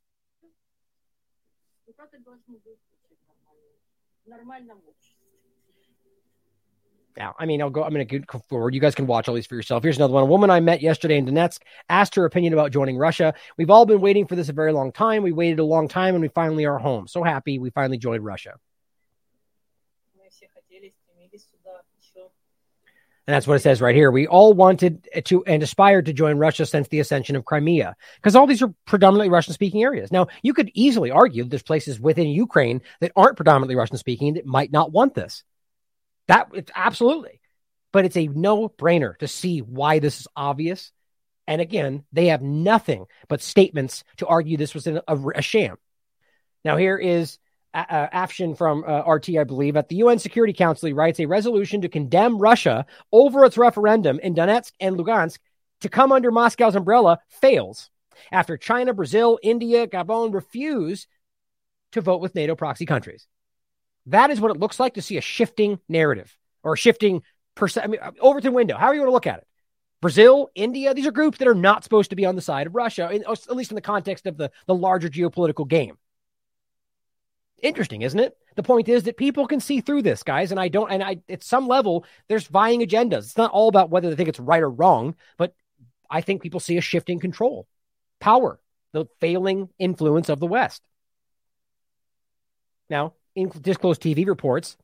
[SPEAKER 20] Now, I mean, I'll go. I'm going to go forward. You guys can watch all these for yourself. Here's another one. A woman I met yesterday in Donetsk asked her opinion about joining Russia. We've all been waiting for this a very long time. We waited a long time, and we finally are home. So happy we finally joined Russia. And that's what it says right here. We all wanted to and aspired to join Russia since the ascension of Crimea, because all these are predominantly Russian speaking areas. Now, you could easily argue there's places within Ukraine that aren't predominantly Russian speaking that might not want this. That it's absolutely, but it's a no brainer to see why this is obvious. And again, they have nothing but statements to argue this was a, a, sham. Now, here is uh, Afshin from uh, RT, I believe, at the UN Security Council, he writes a resolution to condemn Russia over its referendum in Donetsk and Lugansk to come under Moscow's umbrella fails after China, Brazil, India, Gabon refuse to vote with NATO proxy countries. That is what it looks like to see a shifting narrative or a shifting percent. I mean, uh, Overton window, How are you going to look at it. Brazil, India, these are groups that are not supposed to be on the side of Russia, in, uh, at least in the context of the, the larger geopolitical game. Interesting, isn't it? The point is that people can see through this, guys, and I don't. And I, at some level, there's vying agendas. It's not all about whether they think it's right or wrong, but I think people see a shifting control, power, the failing influence of the West. Now, Disclose.tv reports,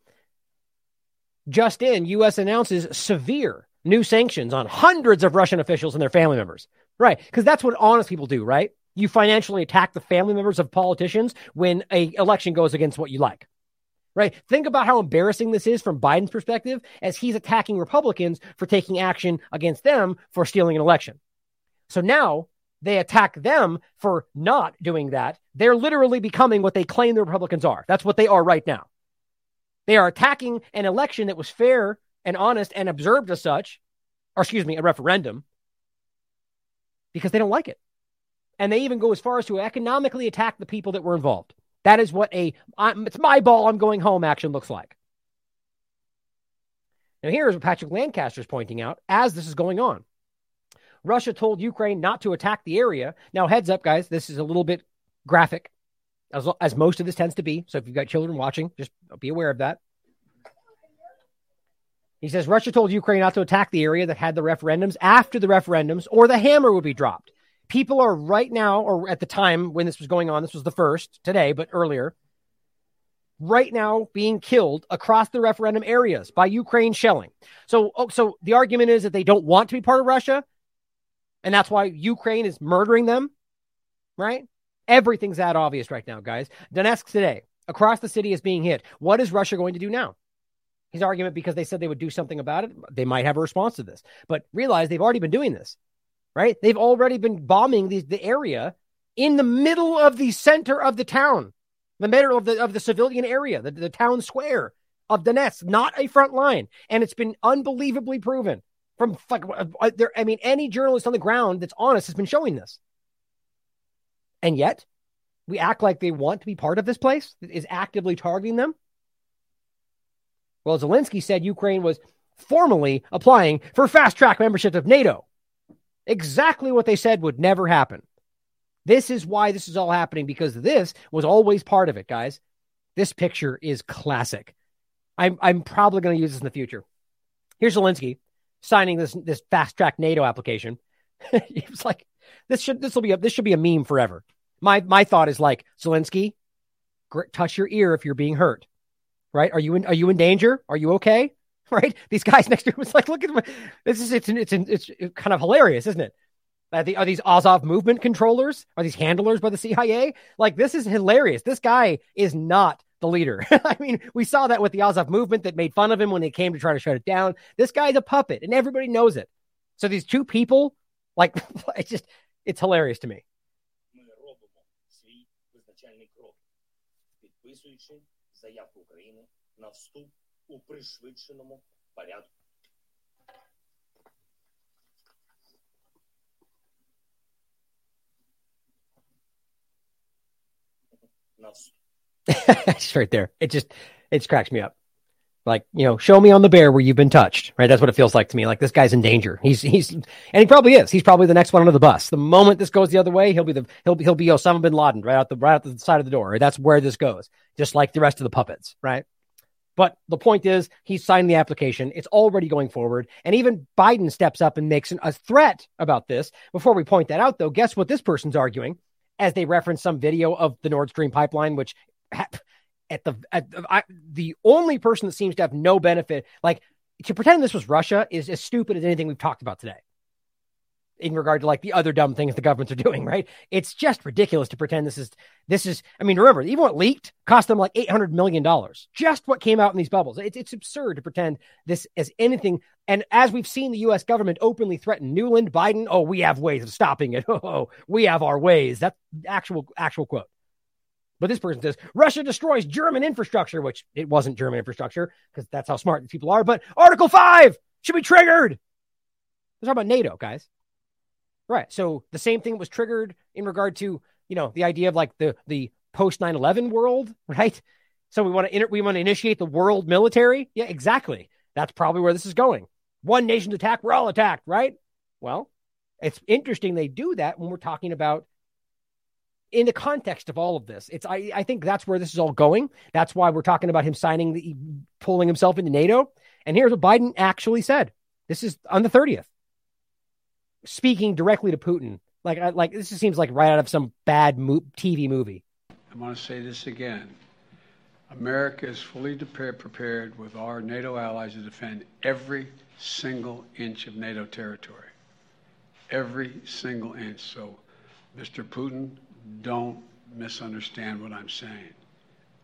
[SPEAKER 20] just in, U.S. announces severe new sanctions on hundreds of Russian officials and their family members. Right, because that's what honest people do, right? you financially attack the family members of politicians when a election goes against what you like. Right? Think about how embarrassing this is from Biden's perspective as he's attacking Republicans for taking action against them for stealing an election. So now they attack them for not doing that. They're literally becoming what they claim the Republicans are. That's what they are right now. They are attacking an election that was fair and honest and observed as such, or excuse me, a referendum, because they don't like it and they even go as far as to economically attack the people that were involved. That is what a it's my ball, I'm going home action looks like. Now, here's what Patrick Lancaster is pointing out as this is going on. Russia told Ukraine not to attack the area. Now, heads up, guys, this is a little bit graphic, as, as most of this tends to be. So if you've got children watching, just be aware of that. He says Russia told Ukraine not to attack the area that had the referendums after the referendums, or the hammer would be dropped people are right now, or at the time when this was going on, this was the first today, but earlier, right now being killed across the referendum areas by Ukraine shelling. So, oh, so the argument is that they don't want to be part of Russia, and that's why Ukraine is murdering them, right? Everything's that obvious right now, guys. Donetsk today, across the city is being hit. What is Russia going to do now? His argument, because they said they would do something about it, they might have a response to this, but realize they've already been doing this right? They've already been bombing the, the area in the middle of the center of the town, the middle of the of the civilian area, the, the town square of Donetsk, not a front line. And it's been unbelievably proven from like uh, there. I mean, any journalist on the ground that's honest has been showing this. And yet, we act like they want to be part of this place that is actively targeting them. Well, Zelensky said Ukraine was formally applying for fast track membership of NATO. Exactly what they said would never happen. This is why this is all happening because this was always part of it, guys. This picture is classic. I'm I'm probably going to use this in the future. Here's Zelensky signing this this fast track NATO application. he was like, "This should this will be a, this should be a meme forever." My my thought is like, Zelensky, touch your ear if you're being hurt. Right? Are you in are you in danger? Are you okay? right? These guys next to him was like, look at them. This is it's it's it's, it's kind of hilarious, isn't it? Are, the, are these Azov movement controllers? Are these handlers by the CIA? Like this is hilarious. This guy is not the leader. I mean, we saw that with the Azov movement that made fun of him when they came to try to shut it down. This guy's a puppet, and everybody knows it. So these two people, like, it's just it's hilarious to me. it's right there. It just it cracks me up. Like you know, show me on the bear where you've been touched. Right, that's what it feels like to me. Like this guy's in danger. He's he's and he probably is. He's probably the next one under the bus. The moment this goes the other way, he'll be the he'll be he'll be Osama bin Laden right out the right out the side of the door. That's where this goes. Just like the rest of the puppets, right? But the point is, he signed the application. It's already going forward. And even Biden steps up and makes an, a threat about this. Before we point that out, though, guess what this person's arguing? As they reference some video of the Nord Stream pipeline, which at the, at the, I, the only person that seems to have no benefit, like to pretend this was Russia, is as stupid as anything we've talked about today in regard to like the other dumb things the governments are doing, right? It's just ridiculous to pretend this is this is. I mean, remember, even what leaked cost them like eight hundred million dollars. Just what came out in these bubbles. It's it's absurd to pretend this as anything. And as we've seen the U.S. government openly threaten Nuland, Biden, oh, we have ways of stopping it. Oh, we have our ways. That's actual actual quote. But this person says Russia destroys German infrastructure, which it wasn't German infrastructure because that's how smart people are. But Article Five should be triggered. Let's talk about NATO, guys. Right. So the same thing was triggered in regard to, you know, the idea of like the the post 9/11 world, right? So we want to inter- we want to initiate the world military? Yeah, exactly. That's probably where this is going. One nation's attack, we're all attacked, right? Well, it's interesting they do that when we're talking about in the context of all of this. It's I, I think that's where this is all going. That's why we're talking about him signing the pulling himself into NATO. And here's what Biden actually said. This is on the 30th speaking directly to Putin. Like, like this just seems like right out of some bad mo- TV movie.
[SPEAKER 25] I want to say this again. America is fully prepared with our NATO allies to defend every single inch of NATO territory. Every single inch. So, Mr. Putin, don't misunderstand what I'm saying.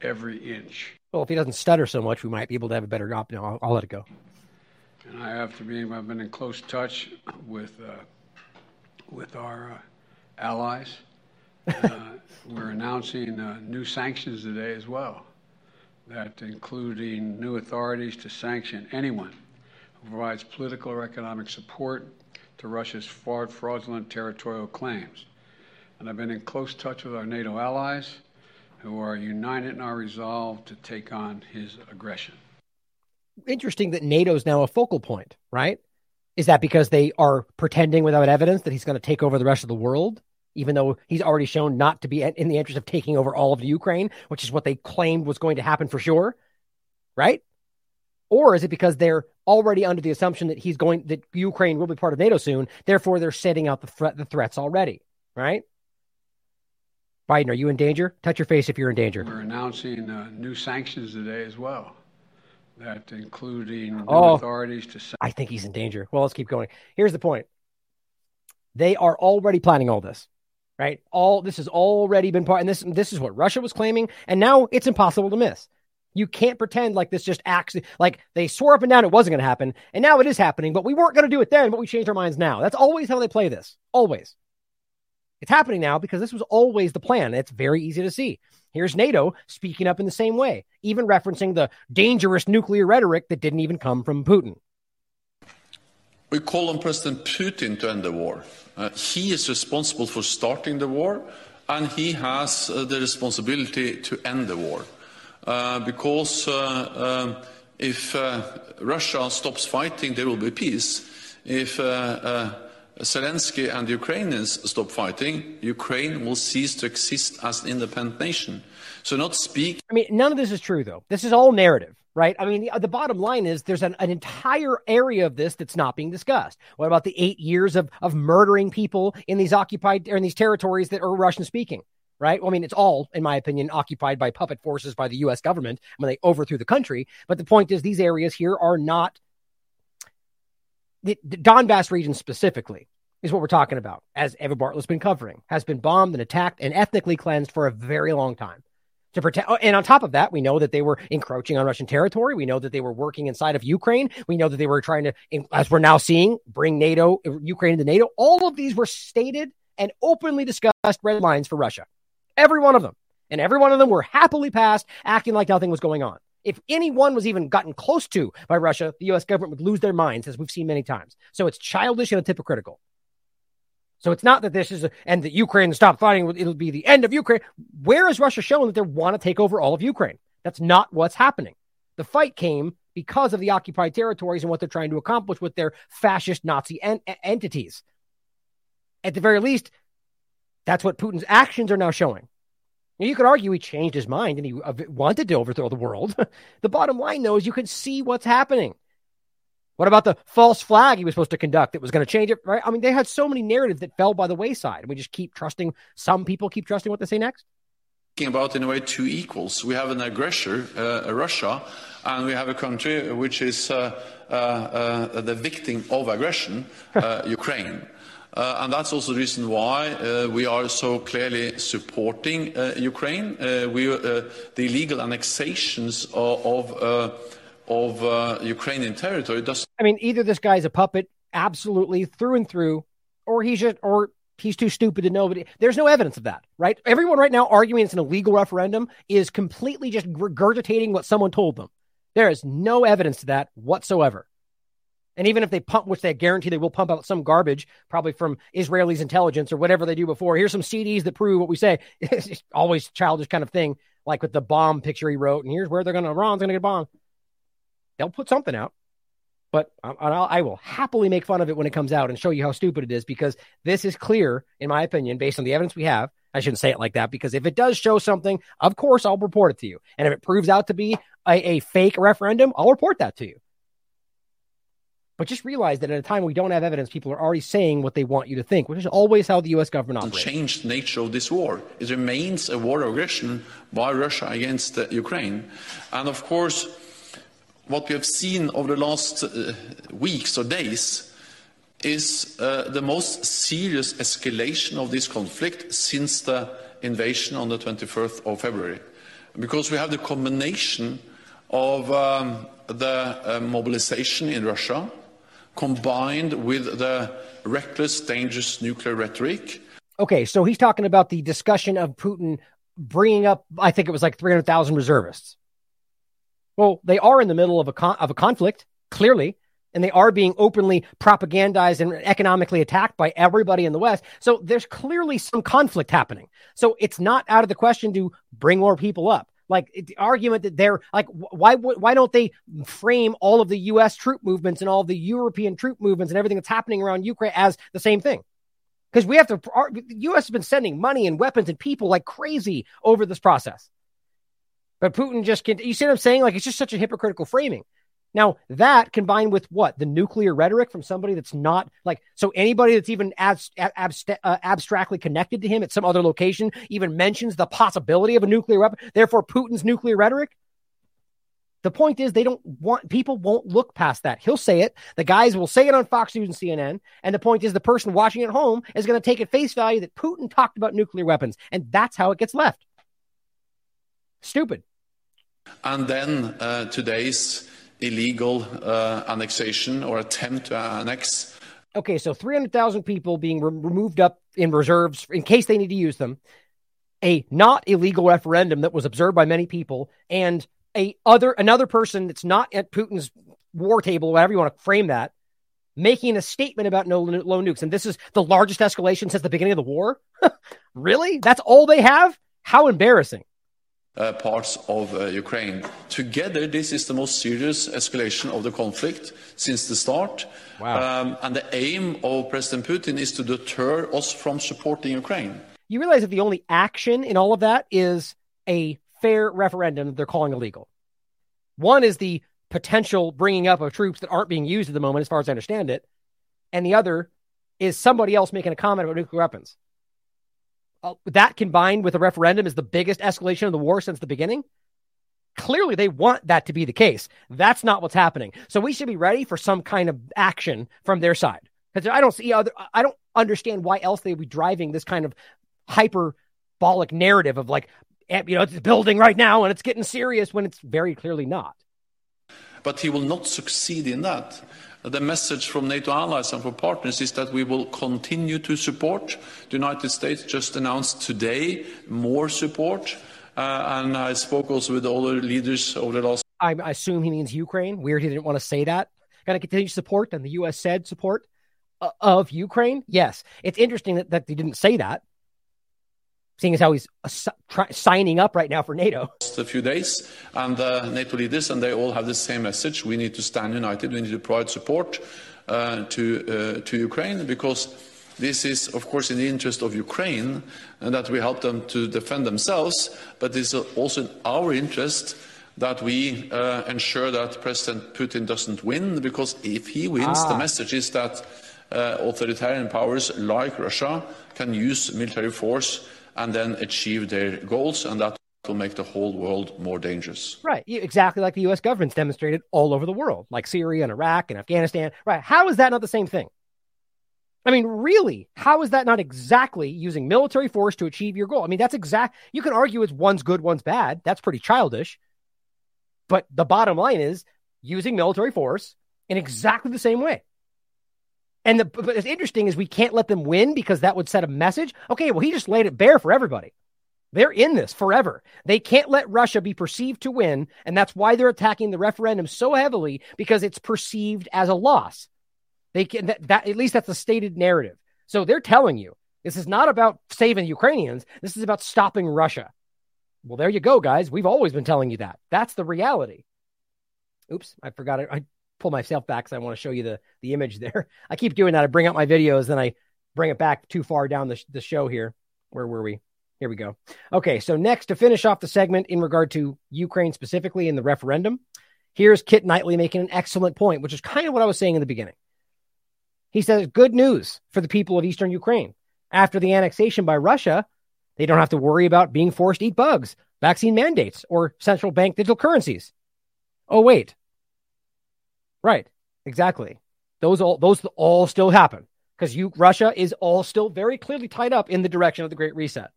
[SPEAKER 25] Every inch.
[SPEAKER 20] Well, if he doesn't stutter so much, we might be able to have a better op. No, I'll, I'll let it go.
[SPEAKER 25] And I have to be, I've been in close touch with, uh, with our uh, allies. Uh, we're announcing uh, new sanctions today as well, that including new authorities to sanction anyone who provides political or economic support to Russia's fraudulent territorial claims. And I've been in close touch with our NATO allies who are united in our resolve to take on his aggression
[SPEAKER 20] interesting that NATO is now a focal point, right? Is that because they are pretending without evidence that he's going to take over the rest of the world, even though he's already shown not to be in the interest of taking over all of the Ukraine, which is what they claimed was going to happen for sure, right? Or is it because they're already under the assumption that he's going that Ukraine will be part of NATO soon, therefore they're setting out the threat the threats already, right? Biden, are you in danger? Touch your face if you're in danger.
[SPEAKER 25] We're announcing uh, new sanctions today as well that including
[SPEAKER 20] oh,
[SPEAKER 25] authorities to.
[SPEAKER 20] I think he's in danger. Well, let's keep going. Here's the point. They are already planning all this, right? All this has already been part, and this this is what Russia was claiming, and now it's impossible to miss. You can't pretend like this just acts like they swore up and down it wasn't going to happen, and now it is happening, but we weren't going to do it then, but we changed our minds now. That's always how they play this. Always. It's happening now because this was always the plan. It's very easy to see. Here's NATO speaking up in the same way, even referencing the dangerous nuclear rhetoric that didn't even come from Putin.
[SPEAKER 26] We call on President Putin to end the war. Uh, he is responsible for starting the war, and he has uh, the responsibility to end the war. Uh, because uh, um, if uh, Russia stops fighting, there will be peace. If uh, Zelensky and Ukrainians stop fighting, Ukraine will cease to exist as an independent nation. So, not speak.
[SPEAKER 20] I mean, none of this is true, though. This is all narrative, right? I mean, the, the bottom line is there's an, an, entire area of this that's not being discussed. What about the eight years of, of murdering people in these occupied or in these territories that are Russian speaking? Right. Well, I mean, it's all, in my opinion, occupied by puppet forces by the U.S. government when they overthrew the country. But the point is, these areas here are not the, the Donbass region specifically is what we're talking about, as Eva Bartlett's been covering, has been bombed and attacked and ethnically cleansed for a very long time. To protect, oh, and on top of that, we know that they were encroaching on Russian territory. We know that they were working inside of Ukraine. We know that they were trying to, as we're now seeing, bring NATO, Ukraine into NATO. All of these were stated and openly discussed red lines for Russia. Every one of them. And every one of them were happily passed, acting like nothing was going on. If anyone was even gotten close to by Russia, the U.S. government would lose their minds, as we've seen many times. So it's childish and it's hypocritical. So it's not that this is a, and that Ukraine stop fighting, it'll be the end of Ukraine. Where is Russia showing that they want to take over all of Ukraine? That's not what's happening. The fight came because of the occupied territories and what they're trying to accomplish with their fascist Nazi en- entities. At the very least, that's what Putin's actions are now showing. You could argue he changed his mind and he wanted to overthrow the world. the bottom line, though, is you can see what's happening. What about the false flag he was supposed to conduct that was going to change it? Right? I mean, they had so many narratives that fell by the wayside. And we just keep trusting. Some people keep trusting what they say next.
[SPEAKER 26] About in a way two equals. We have an aggressor, uh, Russia, and we have a country which is uh, uh, uh the victim of aggression, uh, Ukraine. Uh, and that's also the reason why uh, we are so clearly supporting uh, Ukraine. We, the illegal annexations of, of, of Ukrainian territory does.
[SPEAKER 20] I mean, either this guy's a puppet, absolutely through and through, or he's just, or he's too stupid to know. But there's no evidence of that, right? Everyone right now arguing it's an illegal referendum is completely just regurgitating what someone told them. There is no evidence to that whatsoever. And even if they pump, which they guarantee they will pump out some garbage, probably from Israelis' intelligence or whatever they do before. Here's some CDs that prove what we say. It's always childish kind of thing, like with the bomb picture he wrote. And here's where they're going to, Iran's going to get a bomb. They'll put something out. But I will happily make fun of it when it comes out and show you how stupid it is because this is clear, in my opinion, based on the evidence we have. I shouldn't say it like that because if it does show something, of course I'll report it to you. And if it proves out to be a, a fake referendum, I'll report that to you. But just realize that at a time we don't have evidence, people are already saying what they want you to think, which is always how the U.S. government operates.
[SPEAKER 26] Changed nature of this war. It remains a war of aggression by Russia against uh, Ukraine, and of course, what we have seen over the last uh, weeks or days is uh, the most serious escalation of this conflict since the invasion on the 21st of February, because we have the combination of um, the uh, mobilization in Russia combined with the reckless, dangerous nuclear rhetoric.
[SPEAKER 20] Okay, so he's talking about the discussion of Putin bringing up, I think it was like 300,000 reservists. Well, they are in the middle of a, con- of a conflict, clearly, and they are being openly propagandized and economically attacked by everybody in the West. So there's clearly some conflict happening. So it's not out of the question to bring more people up. Like the argument that they're like, why why don't they frame all of the U.S. troop movements and all the European troop movements and everything that's happening around Ukraine as the same thing? Because we have to, our, the U.S. has been sending money and weapons and people like crazy over this process. But Putin just can't. you see what I'm saying? Like it's just such a hypocritical framing. Now, that combined with what? The nuclear rhetoric from somebody that's not like, so anybody that's even abs- uh, abstractly connected to him at some other location even mentions the possibility of a nuclear weapon. Therefore, Putin's nuclear rhetoric. The point is, they don't want people won't look past that. He'll say it. The guys will say it on Fox News and CNN. And the point is, the person watching at home is going to take at face value that Putin talked about nuclear weapons. And that's how it gets left. Stupid.
[SPEAKER 26] And then uh, today's illegal uh, annexation or attempt to annex.
[SPEAKER 20] Okay, so 300,000 people being re- removed up in reserves in case they need to use them. A not illegal referendum that was observed by many people, and a other another person that's not at Putin's war table, whatever you want to frame that, making a statement about no low nukes. And this is the largest escalation since the beginning of the war. really? That's all they have? How embarrassing.
[SPEAKER 26] Uh, parts of uh, Ukraine. Together, this is the most serious escalation of the conflict since the start. Wow. Um, and the aim of President Putin is to deter us from supporting Ukraine.
[SPEAKER 20] You realize that the only action in all of that is a fair referendum that they're calling illegal. One is the potential bringing up of troops that aren't being used at the moment, as far as I understand it. And the other is somebody else making a comment about nuclear weapons uh, that combined with a referendum is the biggest escalation of the war since the beginning. Clearly, they want that to be the case. That's not what's happening. So we should be ready for some kind of action from their side. Because I don't see other, I don't understand why else they would be driving this kind of hyperbolic narrative of like, eh, you know, it's building right now and it's getting serious when it's very clearly not.
[SPEAKER 26] But he will not succeed in that the message from NATO allies and from partners is that we will continue to support. The United States just announced today more support, uh, and I spoke also with all the leaders over the last.
[SPEAKER 20] I assume he means Ukraine. Weird, he didn't want to say that. Going to continue support, and the U.S. said support uh, of Ukraine. Yes, it's interesting that, that they didn't say that seeing as how he's try, signing up right now for NATO.
[SPEAKER 26] Just A few days, and uh, NATO leaders, and they all have the same message: we need to stand united. We need to provide support uh, to uh, to Ukraine because This is, of course, in the interest of Ukraine and that we help them to defend themselves, but it's also in our interest that we uh, ensure that President Putin doesn't win, because if he wins,
[SPEAKER 20] Ah.
[SPEAKER 26] the message is that uh, authoritarian powers like Russia can use military force and then achieve their goals, and that will make the whole world more dangerous.
[SPEAKER 20] Right. Exactly like the US government's demonstrated all over the world, like Syria and Iraq and Afghanistan. Right. How is that not the same thing? I mean, really, how is that not exactly using military force to achieve your goal? I mean, that's exact. You can argue it's one's good, one's bad. That's pretty childish. But the bottom line is using military force in exactly the same way. And the, but it's interesting is we can't let them win because that would set a message. Okay, well, he just laid it bare for everybody. They're in this forever. They can't let Russia be perceived to win, and that's why they're attacking the referendum so heavily because it's perceived as a loss. They can that, that at least that's the stated narrative. So they're telling you this is not about saving Ukrainians. This is about stopping Russia. Well, there you go, guys. We've always been telling you that. That's the reality. Oops, I forgot it. I pull myself back because I want to show you the the image there. I keep doing that. I bring up my videos, then I bring it back too far down the, the show here. Where were we? Here we go. Okay, so next to finish off the segment in regard to Ukraine specifically in the referendum, here's Kit Knightley making an excellent point, which is kind of what I was saying in the beginning. He says, good news for the people of Eastern Ukraine. After the annexation by Russia, they don't have to worry about being forced to eat bugs, vaccine mandates, or central bank digital currencies. Oh, wait. Right. Exactly. Those all those all still happen because you Russia is all still very clearly tied up in the direction of the Great Reset.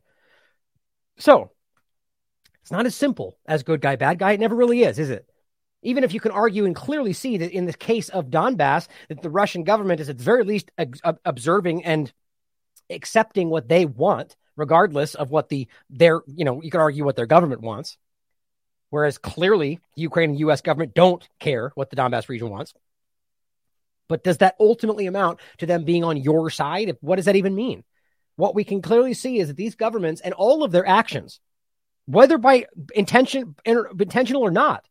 [SPEAKER 20] So it's not as simple as good guy, bad guy. It never really is, is it? Even if you can argue and clearly see that in the case of Donbass, that the Russian government is at the very least observing and accepting what they want, regardless of what the their you know you could argue what their government wants. Whereas clearly, Ukraine and U.S. government don't care what the Donbass region wants. But does that ultimately amount to them being on your side? What does that even mean? What we can clearly see is that these governments and all of their actions, whether by intention, intentional or not,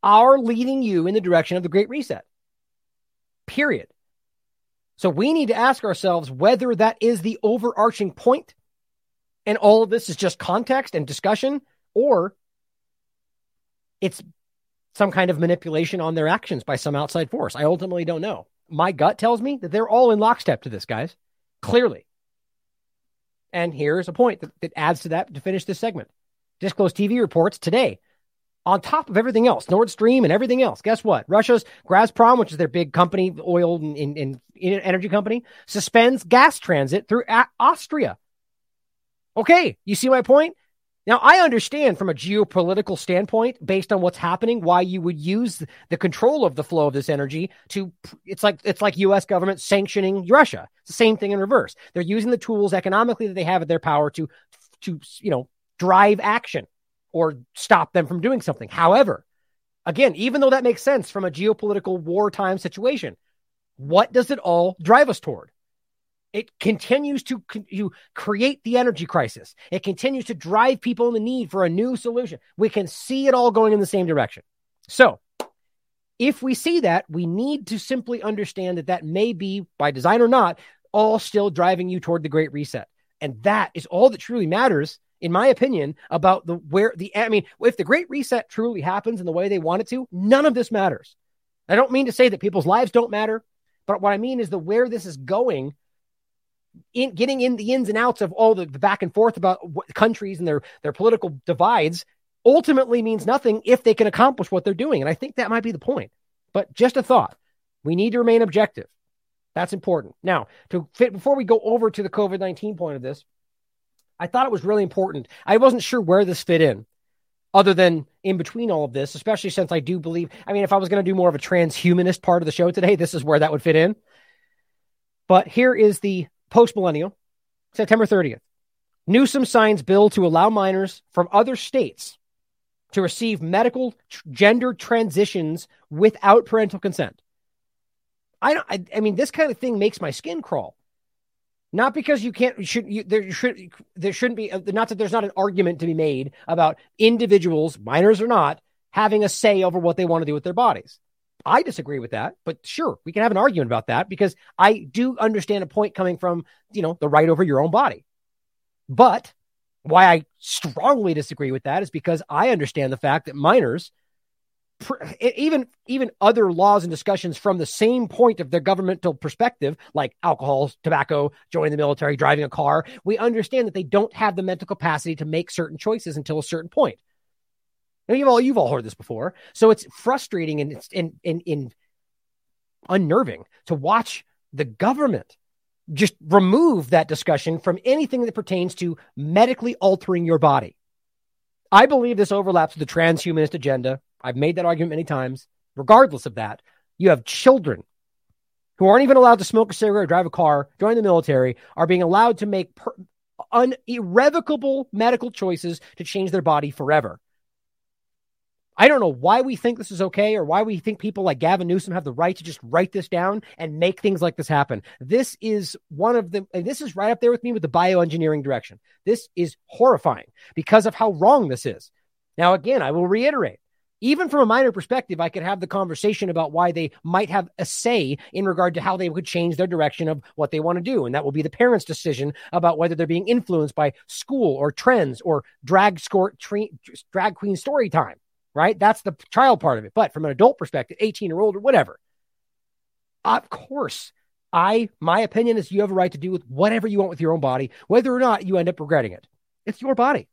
[SPEAKER 20] are leading you in the direction of the Great Reset. Period. So we need to ask ourselves whether that is the overarching point and all of this is just context and discussion, or it's some kind of manipulation on their actions by some outside force. I ultimately don't know. My gut tells me that they're all in lockstep to this, guys, clearly. And here's a point that, that adds to that to finish this segment. Disclose.tv reports today, on top of everything else, Nord Stream and everything else, guess what? Russia's Gazprom, which is their big company, oil and, and, and energy company, suspends gas transit through Austria. Okay, you see my point? Now, I understand from a geopolitical standpoint, based on what's happening, why you would use the control of the flow of this energy to. It's like it's like U.S. government sanctioning Russia. It's the same thing in reverse. They're using the tools economically that they have at their power to, to you know, drive action or stop them from doing something. However, again, even though that makes sense from a geopolitical wartime situation, what does it all drive us toward? It continues to, to create the energy crisis. It continues to drive people in the need for a new solution. We can see it all going in the same direction. So, if we see that, we need to simply understand that that may be, by design or not, all still driving you toward the Great Reset. And that is all that truly matters, in my opinion, about the where the, I mean, if the Great Reset truly happens in the way they want it to, none of this matters. I don't mean to say that people's lives don't matter, but what I mean is the where this is going in getting in the ins and outs of all the, the back and forth about countries and their their political divides ultimately means nothing if they can accomplish what they're doing. And I think that might be the point. But just a thought. We need to remain objective. That's important. Now, to fit before we go over to the COVID 19 point of this, I thought it was really important. I wasn't sure where this fit in, other than in between all of this, especially since I do believe, I mean, if I was going to do more of a transhumanist part of the show today, this is where that would fit in. But here is the post millennial, September 30th. Newsom signs bill to allow minors from other states to receive medical tr- gender transitions without parental consent. I, don't, I, I mean, this kind of thing makes my skin crawl. Not because you can't, should you, there should there shouldn't be uh, not that there's not an argument to be made about individuals, minors or not, having a say over what they want to do with their bodies. I disagree with that, but sure, we can have an argument about that because I do understand a point coming from, you know, the right over your own body. But why I strongly disagree with that is because I understand the fact that minors even even other laws and discussions from the same point of their governmental perspective like alcohol tobacco joining the military driving a car we understand that they don't have the mental capacity to make certain choices until a certain point you've all you've all heard this before so it's frustrating and it's in in, in unnerving to watch the government just remove that discussion from anything that pertains to medically altering your body I believe this overlaps with the transhumanist agenda I've made that argument many times. Regardless of that, you have children who aren't even allowed to smoke a cigarette or drive a car, join the military, are being allowed to make per- un- irrevocable medical choices to change their body forever. I don't know why we think this is okay or why we think people like Gavin Newsom have the right to just write this down and make things like this happen. This is one of the, and this is right up there with me with the bioengineering direction. This is horrifying because of how wrong this is. Now, again, I will reiterate even from a minor perspective, I could have the conversation about why they might have a say in regard to how they would change their direction of what they want to do. And that will be the parents' decision about whether they're being influenced by school or trends or drag, score, drag queen story time, right? That's the child part of it. But from an adult perspective, 18 or older, whatever, of course, I, my opinion is you have a right to do with whatever you want with your own body, whether or not you end up regretting it. It's your body.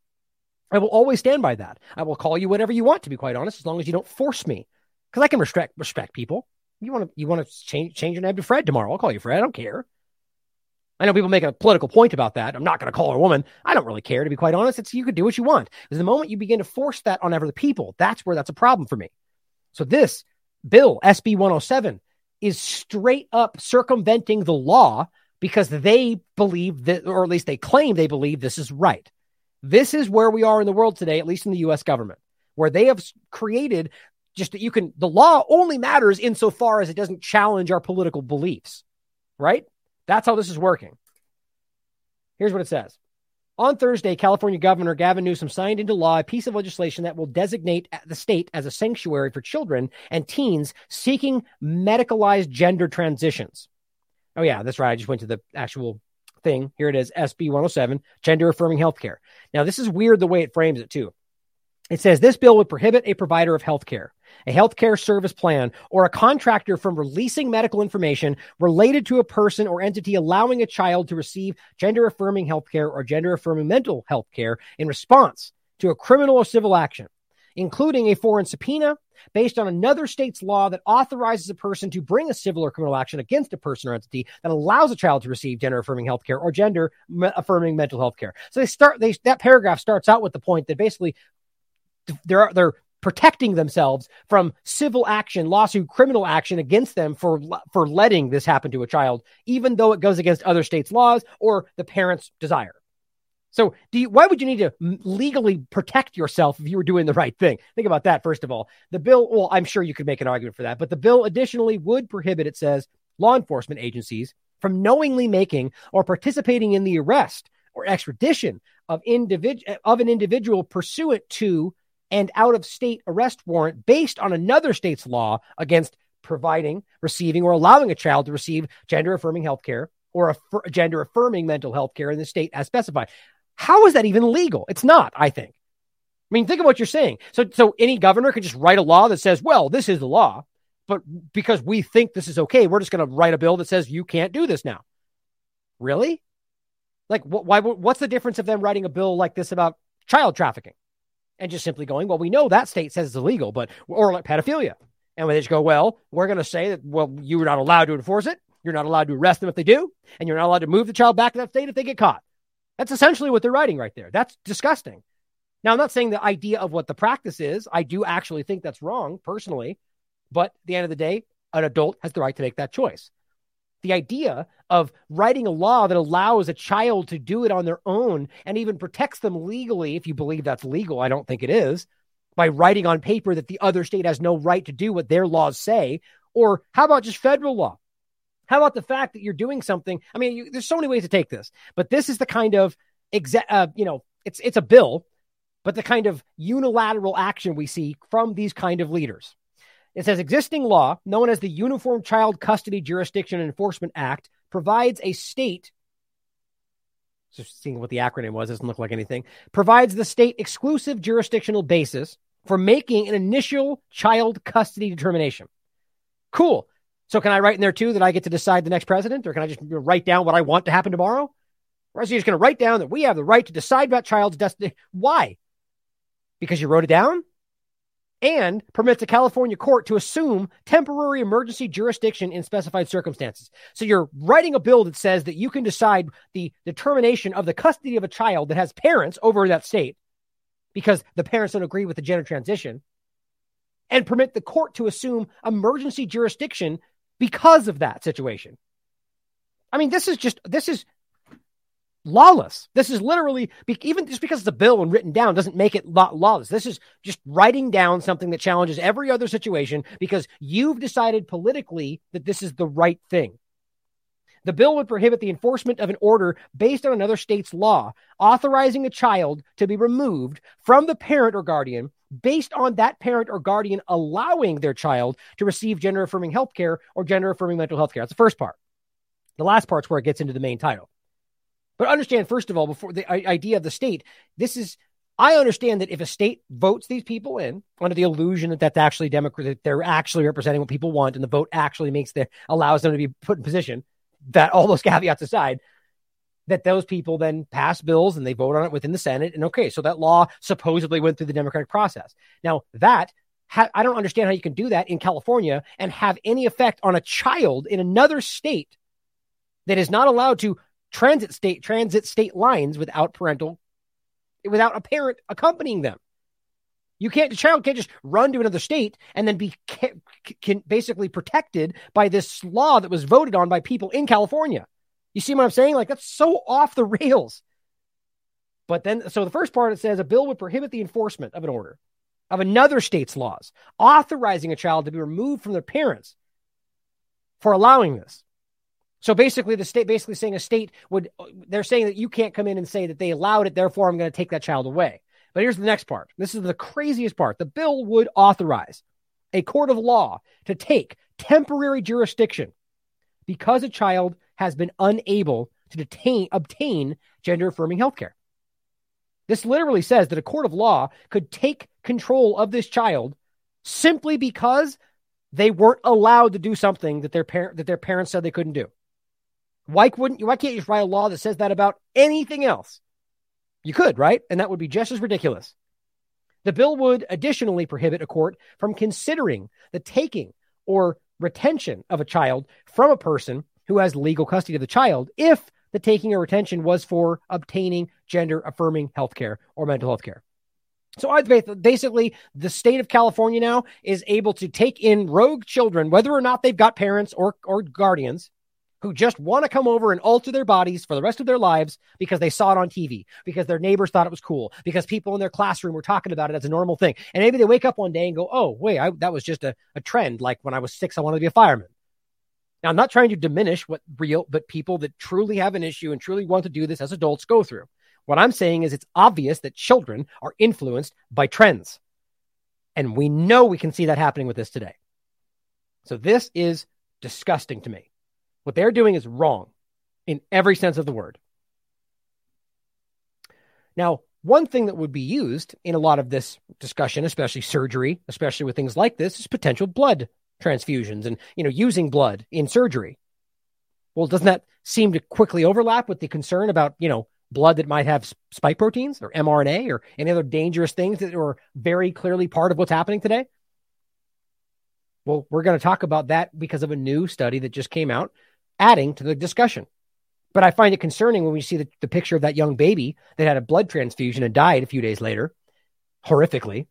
[SPEAKER 20] I will always stand by that. I will call you whatever you want, to be quite honest, as long as you don't force me. Because I can respect respect people. You want to you want to change change your name to Fred tomorrow? I'll call you Fred. I don't care. I know people make a political point about that. I'm not going to call her a woman. I don't really care, to be quite honest. It's you could do what you want. Because the moment you begin to force that on other people, that's where that's a problem for me. So this bill, SB 107, is straight up circumventing the law because they believe that, or at least they claim they believe this is right. This is where we are in the world today, at least in the US government, where they have created just that you can, the law only matters insofar as it doesn't challenge our political beliefs, right? That's how this is working. Here's what it says. On Thursday, California Governor Gavin Newsom signed into law a piece of legislation that will designate the state as a sanctuary for children and teens seeking medicalized gender transitions. Oh, yeah, that's right. I just went to the actual thing. Here it is SB 107, gender affirming healthcare. Now, this is weird the way it frames it, too. It says this bill would prohibit a provider of healthcare, a healthcare service plan, or a contractor from releasing medical information related to a person or entity allowing a child to receive gender affirming healthcare or gender affirming mental health care in response to a criminal or civil action, including a foreign subpoena, based on another state's law that authorizes a person to bring a civil or criminal action against a person or entity that allows a child to receive gender affirming health care or gender affirming mental health care. So they start they that paragraph starts out with the point that basically they're they're protecting themselves from civil action, lawsuit, criminal action against them for for letting this happen to a child, even though it goes against other states' laws or the parent's desire. So, do you, why would you need to legally protect yourself if you were doing the right thing? Think about that, first of all. The bill, well, I'm sure you could make an argument for that, but the bill additionally would prohibit, it says, law enforcement agencies from knowingly making or participating in the arrest or extradition of, individ- of an individual pursuant to and out of state arrest warrant based on another state's law against providing, receiving, or allowing a child to receive gender affirming health care or a gender affirming mental health care in the state as specified. How is that even legal? It's not, I think. I mean, think of what you're saying. So, so any governor could just write a law that says, well, this is the law, but because we think this is okay, we're just going to write a bill that says you can't do this now. Really? Like, wh- why? What's the difference of them writing a bill like this about child trafficking and just simply going, well, we know that state says it's illegal, but or like pedophilia, and when they just go, well, we're going to say that, well, you're not allowed to enforce it. You're not allowed to arrest them if they do, and you're not allowed to move the child back to that state if they get caught. That's essentially what they're writing right there. That's disgusting. Now, I'm not saying the idea of what the practice is. I do actually think that's wrong personally. But at the end of the day, an adult has the right to make that choice. The idea of writing a law that allows a child to do it on their own and even protects them legally, if you believe that's legal, I don't think it is, by writing on paper that the other state has no right to do what their laws say. Or how about just federal law? How about the fact that you're doing something? I mean, you, there's so many ways to take this, but this is the kind of exa- uh, you know, it's it's a bill, but the kind of unilateral action we see from these kind of leaders. It says existing law, known as the Uniform Child Custody Jurisdiction Enforcement Act, provides a state. Just seeing what the acronym was doesn't look like anything. Provides the state exclusive jurisdictional basis for making an initial child custody determination. Cool. So can I write in there too that I get to decide the next president, or can I just write down what I want to happen tomorrow? Or is he just going to write down that we have the right to decide about child's destiny? Why? Because you wrote it down? And permits a California court to assume temporary emergency jurisdiction in specified circumstances. So you're writing a bill that says that you can decide the determination of the custody of a child that has parents over that state because the parents don't agree with the gender transition and permit the court to assume emergency jurisdiction because of that situation. I mean, this is just, this is lawless. This is literally, even just because it's a bill and written down doesn't make it lawless. This is just writing down something that challenges every other situation because you've decided politically that this is the right thing. The bill would prohibit the enforcement of an order based on another state's law, authorizing a child to be removed from the parent or guardian based on that parent or guardian allowing their child to receive gender affirming health care or gender affirming mental health care. That's the first part. The last part's where it gets into the main title. But understand, first of all, before the idea of the state, this is, I understand that if a state votes these people in under the illusion that that's actually Democrat, that they're actually representing what people want, and the vote actually makes the allows them to be put in position. That all those caveats aside, that those people then pass bills and they vote on it within the Senate, and okay, so that law supposedly went through the democratic process. Now that ha- I don't understand how you can do that in California and have any effect on a child in another state that is not allowed to transit state transit state lines without parental without a parent accompanying them. You can't, the child can't just run to another state and then be can, can basically protected by this law that was voted on by people in California. You see what I'm saying? Like that's so off the rails. But then, so the first part it says a bill would prohibit the enforcement of an order of another state's laws, authorizing a child to be removed from their parents for allowing this. So basically, the state basically saying a state would, they're saying that you can't come in and say that they allowed it, therefore I'm going to take that child away. But here's the next part. This is the craziest part. The bill would authorize a court of law to take temporary jurisdiction because a child has been unable to detain, obtain gender affirming health care. This literally says that a court of law could take control of this child simply because they weren't allowed to do something that their parent that their parents said they couldn't do. Why wouldn't you? Why can't you just write a law that says that about anything else? You could, right? And that would be just as ridiculous. The bill would additionally prohibit a court from considering the taking or retention of a child from a person who has legal custody of the child if the taking or retention was for obtaining gender affirming health care or mental health care. So I basically, the state of California now is able to take in rogue children, whether or not they've got parents or, or guardians, who just want to come over and alter their bodies for the rest of their lives because they saw it on TV, because their neighbors thought it was cool, because people in their classroom were talking about it as a normal thing. And maybe they wake up one day and go, oh, wait, I, that was just a, a trend. Like when I was six, I wanted to be a fireman. Now, I'm not trying to diminish what real, but people that truly have an issue and truly want to do this as adults go through. What I'm saying is it's obvious that children are influenced by trends. And we know we can see that happening with this today. So this is disgusting to me. What they're doing is wrong in every sense of the word. Now, one thing that would be used in a lot of this discussion, especially surgery, especially with things like this, is potential blood transfusions and you know using blood in surgery. Well, doesn't that seem to quickly overlap with the concern about you know blood that might have spike proteins or mRNA or any other dangerous things that are very clearly part of what's happening today? Well, we're going to talk about that because of a new study that just came out adding to the discussion. But I find it concerning when we see the, the picture of that young baby that had a blood transfusion and died a few days later, horrifically,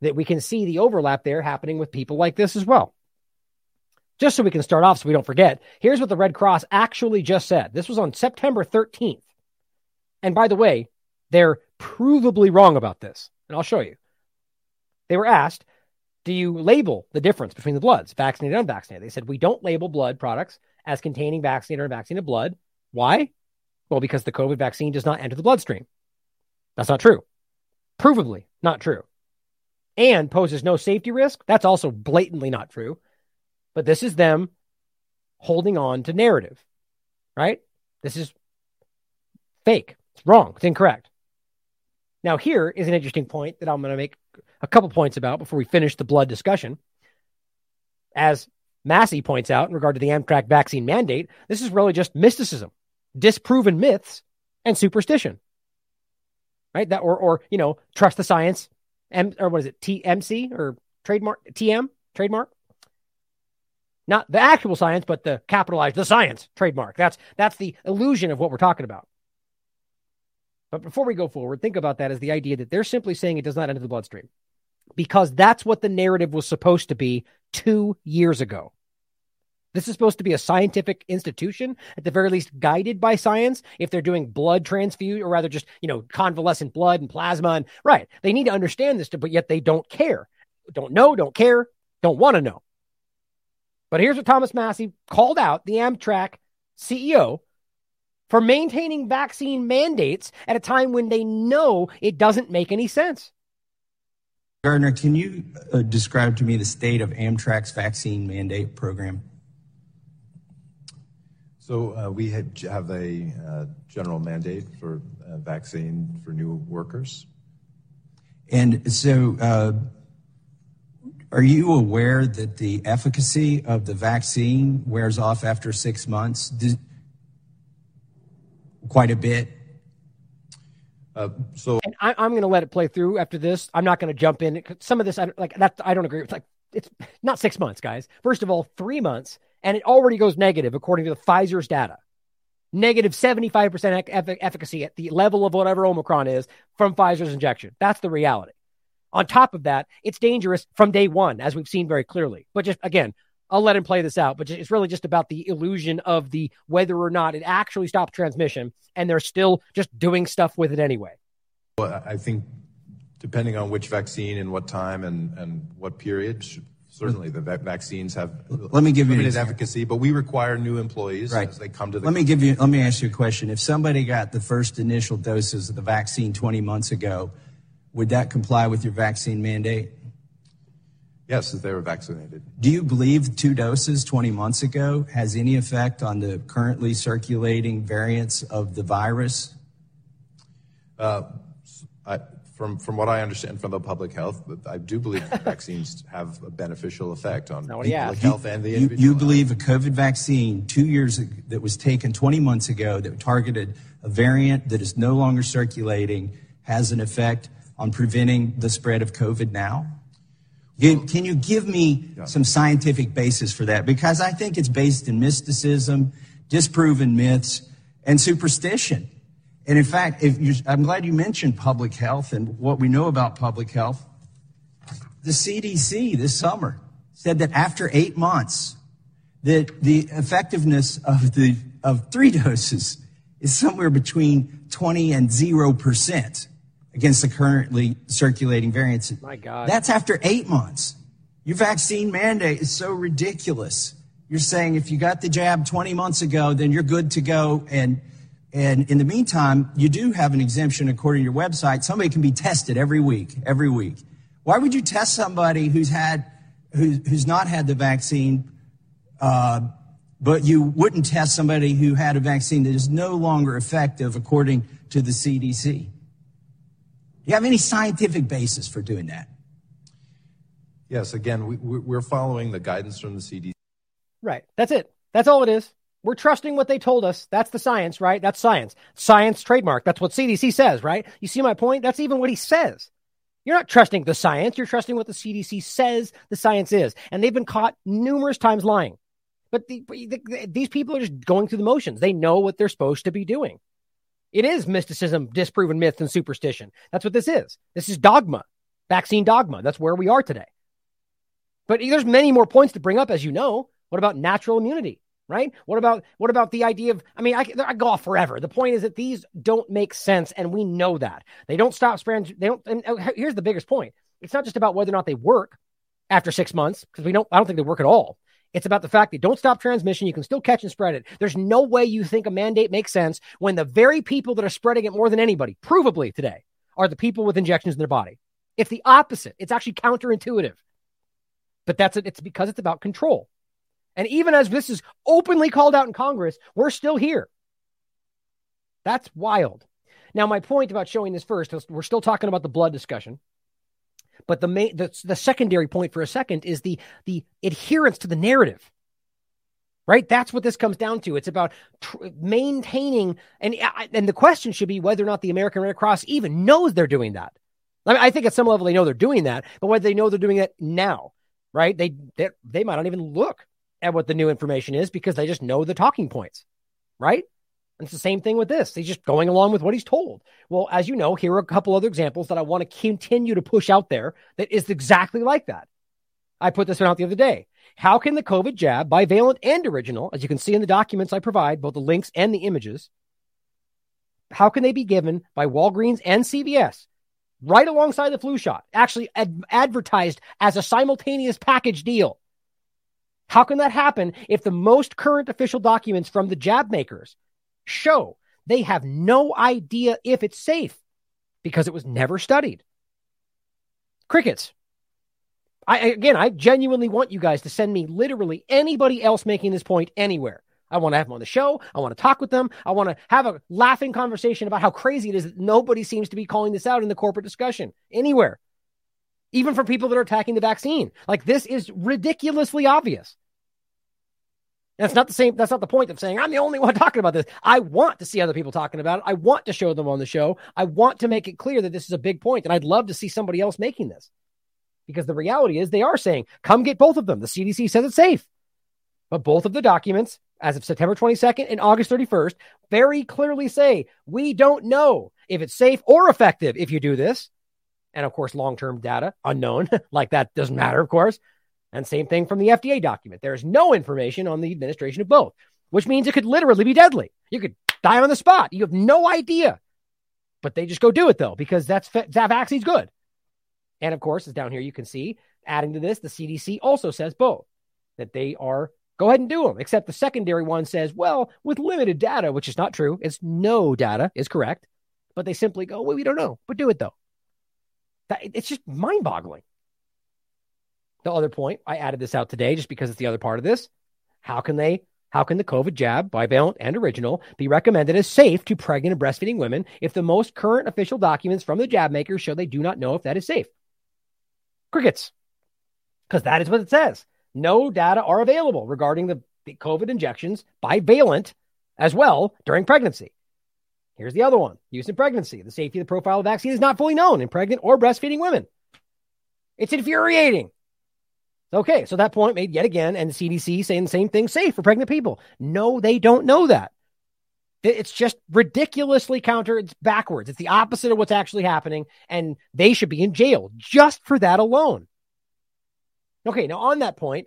[SPEAKER 20] that we can see the overlap there happening with people like this as well. Just so we can start off so we don't forget, here's what the Red Cross actually just said. This was on September 13th. And by the way, they're provably wrong about this. And I'll show you. They were asked, do you label the difference between the bloods, vaccinated and unvaccinated? They said, we don't label blood products as containing vaccinated or unvaccinated blood. Why? Well, because the COVID vaccine does not enter the bloodstream. That's not true. Provably not true. and poses no safety risk. That's also blatantly not true. But this is them holding on to narrative, right? This is fake. It's wrong. It's incorrect. Now, here is an interesting point that I'm going to make a couple points about before we finish the blood discussion. As Massie points out in regard to the Amtrak vaccine mandate, this is really just mysticism, disproven myths, and superstition. Right? That or or you know, trust the science, M or what is it, TMC or trademark TM trademark? Not the actual science, but the capitalized the science trademark. That's that's the illusion of what we're talking about. But before we go forward, think about that as the idea that they're simply saying it does not enter the bloodstream because that's what the narrative was supposed to be two years ago. This is supposed to be a scientific institution, at the very least guided by science. If they're doing blood transfusion, or rather just, you know, convalescent blood and plasma, and right, they need to understand this, but yet they don't care. Don't know, don't care, don't want to know. But here's what Thomas Massie called out the Amtrak CEO for maintaining vaccine mandates at a time when they know it doesn't make any sense.
[SPEAKER 27] Gardner, can you uh, describe to me the state of Amtrak's vaccine mandate program?
[SPEAKER 28] So uh, we have a uh, general mandate for uh, vaccine for new workers.
[SPEAKER 27] And so, uh, are you aware that the efficacy of the vaccine wears off after six months? quite a bit.
[SPEAKER 28] Uh, so
[SPEAKER 20] and I, am going to let it play through after this. I'm not going to jump in. Some of this, I like that. I don't agree. It's like it's not six months, guys. First of all, three months, and it already goes negative according to the Pfizer's data. Negative 75% efficacy at the level of whatever Omicron is from Pfizer's injection. That's the reality. On top of that, it's dangerous from day one, as we've seen very clearly. But just again, I'll let him play this out, but it's really just about the illusion of the whether or not it actually stopped transmission, and they're still just doing stuff with it anyway.
[SPEAKER 28] Well, I think depending on which vaccine and what time and, and what period, certainly the vaccines have
[SPEAKER 27] let me give you
[SPEAKER 28] limited efficacy, but we require new employees
[SPEAKER 27] right.
[SPEAKER 28] as they come to the.
[SPEAKER 27] Let me give you. Let me ask you a question. If somebody got the first initial doses of the vaccine 20 months ago, would that comply with your vaccine mandate?
[SPEAKER 28] Yes, as they were vaccinated.
[SPEAKER 27] Do you believe two doses 20 months ago has any effect on the currently circulating variants of the virus?
[SPEAKER 28] Uh, I, from from what I understand from the public health, I do believe vaccines have a beneficial effect on public health and the
[SPEAKER 27] individual. You, you believe a COVID vaccine two years ago, that was taken 20 months ago that targeted a variant that is no longer circulating has an effect on preventing the spread of COVID now? Can you give me some scientific basis for that? Because I think it's based in mysticism, disproven myths, and superstition. And in fact, I'm glad you mentioned public health and what we know about public health. The CDC this summer said that after eight months, that the effectiveness of the of three doses is somewhere between 20 and zero percent against the currently circulating variants.
[SPEAKER 20] My God.
[SPEAKER 27] That's after eight months. Your vaccine mandate is so ridiculous. You're saying if you got the jab 20 months ago, then you're good to go. And, and in the meantime, you do have an exemption according to your website. Somebody can be tested every week, every week. Why would you test somebody who's had, who, who's not had the vaccine, uh, but you wouldn't test somebody who had a vaccine that is no longer effective according to the CDC? You have any scientific basis for doing that?
[SPEAKER 28] Yes, again, we, we're following the guidance from the CDC.
[SPEAKER 20] Right. That's it. That's all it is. We're trusting what they told us. That's the science, right? That's science. Science trademark. That's what CDC says, right? You see my point? That's even what he says. You're not trusting the science. You're trusting what the CDC says the science is. And they've been caught numerous times lying. But the, the, these people are just going through the motions. They know what they're supposed to be doing. It is mysticism, disproven myth, and superstition. That's what this is. This is dogma, vaccine dogma. That's where we are today. But there's many more points to bring up, as you know. What about natural immunity? Right? What about what about the idea of? I mean, I, I go off forever. The point is that these don't make sense, and we know that they don't stop spreading. They don't. And uh, here's the biggest point: it's not just about whether or not they work after six months, because we don't. I don't think they work at all. It's about the fact that don't stop transmission. You can still catch and spread it. There's no way you think a mandate makes sense when the very people that are spreading it more than anybody, provably today, are the people with injections in their body. It's the opposite. It's actually counterintuitive. But that's it. It's because it's about control. And even as this is openly called out in Congress, we're still here. That's wild. Now, my point about showing this first, we're still talking about the blood discussion. But the main, the, the secondary point for a second is the the adherence to the narrative. Right? That's what this comes down to. It's about tr- maintaining, and and the question should be whether or not the American Red Cross even knows they're doing that. I mean, I think at some level they know they're doing that, but whether they know they're doing it now, right? They they, they might not even look at what the new information is because they just know the talking points, right? And it's the same thing with this. He's just going along with what he's told. Well, as you know, here are a couple other examples that I want to continue to push out there that is exactly like that. I put this one out the other day. How can the COVID jab, bivalent and original, as you can see in the documents I provide, both the links and the images, how can they be given by Walgreens and CVS right alongside the flu shot, actually ad- advertised as a simultaneous package deal? How can that happen if the most current official documents from the jab makers show they have no idea if it's safe because it was never studied. Crickets. I again, I genuinely want you guys to send me literally anybody else making this point anywhere. I want to have them on the show. I want to talk with them. I want to have a laughing conversation about how crazy it is that nobody seems to be calling this out in the corporate discussion anywhere, even for people that are attacking the vaccine. Like this is ridiculously obvious. That's not the same. That's not the point of saying I'm the only one talking about this. I want to see other people talking about it. I want to show them on the show. I want to make it clear that this is a big point, and I'd love to see somebody else making this. Because the reality is, they are saying, "Come get both of them." The CDC says it's safe, but both of the documents, as of September 22nd and August 31st, very clearly say we don't know if it's safe or effective if you do this. And of course, long-term data unknown. like that doesn't matter, of course. And same thing from the FDA document. There is no information on the administration of both, which means it could literally be deadly. You could die on the spot. You have no idea. But they just go do it though, because that's that vaccine's good. And of course, as down here you can see, adding to this, the CDC also says both that they are go ahead and do them. Except the secondary one says, well, with limited data, which is not true. It's no data is correct, but they simply go, well, we don't know, but do it though. That, it's just mind boggling. The other point, I added this out today just because it's the other part of this. How can they, how can the COVID jab, bivalent and original, be recommended as safe to pregnant and breastfeeding women if the most current official documents from the jab makers show they do not know if that is safe? Crickets. Because that is what it says. No data are available regarding the, COVID injections bivalent as well during pregnancy. Here's the other one use in pregnancy. The safety of the profile of vaccine is not fully known in pregnant or breastfeeding women. It's infuriating. Okay, so that point made yet again, and the CDC saying the same thing safe for pregnant people. No, they don't know that. It's just ridiculously counter. It's backwards. It's the opposite of what's actually happening, and they should be in jail just for that alone. Okay, now on that point,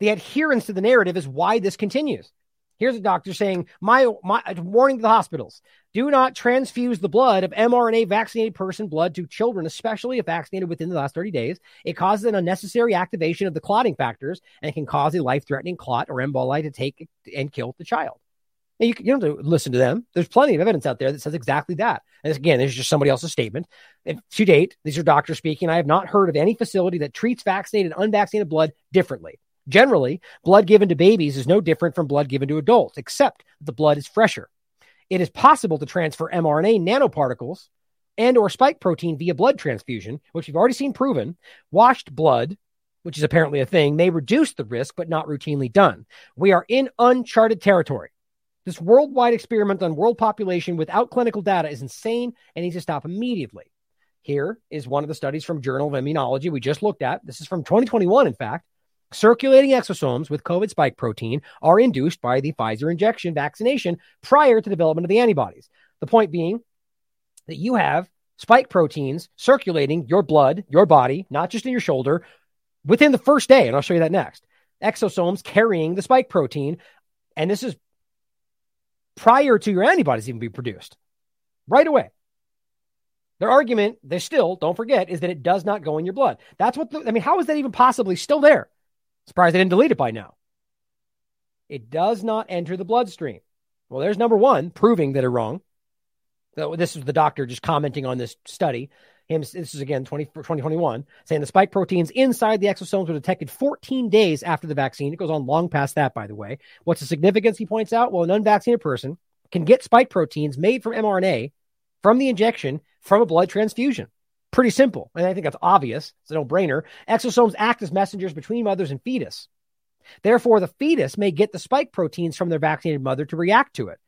[SPEAKER 20] the adherence to the narrative is why this continues. Here's a doctor saying, my, my warning to the hospitals do not transfuse the blood of mRNA vaccinated person blood to children, especially if vaccinated within the last 30 days. It causes an unnecessary activation of the clotting factors and can cause a life threatening clot or emboli to take and kill the child. And you, you don't listen to them. There's plenty of evidence out there that says exactly that. And again, this is just somebody else's statement. To date, these are doctors speaking. I have not heard of any facility that treats vaccinated and unvaccinated blood differently. Generally, blood given to babies is no different from blood given to adults, except the blood is fresher. It is possible to transfer mRNA nanoparticles and or spike protein via blood transfusion, which we've already seen proven. Washed blood, which is apparently a thing, may reduce the risk, but not routinely done. We are in uncharted territory. This worldwide experiment on world population without clinical data is insane and needs to stop immediately. Here is one of the studies from Journal of Immunology we just looked at. This is from 2021, in fact. Circulating exosomes with COVID spike protein are induced by the Pfizer injection vaccination prior to development of the antibodies. The point being that you have spike proteins circulating your blood, your body, not just in your shoulder, within the first day. And I'll show you that next. Exosomes carrying the spike protein. And this is prior to your antibodies even being produced right away. Their argument, they still don't forget, is that it does not go in your blood. That's what the, I mean. How is that even possibly still there? Surprised they didn't delete it by now. It does not enter the bloodstream. Well, there's number one, proving that they're wrong. This is the doctor just commenting on this study. Him, this is again 20, 2021, saying the spike proteins inside the exosomes were detected 14 days after the vaccine. It goes on long past that, by the way. What's the significance? He points out. Well, an unvaccinated person can get spike proteins made from mRNA from the injection from a blood transfusion. Pretty simple. And I think that's obvious. It's a no brainer. Exosomes act as messengers between mothers and fetus. Therefore, the fetus may get the spike proteins from their vaccinated mother to react to it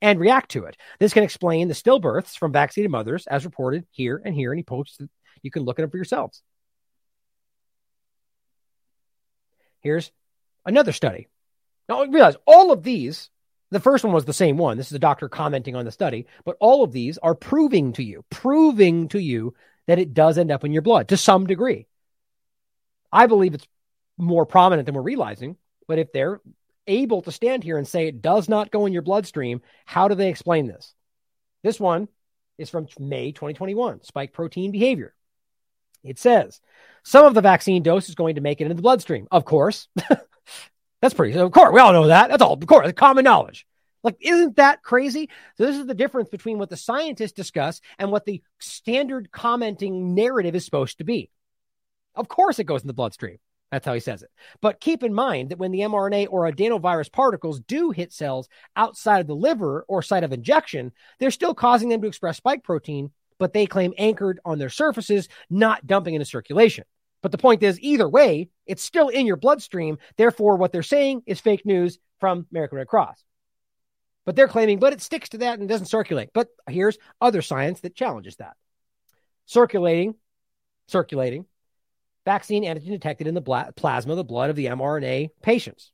[SPEAKER 20] and react to it. This can explain the stillbirths from vaccinated mothers, as reported here and here. And he posts. You can look it up for yourselves. Here's another study. Now, realize all of these, the first one was the same one. This is a doctor commenting on the study, but all of these are proving to you, proving to you that it does end up in your blood to some degree. I believe it's more prominent than we're realizing. But if they're able to stand here and say it does not go in your bloodstream, how do they explain this? This one is from May 2021, spike protein behavior. It says some of the vaccine dose is going to make it into the bloodstream. Of course. That's pretty, of course, we all know that. That's all, of course, common knowledge. Like, isn't that crazy? So, this is the difference between what the scientists discuss and what the standard commenting narrative is supposed to be. Of course, it goes in the bloodstream. That's how he says it. But keep in mind that when the mRNA or adenovirus particles do hit cells outside of the liver or site of injection, they're still causing them to express spike protein, but they claim anchored on their surfaces, not dumping into circulation. But the point is, either way, it's still in your bloodstream. Therefore, what they're saying is fake news from American Red Cross. But they're claiming, but it sticks to that and doesn't circulate. But here's other science that challenges that. Circulating, circulating vaccine antigen detected in the bla- plasma, the blood of the mRNA patients.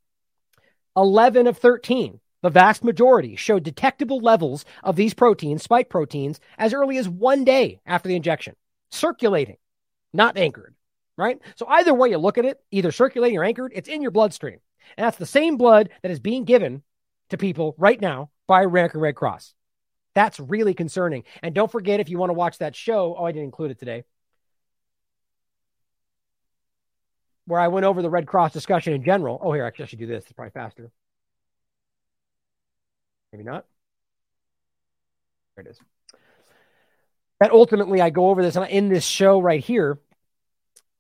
[SPEAKER 20] 11 of 13, the vast majority, showed detectable levels of these proteins, spike proteins, as early as one day after the injection, circulating, not anchored, right? So either way you look at it, either circulating or anchored, it's in your bloodstream. And that's the same blood that is being given to people right now by American Red Cross. That's really concerning. And don't forget, if you want to watch that show, oh, I didn't include it today. where I went over the Red Cross discussion in general. Oh, here, I should do this. It's probably faster. Maybe not. There it is. That ultimately, I go over this and in this show right here.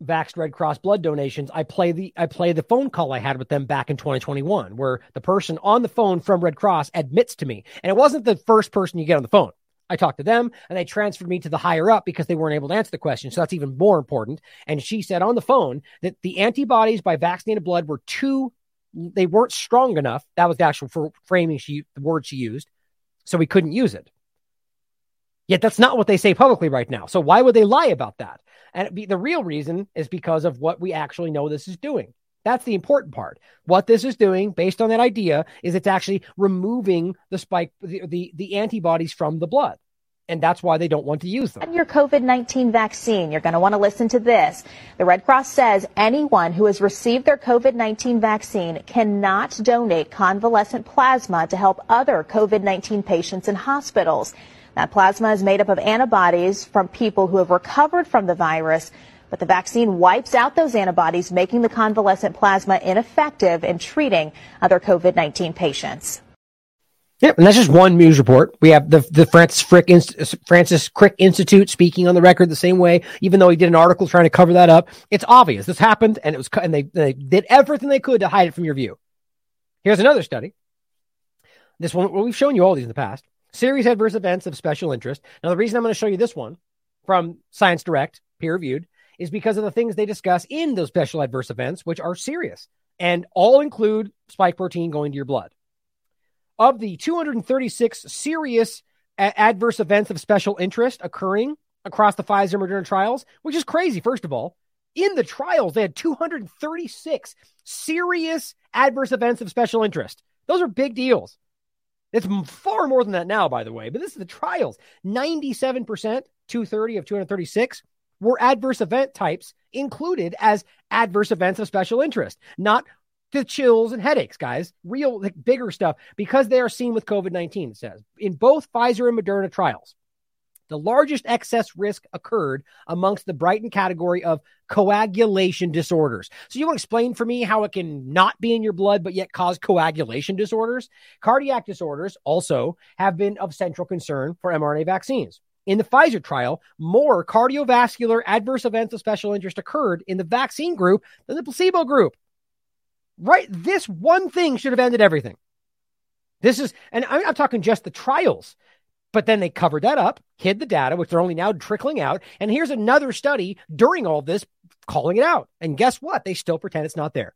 [SPEAKER 20] Vaxxed Red Cross blood donations. I play the I play the phone call I had with them back in 2021, where the person on the phone from Red Cross admits to me, and it wasn't the first person you get on the phone. I talked to them and they transferred me to the higher up because they weren't able to answer the question. So that's even more important. And she said on the phone that the antibodies by vaccinated blood were too, they weren't strong enough. That was the actual framing she, the word she used. So we couldn't use it. Yet that's not what they say publicly right now. So why would they lie about that? And be, the real reason is because of what we actually know this is doing. That's the important part. What this is doing, based on that idea, is it's actually removing the spike, the, the, the antibodies from the blood. And that's why they don't want to use them.
[SPEAKER 29] And your COVID 19 vaccine, you're going to want to listen to this. The Red Cross says anyone who has received their COVID 19 vaccine cannot donate convalescent plasma to help other COVID 19 patients in hospitals. That plasma is made up of antibodies from people who have recovered from the virus but the vaccine wipes out those antibodies, making the convalescent plasma ineffective in treating other COVID 19 patients.
[SPEAKER 20] Yep, and that's just one news report. We have the the Francis Frick Francis Crick Institute speaking on the record the same way, even though he did an article trying to cover that up. It's obvious this happened, and it was and they, they did everything they could to hide it from your view. Here's another study. This one, we've shown you all these in the past. Serious adverse events of special interest. Now, the reason I'm going to show you this one from Science Direct, peer reviewed, is because of the things they discuss in those special adverse events, which are serious and all include spike protein going to your blood. Of the 236 serious a- adverse events of special interest occurring across the Pfizer Moderna trials, which is crazy, first of all, in the trials, they had 236 serious adverse events of special interest. Those are big deals. It's far more than that now, by the way, but this is the trials. 97%, 230 of 236 were adverse event types included as adverse events of special interest, not the chills and headaches, guys, real like, bigger stuff, because they are seen with COVID 19, it says. In both Pfizer and Moderna trials, the largest excess risk occurred amongst the Brighton category of coagulation disorders. So, you want to explain for me how it can not be in your blood, but yet cause coagulation disorders? Cardiac disorders also have been of central concern for mRNA vaccines. in the Pfizer trial, more cardiovascular adverse events of special interest occurred in the vaccine group than the placebo group. Right? This one thing should have ended everything. This is, and I'm, talking just the trials. But then they covered that up, hid the data, which they're only now trickling out. And here's another study during all this calling it out. And guess what? They still pretend it's not there.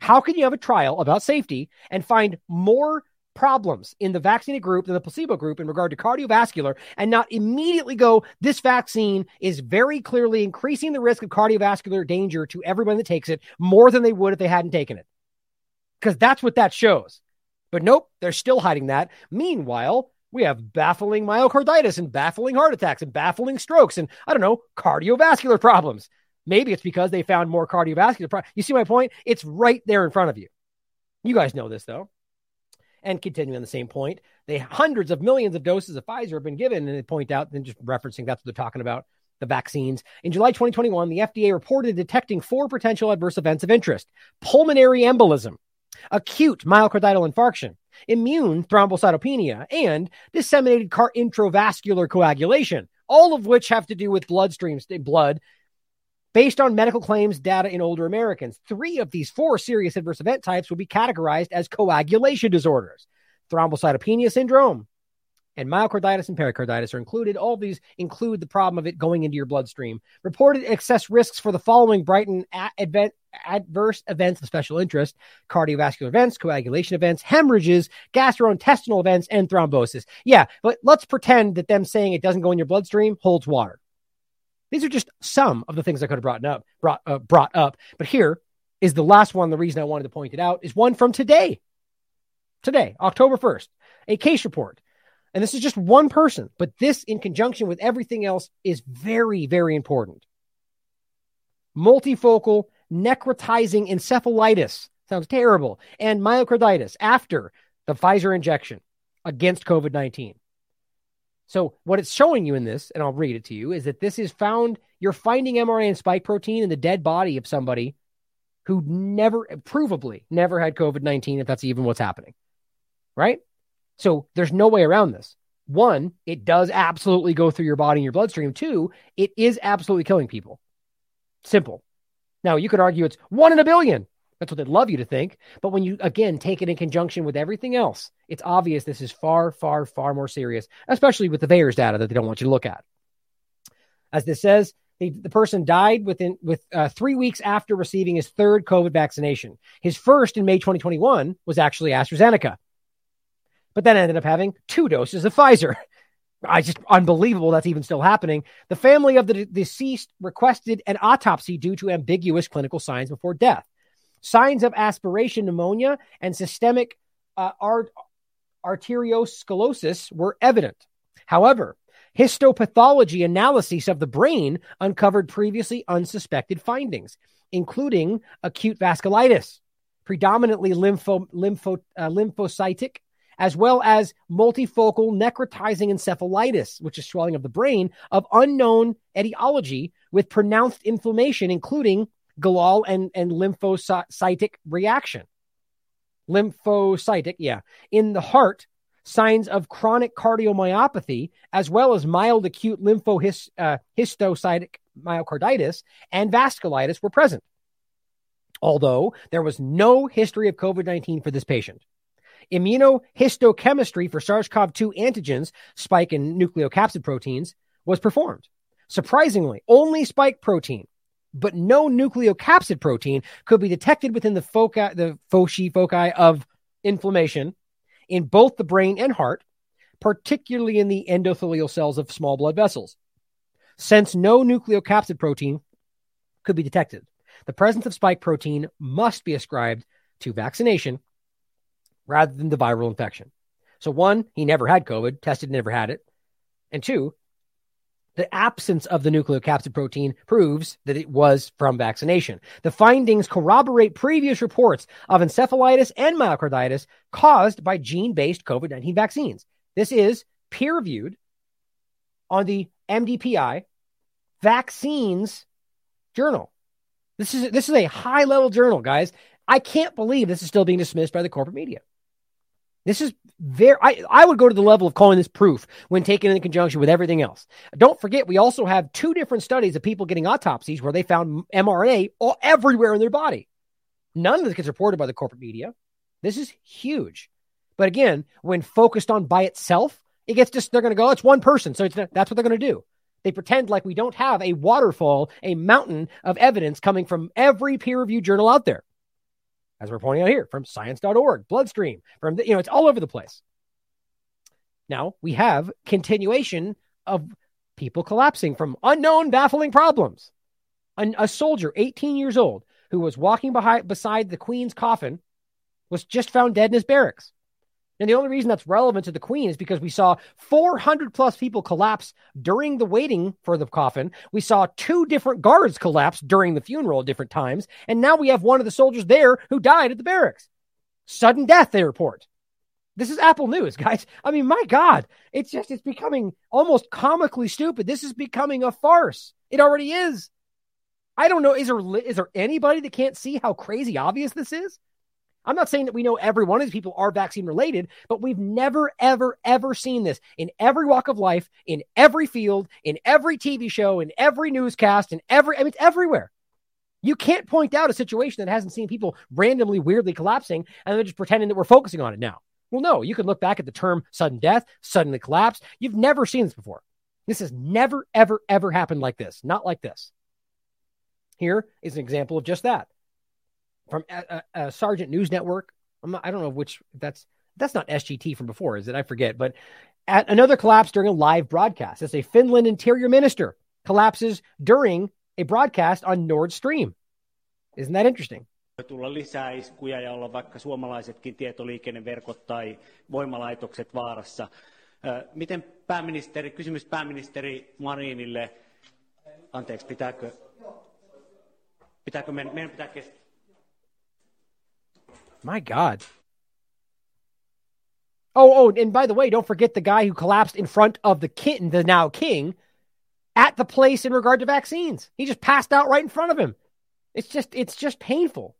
[SPEAKER 20] How can you have a trial about safety and find more problems in the vaccinated group than the placebo group in regard to cardiovascular and not immediately go, this vaccine is very clearly increasing the risk of cardiovascular danger to everyone that takes it more than they would if they hadn't taken it? Because that's what that shows. But nope, they're still hiding that. Meanwhile, we have baffling myocarditis and baffling heart attacks and baffling strokes and I don't know, cardiovascular problems. Maybe it's because they found more cardiovascular problems. You see my point? It's right there in front of you. You guys know this though. And continuing on the same point, they hundreds of millions of doses of Pfizer have been given, and they point out, and just referencing that's what they're talking about, the vaccines. In July 2021, the FDA reported detecting four potential adverse events of interest: pulmonary embolism, acute myocardial infarction, immune thrombocytopenia, and disseminated car- intravascular coagulation, all of which have to do with bloodstreams, blood, based on medical claims data in older Americans. Three of these four serious adverse event types would be categorized as coagulation disorders thrombocytopenia syndrome, and myocarditis and pericarditis are included. All these include the problem of it going into your bloodstream. Reported excess risks for the following Brighton advent, adverse events of special interest cardiovascular events, coagulation events, hemorrhages, gastrointestinal events, and thrombosis. Yeah, but let's pretend that them saying it doesn't go in your bloodstream holds water. These are just some of the things I could have brought up, brought, uh, brought up. But here is the last one. The reason I wanted to point it out is one from today. Today, October 1st, a case report and this is just one person, but this in conjunction with everything else is very, very important. Multifocal necrotizing encephalitis sounds terrible, and myocarditis after the Pfizer injection against COVID 19. So, what it's showing you in this, and I'll read it to you, is that this is found, you're finding mRNA and spike protein in the dead body of somebody who never, provably, never had COVID 19, if that's even what's happening. Right? So there's no way around this. One, it does absolutely go through your body and your bloodstream. Two, it is absolutely killing people. Simple. Now, you could argue it's one in a billion. That's what they'd love you to think. But when you, again, take it in conjunction with everything else, it's obvious this is far, far, far more serious, especially with the VAERS data that they don't want you to look at. As this says, the, the person died within with uh, three weeks after receiving his third COVID vaccination. His first in May 2021 was actually AstraZeneca but then ended up having two doses of Pfizer. I just unbelievable that's even still happening. The family of the deceased requested an autopsy due to ambiguous clinical signs before death. Signs of aspiration pneumonia and systemic uh, art- arteriosclerosis were evident. However, histopathology analyses of the brain uncovered previously unsuspected findings, including acute vasculitis, predominantly lympho, lympho, uh, lymphocytic as well as multifocal necrotizing encephalitis, which is swelling of the brain of unknown etiology with pronounced inflammation, including Gallal and, and lymphocytic reaction. Lymphocytic, yeah. In the heart, signs of chronic cardiomyopathy, as well as mild acute lymphohistiocytic uh, myocarditis and vasculitis were present. Although there was no history of COVID 19 for this patient. Immunohistochemistry for SARS CoV 2 antigens, spike in nucleocapsid proteins, was performed. Surprisingly, only spike protein, but no nucleocapsid protein could be detected within the foci, the foci foci of inflammation in both the brain and heart, particularly in the endothelial cells of small blood vessels. Since no nucleocapsid protein could be detected, the presence of spike protein must be ascribed to vaccination rather than the viral infection. So, one, he never had COVID, tested, never had it. And two, the absence of the nucleocapsid protein proves that it was from vaccination. The findings corroborate previous reports of encephalitis and myocarditis caused by gene based COVID 19 vaccines. This is peer reviewed on the MDPI Vaccines Journal. This is, this is a high level journal, guys. I can't believe this is still being dismissed by the corporate media. This is very, I, I would go to the level of calling this proof when taken in conjunction with everything else. Don't forget, we also have two different studies of people getting autopsies where they found mRNA all, everywhere in their body. None of this gets reported by the corporate media. This is huge. But again, when focused on by itself, it gets just, they're going to go, oh, it's one person. So it's, that's what they're going to do. They pretend like we don't have a waterfall, a mountain of evidence coming from every peer reviewed journal out there as we're pointing out here, from science.org, Bloodstream, from, the, you know, it's all over the place. Now we have continuation of people collapsing from unknown, baffling problems. An, a soldier, 18 years old, who was walking behind, beside the Queen's coffin, was just found dead in his barracks. And the only reason that's relevant to the Queen is because we saw 400 plus people collapse during the waiting for the coffin. We saw two different guards collapse during the funeral at different times. And now we have one of the soldiers there who died at the barracks. Sudden death, they report. This is Apple News, guys. I mean, my God, it's just, it's becoming almost comically stupid. This is becoming a farce. It already is. I don't know. Is there, is there anybody that can't see how crazy obvious this is? I'm not saying that we know every one of these people are vaccine related, but we've never, ever, ever seen this in every walk of life, in every field, in every TV show, in every newscast, in every, I mean, it's everywhere. You can't point out a situation that hasn't seen people randomly, weirdly collapsing and then just pretending that we're focusing on it now. Well, no, you can look back at the term sudden death, suddenly collapse. You've never seen this before. This has never, ever, ever happened like this. Not like this. Here is an example of just that from a, a, a Sergeant News Network. Not, i don't know which that's that's not SGT from before, is it? I forget. But at another collapse during a live broadcast. It's a Finland interior minister collapses during a broadcast on Nord Stream. Isn't that interesting?
[SPEAKER 30] tulla lisää iskuja ja olla vaikka suomalaisetkin tietoliikenneverkot tai voimalaitokset vaarassa. Miten pääministeri, kysymys pääministeri Marinille, anteeksi, pitääkö, pitääkö meidän, meidän pitää kestää?
[SPEAKER 20] My God. Oh, oh, and by the way, don't forget the guy who collapsed in front of the king, the now king, at the place in regard to vaccines. He just passed out right in front of him. It's just, it's just painful.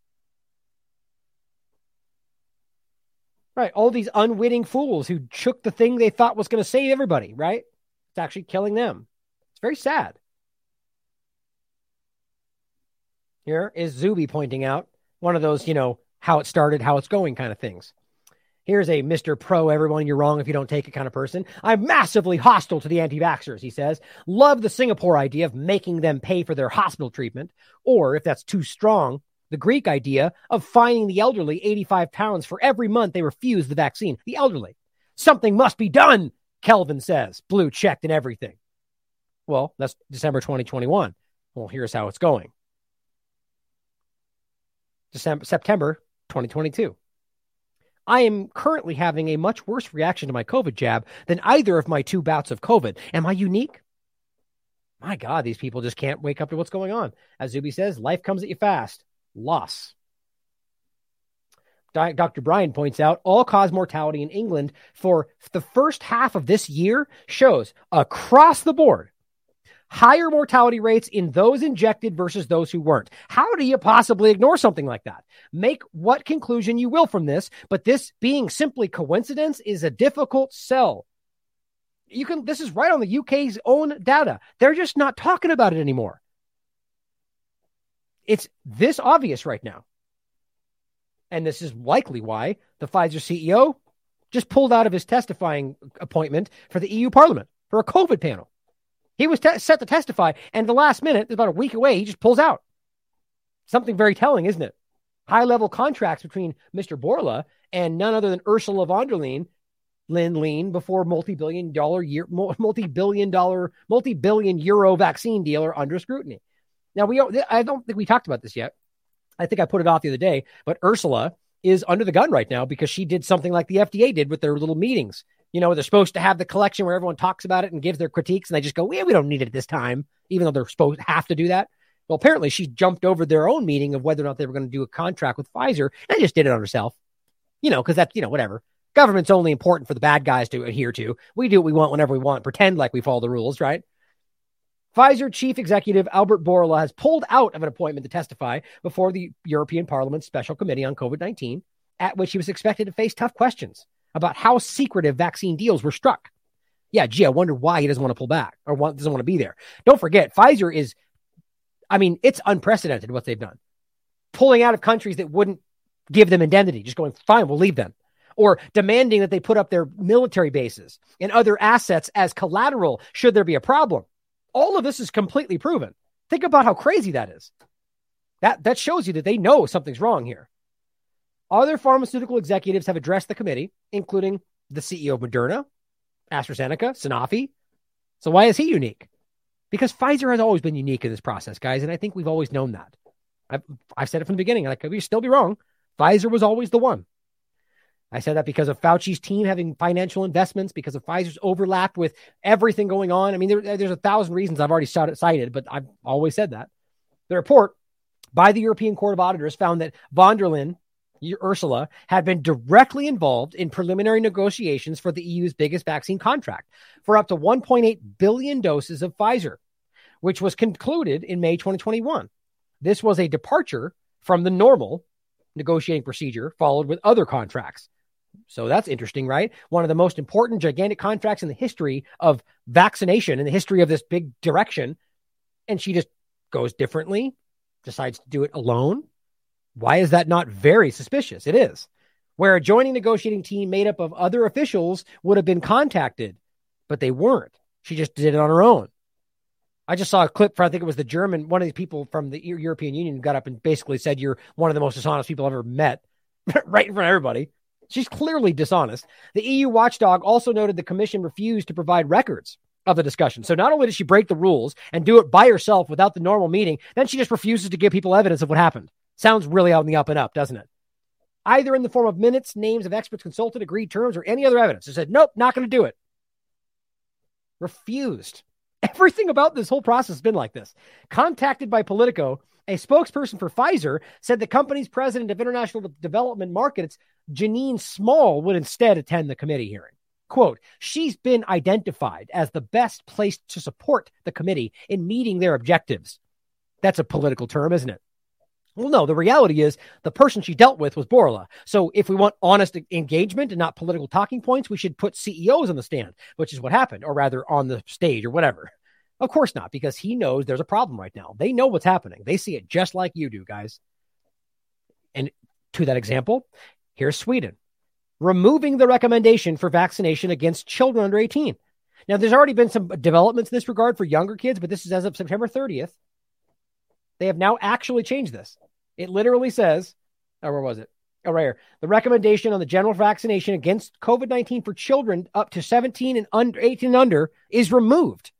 [SPEAKER 20] Right. All these unwitting fools who shook the thing they thought was going to save everybody, right? It's actually killing them. It's very sad. Here is Zuby pointing out one of those, you know, how it started, how it's going kind of things. Here's a Mr. Pro, everyone, you're wrong if you don't take it kind of person. I'm massively hostile to the anti vaxxers, he says. Love the Singapore idea of making them pay for their hospital treatment. Or, if that's too strong, the Greek idea of fining the elderly 85 pounds for every month they refuse the vaccine. The elderly. Something must be done, Kelvin says, blue checked and everything. Well, that's December 2021. Well, here's how it's going. December, September 2022. I am currently having a much worse reaction to my COVID jab than either of my two bouts of COVID. Am I unique? My God, these people just can't wake up to what's going on. As Zuby says, life comes at you fast. Loss. Dr. Bryan points out all cause mortality in England for the first half of this year shows across the board higher mortality rates in those injected versus those who weren't. How do you possibly ignore something like that? Make what conclusion you will from this, but this being simply coincidence is a difficult sell. You can, this is right on the UK's own data. They're just not talking about it anymore. It's this obvious right now. And this is likely why the Pfizer CEO just pulled out of his testifying appointment for the EU Parliament for a COVID panel. He was te- set to testify, and the last minute, about a week away, he just pulls out. Something very telling, isn't it? High level contracts between Mr. Bourla and none other than Ursula von der Leyen, Lynn Lean, before multi-billion dollar year, multi-billion dollar, multi-billion euro vaccine deal are under scrutiny. Now we, don't, I don't think we talked about this yet. I think I put it off the other day, but Ursula is under the gun right now because she did something like the FDA did with their little meetings you know, they're supposed to have the collection where everyone talks about it and gives their critiques, and they just go, "Yeah, we don't need it this time," even though they're supposed to have to do that. Well, apparently, she jumped over their own meeting of whether or not they were going to do a contract with Pfizer, and just did it on herself. You know, because that's you know whatever. Government's only important for the bad guys to adhere to. We do what we want whenever we want, pretend like we follow the rules, right? Pfizer chief executive Albert Bourla has pulled out of an appointment to testify before the European Parliament's special committee on COVID 19, at which he was expected to face tough questions about how secretive vaccine deals were struck. Yeah, gee, I wonder why he doesn't want to pull back or want, doesn't want to be there. Don't forget, Pfizer is, I mean, it's unprecedented what they've done. Pulling out of countries that wouldn't give them indemnity, just going, fine, we'll leave them. Or demanding that they put up their military bases and other assets as collateral should there be a problem. All of this is completely proven. Think about how crazy that is. That, that shows you that they know something's wrong here. Other pharmaceutical executives have addressed the committee, including the CEO of Moderna, AstraZeneca, Sanofi. So why is he unique? Because Pfizer has always been unique in this process, guys, and I think we've always known that. I've, I've said it from the beginning. I could still be wrong. Pfizer was always the one. I said that because of Fauci's team having financial investments, because of Pfizer's overlap with everything going on. I mean, there, there's a thousand reasons I've already cited, but I've always said that. The report by the European Court of Auditors found that von der Leyen, Ursula, had been directly involved in preliminary negotiations for the EU's biggest vaccine contract for up to 1.8 billion doses of Pfizer, which was concluded in May 2021. This was a departure from the normal negotiating procedure followed with other contracts. So that's interesting, right? One of the most important, gigantic contracts in the history of vaccination, in the history of this big direction. And she just goes differently, decides to do it alone. Why is that not very suspicious? It is. Where a joining negotiating team made up of other officials would have been contacted, but they weren't. She just did it on her own. I just saw a clip for I think it was the German one of the people from the European Union got up and basically said you're one of the most dishonest people I've ever met, right in front of everybody. She's clearly dishonest. The EU watchdog also noted the Commission refused to provide records of the discussion. So not only did she break the rules and do it by herself without the normal meeting, then she just refuses to give people evidence of what happened. Sounds really out in the up and up, doesn't it? Either in the form of minutes, names of experts consulted, agreed terms, or any other evidence. She said, nope, not going to do it. Refused. Everything about this whole process has been like this. Contacted by Politico, a spokesperson for Pfizer said the company's president of international development markets, Janine Small, would instead attend the committee hearing. Quote, she's been identified as the best place to support the committee in meeting their objectives. That's a political term, isn't it? Well, no, the reality is the person she dealt with was Bourla. So if we want honest engagement and not political talking points, we should put CEOs on the stand, which is what happened, or rather on the stage or whatever. Of course not, because he knows there's a problem right now. They know what's happening. They see it just like you do, guys. And to that example, here's Sweden removing the recommendation for vaccination against children under 18. Now, there's already been some developments in this regard for younger kids, but this is as of September 30th. They have now actually changed this. It literally says, oh, where was it? Oh, right here. The recommendation on the general vaccination against COVID 19 for children up to 17 and under 18 and under is removed.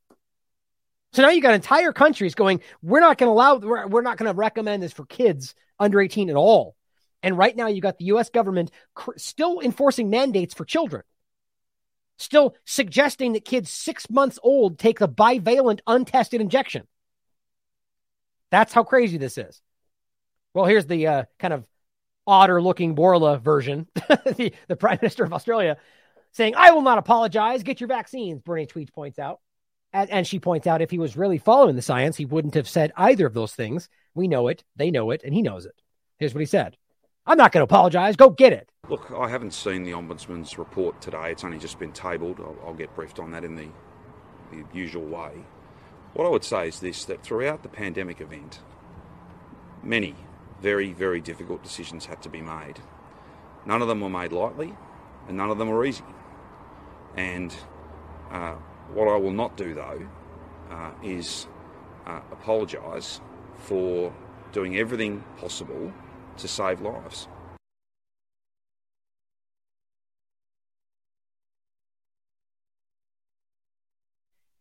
[SPEAKER 20] So now you got entire countries going, we're not going to allow, we're, we're not going to recommend this for kids under 18 at all. And right now you got the US government cr- still enforcing mandates for children, still suggesting that kids six months old take the bivalent untested injection. That's how crazy this is. Well, here's the uh, kind of odder looking Bourla version, the, the Prime Minister of Australia saying, I will not apologize. Get your vaccines, Bernie Tweets points out. And, and she points out if he was really following the science, he wouldn't have said either of those things. We know it, they know it, and he knows it. Here's what he said I'm not going to apologize. Go get it.
[SPEAKER 31] Look, I haven't seen the Ombudsman's report today. It's only just been tabled. I'll, I'll get briefed on that in the, the usual way. What I would say is this that throughout the pandemic event, many very, very difficult decisions had to be made. None of them were made lightly, and none of them were easy. And uh, what I will not do, though, uh, is uh, apologise for doing everything possible to save lives.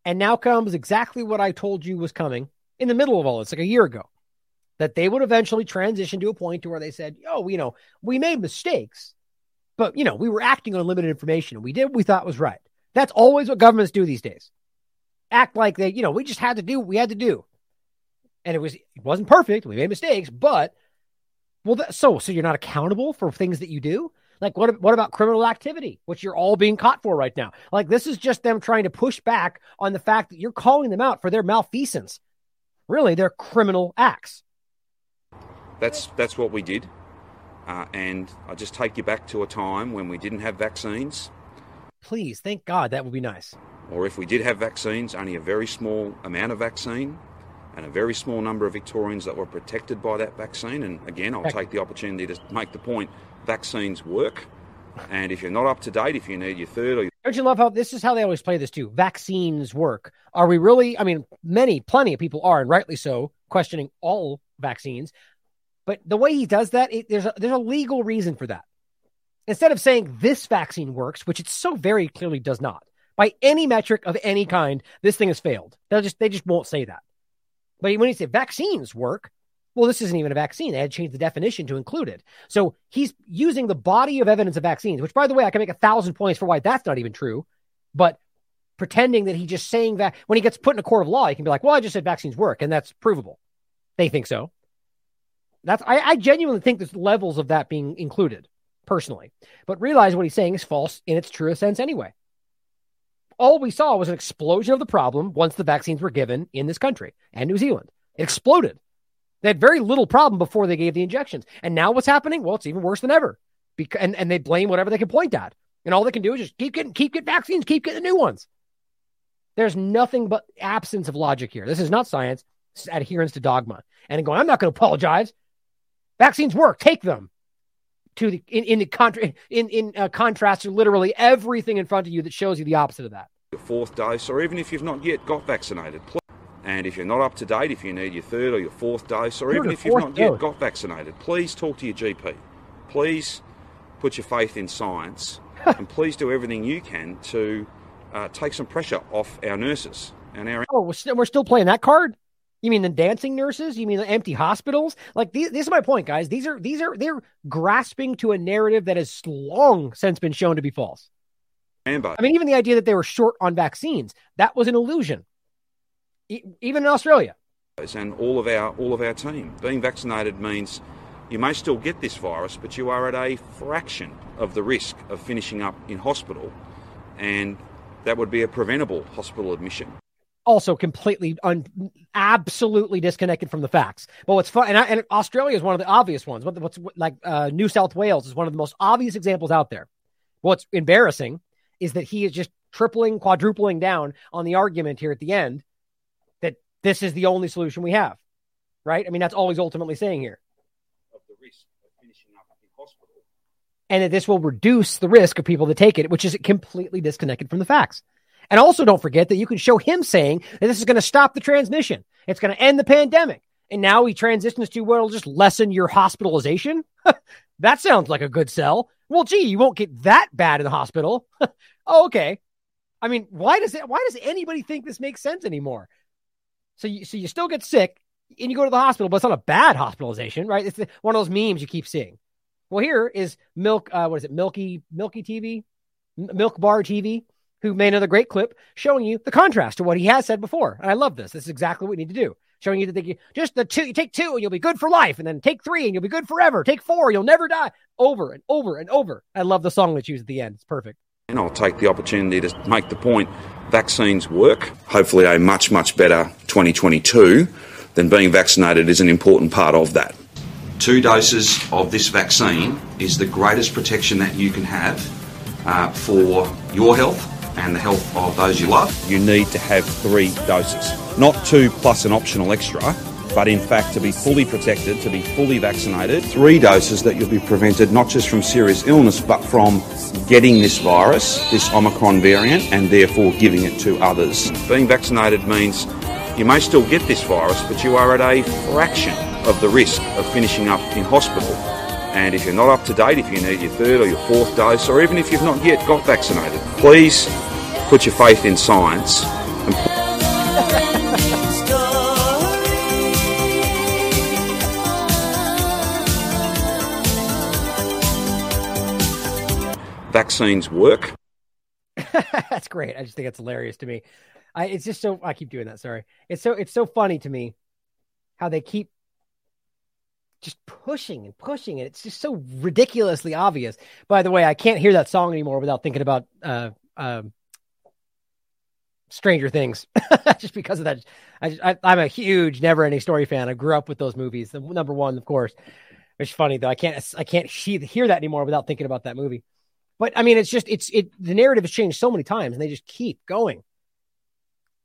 [SPEAKER 20] And now comes exactly what I told you was coming in the middle of all this, like a year ago, that they would eventually transition to a point to where they said, "Oh, you know, we made mistakes, but you know, we were acting on limited information. We did what we thought was right." That's always what governments do these days. Act like they, you know, we just had to do what we had to do, and it was it wasn't perfect. We made mistakes, but well, that, so so you're not accountable for things that you do. Like what what about criminal activity, which you're all being caught for right now? Like this is just them trying to push back on the fact that you're calling them out for their malfeasance. Really, they're criminal acts.
[SPEAKER 31] That's that's what we did. Uh, and I just take you back to a time when we didn't have vaccines.
[SPEAKER 20] Please, thank God, that would be nice.
[SPEAKER 31] Or if we did have vaccines, only a very small amount of vaccine and a very small number of Victorians that were protected by that vaccine. And again, I'll take the opportunity to make the point vaccines work. And if you're not up to date, if you need your third or your
[SPEAKER 20] don't you love how this is how they always play this too? Vaccines work. Are we really? I mean, many, plenty of people are, and rightly so, questioning all vaccines. But the way he does that, it, there's a, there's a legal reason for that. Instead of saying this vaccine works, which it so very clearly does not, by any metric of any kind, this thing has failed. They'll just they just won't say that. But when he say vaccines work, well, this isn't even a vaccine. They had to change the definition to include it. So he's using the body of evidence of vaccines, which, by the way, I can make a thousand points for why that's not even true. But pretending that he's just saying that when he gets put in a court of law, he can be like, well, I just said vaccines work, and that's provable. They think so. That's I, I genuinely think there's levels of that being included personally, but realize what he's saying is false in its truest sense anyway. All we saw was an explosion of the problem once the vaccines were given in this country and New Zealand. It exploded. They had very little problem before they gave the injections. And now what's happening? Well, it's even worse than ever. Because, and, and they blame whatever they can point at. And all they can do is just keep getting keep getting vaccines, keep getting the new ones. There's nothing but absence of logic here. This is not science. Adherence to dogma. And going, I'm not going to apologize. Vaccines work. Take them. To the in in the contra- in in uh, contrast to literally everything in front of you that shows you the opposite of that.
[SPEAKER 31] Your fourth dose, or even if you've not yet got vaccinated, and if you're not up to date, if you need your third or your fourth dose, or even if you've not yet got vaccinated, please talk to your GP. Please put your faith in science, and please do everything you can to uh, take some pressure off our nurses and our.
[SPEAKER 20] Oh, we're, st- we're still playing that card. You mean the dancing nurses? You mean the empty hospitals? Like these, this is my point, guys. These are these are they're grasping to a narrative that has long since been shown to be false.
[SPEAKER 31] Amber.
[SPEAKER 20] I mean, even the idea that they were short on vaccines that was an illusion, even in Australia.
[SPEAKER 31] And all of our all of our team being vaccinated means you may still get this virus, but you are at a fraction of the risk of finishing up in hospital, and that would be a preventable hospital admission
[SPEAKER 20] also completely un, absolutely disconnected from the facts. But what's fun, and, I, and Australia is one of the obvious ones. What, what's like uh, New South Wales is one of the most obvious examples out there. What's embarrassing is that he is just tripling, quadrupling down on the argument here at the end this is the only solution we have. Right? I mean, that's all he's ultimately saying here.
[SPEAKER 31] Of the risk of finishing up in hospital.
[SPEAKER 20] And that this will reduce the risk of people to take it, which is completely disconnected from the facts. And also don't forget that you can show him saying that this is going to stop the transmission. It's going to end the pandemic. And now he transitions to, well, just lessen your hospitalization. that sounds like a good sell. Well, gee, you won't get that bad in the hospital. oh, okay. I mean, why does it, why does anybody think this makes sense anymore? So you, so you still get sick and you go to the hospital, but it's not a bad hospitalization, right? It's one of those memes you keep seeing. Well, here is milk. Uh, what is it? Milky, Milky TV, Milk Bar TV who made another great clip showing you the contrast to what he has said before. And I love this. This is exactly what we need to do. Showing you that they, just the two, you take two and you'll be good for life, and then take three and you'll be good forever. Take four, you'll never die. Over and over and over. I love the song that's used at the end. It's perfect.
[SPEAKER 31] And I'll take the opportunity to make the point vaccines work. Hopefully, a much, much better 2022 than being vaccinated is an important part of that. Two doses of this vaccine is the greatest protection that you can have uh, for your health and the health of those you love, you need to have three doses. Not two plus an optional extra, but in fact to be fully protected, to be fully vaccinated. Three doses that you'll be prevented not just from serious illness, but from getting this virus, this Omicron variant, and therefore giving it to others. Being vaccinated means you may still get this virus, but you are at a fraction of the risk of finishing up in hospital. And if you're not up to date, if you need your third or your fourth dose, or even if you've not yet got vaccinated, please put your faith in science. Vaccines work.
[SPEAKER 20] That's great. I just think it's hilarious to me. I, it's just so I keep doing that. Sorry. It's so it's so funny to me how they keep just pushing and pushing it. It's just so ridiculously obvious. By the way, I can't hear that song anymore without thinking about uh, uh, Stranger Things, just because of that. I, am a huge Never Ending Story fan. I grew up with those movies. The number one, of course. It's funny though. I can't I can't hear that anymore without thinking about that movie. But I mean, it's just it's it. The narrative has changed so many times, and they just keep going,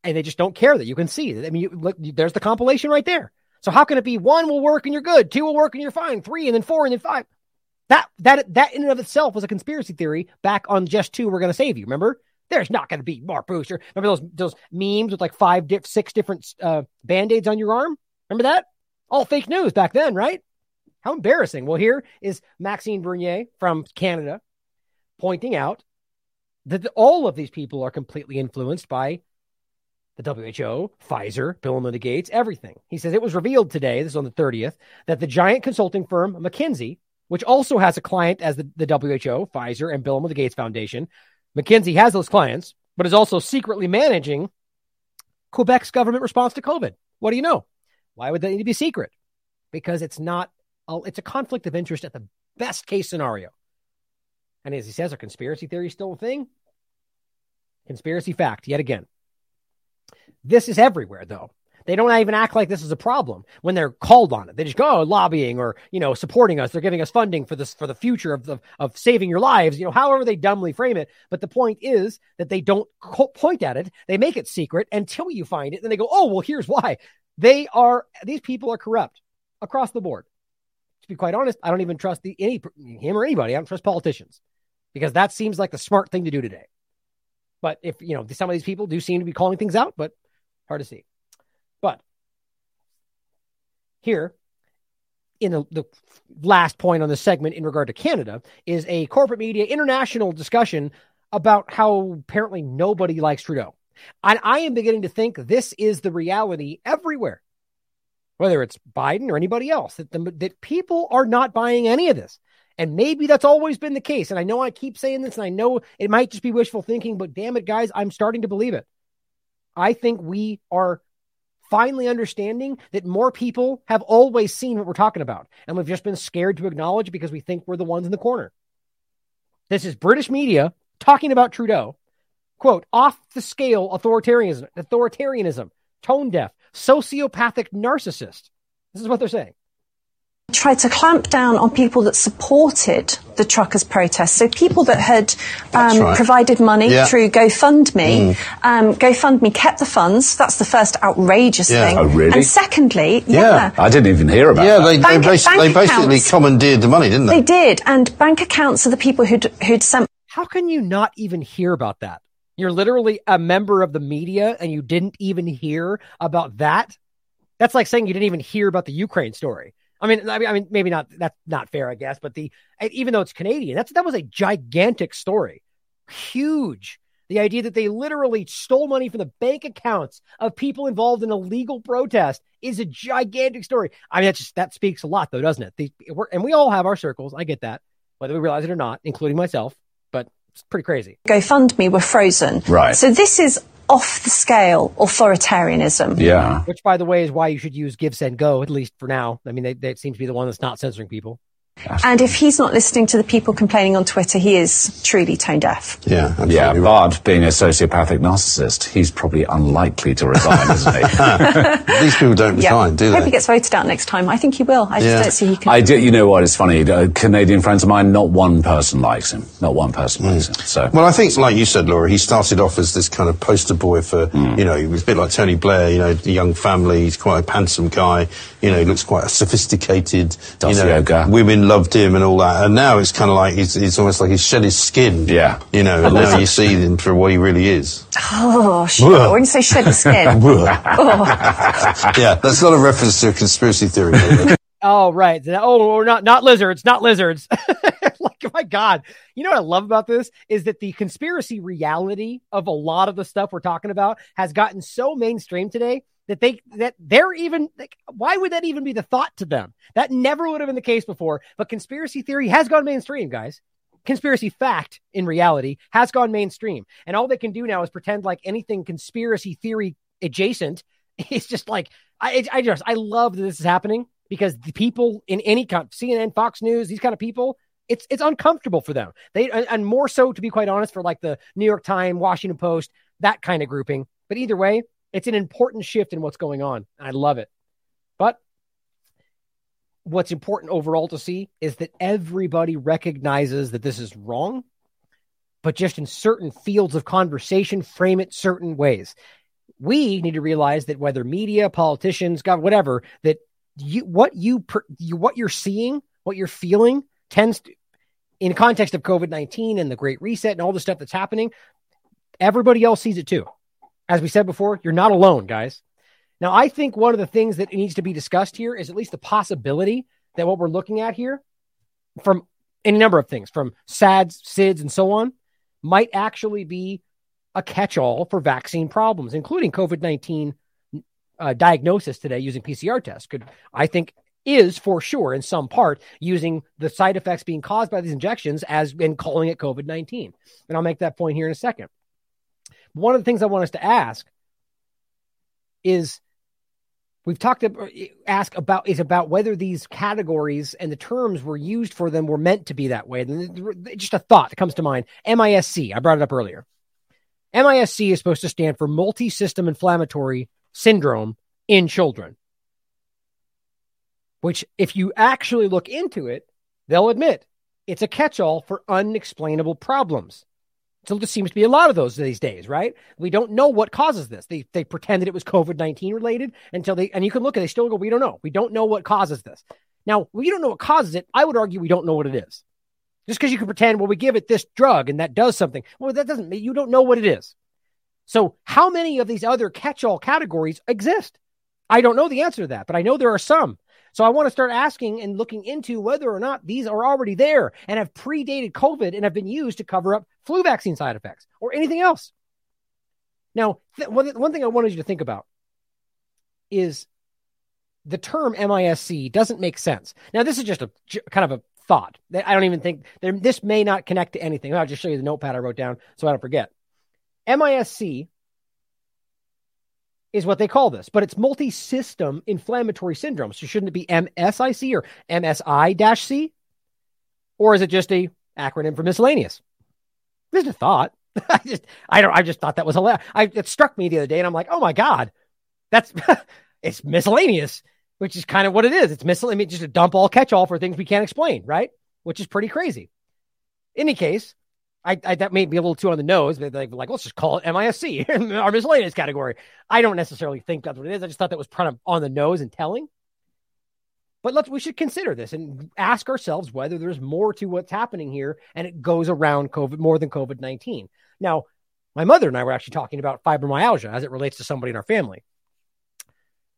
[SPEAKER 20] and they just don't care that you can see. I mean, you, look, there's the compilation right there. So how can it be one will work and you're good, two will work and you're fine, three and then four and then five? That that that in and of itself was a conspiracy theory back on just two. We're going to save you. Remember, there's not going to be more booster. Remember those those memes with like five, diff, six different uh, band aids on your arm? Remember that? All fake news back then, right? How embarrassing. Well, here is Maxime Bernier from Canada pointing out that all of these people are completely influenced by the WHO, Pfizer, Bill and Melinda Gates, everything. He says it was revealed today, this is on the 30th, that the giant consulting firm McKinsey, which also has a client as the, the WHO, Pfizer, and Bill and Melinda Gates Foundation, McKinsey has those clients, but is also secretly managing Quebec's government response to COVID. What do you know? Why would that need to be secret? Because it's not, it's a conflict of interest at the best case scenario. And as he says, are conspiracy theories still a thing? Conspiracy fact, yet again. This is everywhere, though. They don't even act like this is a problem when they're called on it. They just go oh, lobbying or you know supporting us. They're giving us funding for this for the future of the of saving your lives. You know, however they dumbly frame it. But the point is that they don't point at it. They make it secret until you find it. Then they go, oh well, here's why. They are these people are corrupt across the board. To be quite honest, I don't even trust the any him or anybody. I don't trust politicians because that seems like the smart thing to do today. But if, you know, some of these people do seem to be calling things out, but hard to see. But here, in the, the last point on this segment in regard to Canada, is a corporate media international discussion about how apparently nobody likes Trudeau. And I am beginning to think this is the reality everywhere, whether it's Biden or anybody else, that, the, that people are not buying any of this. And maybe that's always been the case. And I know I keep saying this, and I know it might just be wishful thinking, but damn it, guys, I'm starting to believe it. I think we are finally understanding that more people have always seen what we're talking about. And we've just been scared to acknowledge because we think we're the ones in the corner. This is British media talking about Trudeau. Quote, off the scale authoritarianism, authoritarianism, tone deaf, sociopathic narcissist. This is what they're saying
[SPEAKER 32] tried to clamp down on people that supported the truckers' protests. So people that had um, right. provided money yeah. through GoFundMe, mm. um, GoFundMe kept the funds. That's the first outrageous yeah. thing.
[SPEAKER 33] Oh, really?
[SPEAKER 32] And secondly, yeah.
[SPEAKER 33] yeah. I didn't even hear about
[SPEAKER 32] yeah,
[SPEAKER 33] that.
[SPEAKER 32] They,
[SPEAKER 33] they,
[SPEAKER 32] they
[SPEAKER 33] basically commandeered the money, didn't they?
[SPEAKER 32] They did. And bank accounts of the people who'd, who'd sent.
[SPEAKER 20] How can you not even hear about that? You're literally a member of the media and you didn't even hear about that? That's like saying you didn't even hear about the Ukraine story. I mean, I mean, maybe not. That's not fair, I guess. But the even though it's Canadian, that's that was a gigantic story, huge. The idea that they literally stole money from the bank accounts of people involved in a legal protest is a gigantic story. I mean, that just that speaks a lot, though, doesn't it? The, and we all have our circles. I get that, whether we realize it or not, including myself. But it's pretty crazy.
[SPEAKER 32] GoFundMe were frozen.
[SPEAKER 33] Right.
[SPEAKER 32] So this is off the scale authoritarianism.
[SPEAKER 33] Yeah.
[SPEAKER 20] Which, by the way, is why you should use GiveSendGo, at least for now. I mean, they, they seem to be the one that's not censoring people.
[SPEAKER 32] And if he's not listening to the people complaining on Twitter, he is truly tone deaf.
[SPEAKER 33] Yeah, yeah. Right. Bard, being a sociopathic narcissist, he's probably unlikely to resign, isn't he? These people don't resign, yeah. do they?
[SPEAKER 32] I hope he gets voted out next time. I think he will. I just yeah. don't see he can.
[SPEAKER 33] I do. You know what? It's funny. Uh, Canadian friends of mine, not one person likes him. Not one person mm. likes him. So.
[SPEAKER 34] Well, I think, like you said, Laura, he started off as this kind of poster boy for, mm. you know, he was a bit like Tony Blair. You know, the young family. He's quite a handsome guy. You know, he looks quite a sophisticated.
[SPEAKER 33] Does
[SPEAKER 34] you know,
[SPEAKER 33] yoga.
[SPEAKER 34] Women loved him and all that. And now it's kind of like he's, it's almost like he's shed his skin.
[SPEAKER 33] Yeah.
[SPEAKER 34] You know, and oh, now you see him for what he really is.
[SPEAKER 32] Oh, sure. when you say shed his skin. oh.
[SPEAKER 34] Yeah, that's not a reference to a conspiracy theory.
[SPEAKER 20] oh, right. Oh, not, not lizards, not lizards. like, my God. You know what I love about this is that the conspiracy reality of a lot of the stuff we're talking about has gotten so mainstream today that they that they're even like why would that even be the thought to them? That never would have been the case before but conspiracy theory has gone mainstream guys. Conspiracy fact in reality has gone mainstream. And all they can do now is pretend like anything conspiracy theory adjacent is just like i i just i love that this is happening because the people in any kind cnn fox news these kind of people it's it's uncomfortable for them. They and more so to be quite honest for like the new york times washington post that kind of grouping. But either way it's an important shift in what's going on. I love it. But what's important overall to see is that everybody recognizes that this is wrong, but just in certain fields of conversation, frame it certain ways. We need to realize that whether media, politicians, God, whatever, that you what you, you what you're seeing, what you're feeling tends to, in context of COVID 19 and the Great Reset and all the stuff that's happening, everybody else sees it too. As we said before, you're not alone, guys. Now, I think one of the things that needs to be discussed here is at least the possibility that what we're looking at here, from any number of things, from SADS, SIDS, and so on, might actually be a catch all for vaccine problems, including COVID 19 uh, diagnosis today using PCR tests. Could, I think, is for sure in some part using the side effects being caused by these injections as in calling it COVID 19. And I'll make that point here in a second. One of the things I want us to ask is we've talked to ask about is about whether these categories and the terms were used for them were meant to be that way. Just a thought that comes to mind. MISC, I brought it up earlier. MISC is supposed to stand for multi system inflammatory syndrome in children which, if you actually look into it, they'll admit it's a catch all for unexplainable problems. So there seems to be a lot of those these days, right? We don't know what causes this. They they pretended it was COVID nineteen related until they and you can look at it, they still go, we don't know. We don't know what causes this. Now we don't know what causes it. I would argue we don't know what it is. Just because you can pretend, well, we give it this drug and that does something. Well, that doesn't mean you don't know what it is. So how many of these other catch-all categories exist? I don't know the answer to that, but I know there are some. So I want to start asking and looking into whether or not these are already there and have predated COVID and have been used to cover up flu vaccine side effects or anything else. Now, th- one, thing I wanted you to think about is the term MISC doesn't make sense. Now, this is just a kind of a thought. I don't even think this may not connect to anything. I'll just show you the notepad I wrote down so I don't forget. MISC is what they call this, but it's multi-system inflammatory syndrome. So shouldn't it be MSIC or MSI-C? Or is it just a acronym for miscellaneous? Just a thought. I just I don't I just thought that was hilarious. I it struck me the other day and I'm like, oh my God, that's it's miscellaneous, which is kind of what it is. It's miscellaneous, just a dump all catch all for things we can't explain, right? Which is pretty crazy. In any case, I, I, that may be a little too on the nose, but like, like let's just call it MISC, our miscellaneous category. I don't necessarily think that's what it is. I just thought that was kind of on the nose and telling. But let's we should consider this and ask ourselves whether there's more to what's happening here, and it goes around COVID more than COVID nineteen. Now, my mother and I were actually talking about fibromyalgia as it relates to somebody in our family,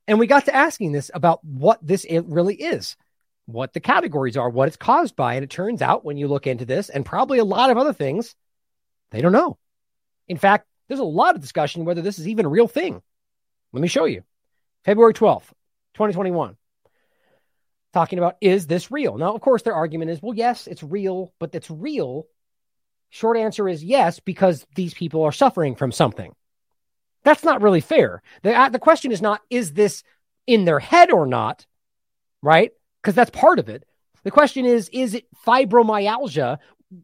[SPEAKER 20] and we got to asking this about what this really is what the categories are, what it's caused by. And it turns out when you look into this and probably a lot of other things, they don't know. In fact, there's a lot of discussion whether this is even a real thing. Let me show you. February 12th, 2021. Talking about is this real? Now, of course, their argument is well, yes, it's real, but it's real. Short answer is yes, because these people are suffering from something. That's not really fair. The, uh, the question is not, is this in their head or not? Right? Because that's part of it. The question is is it fibromyalgia,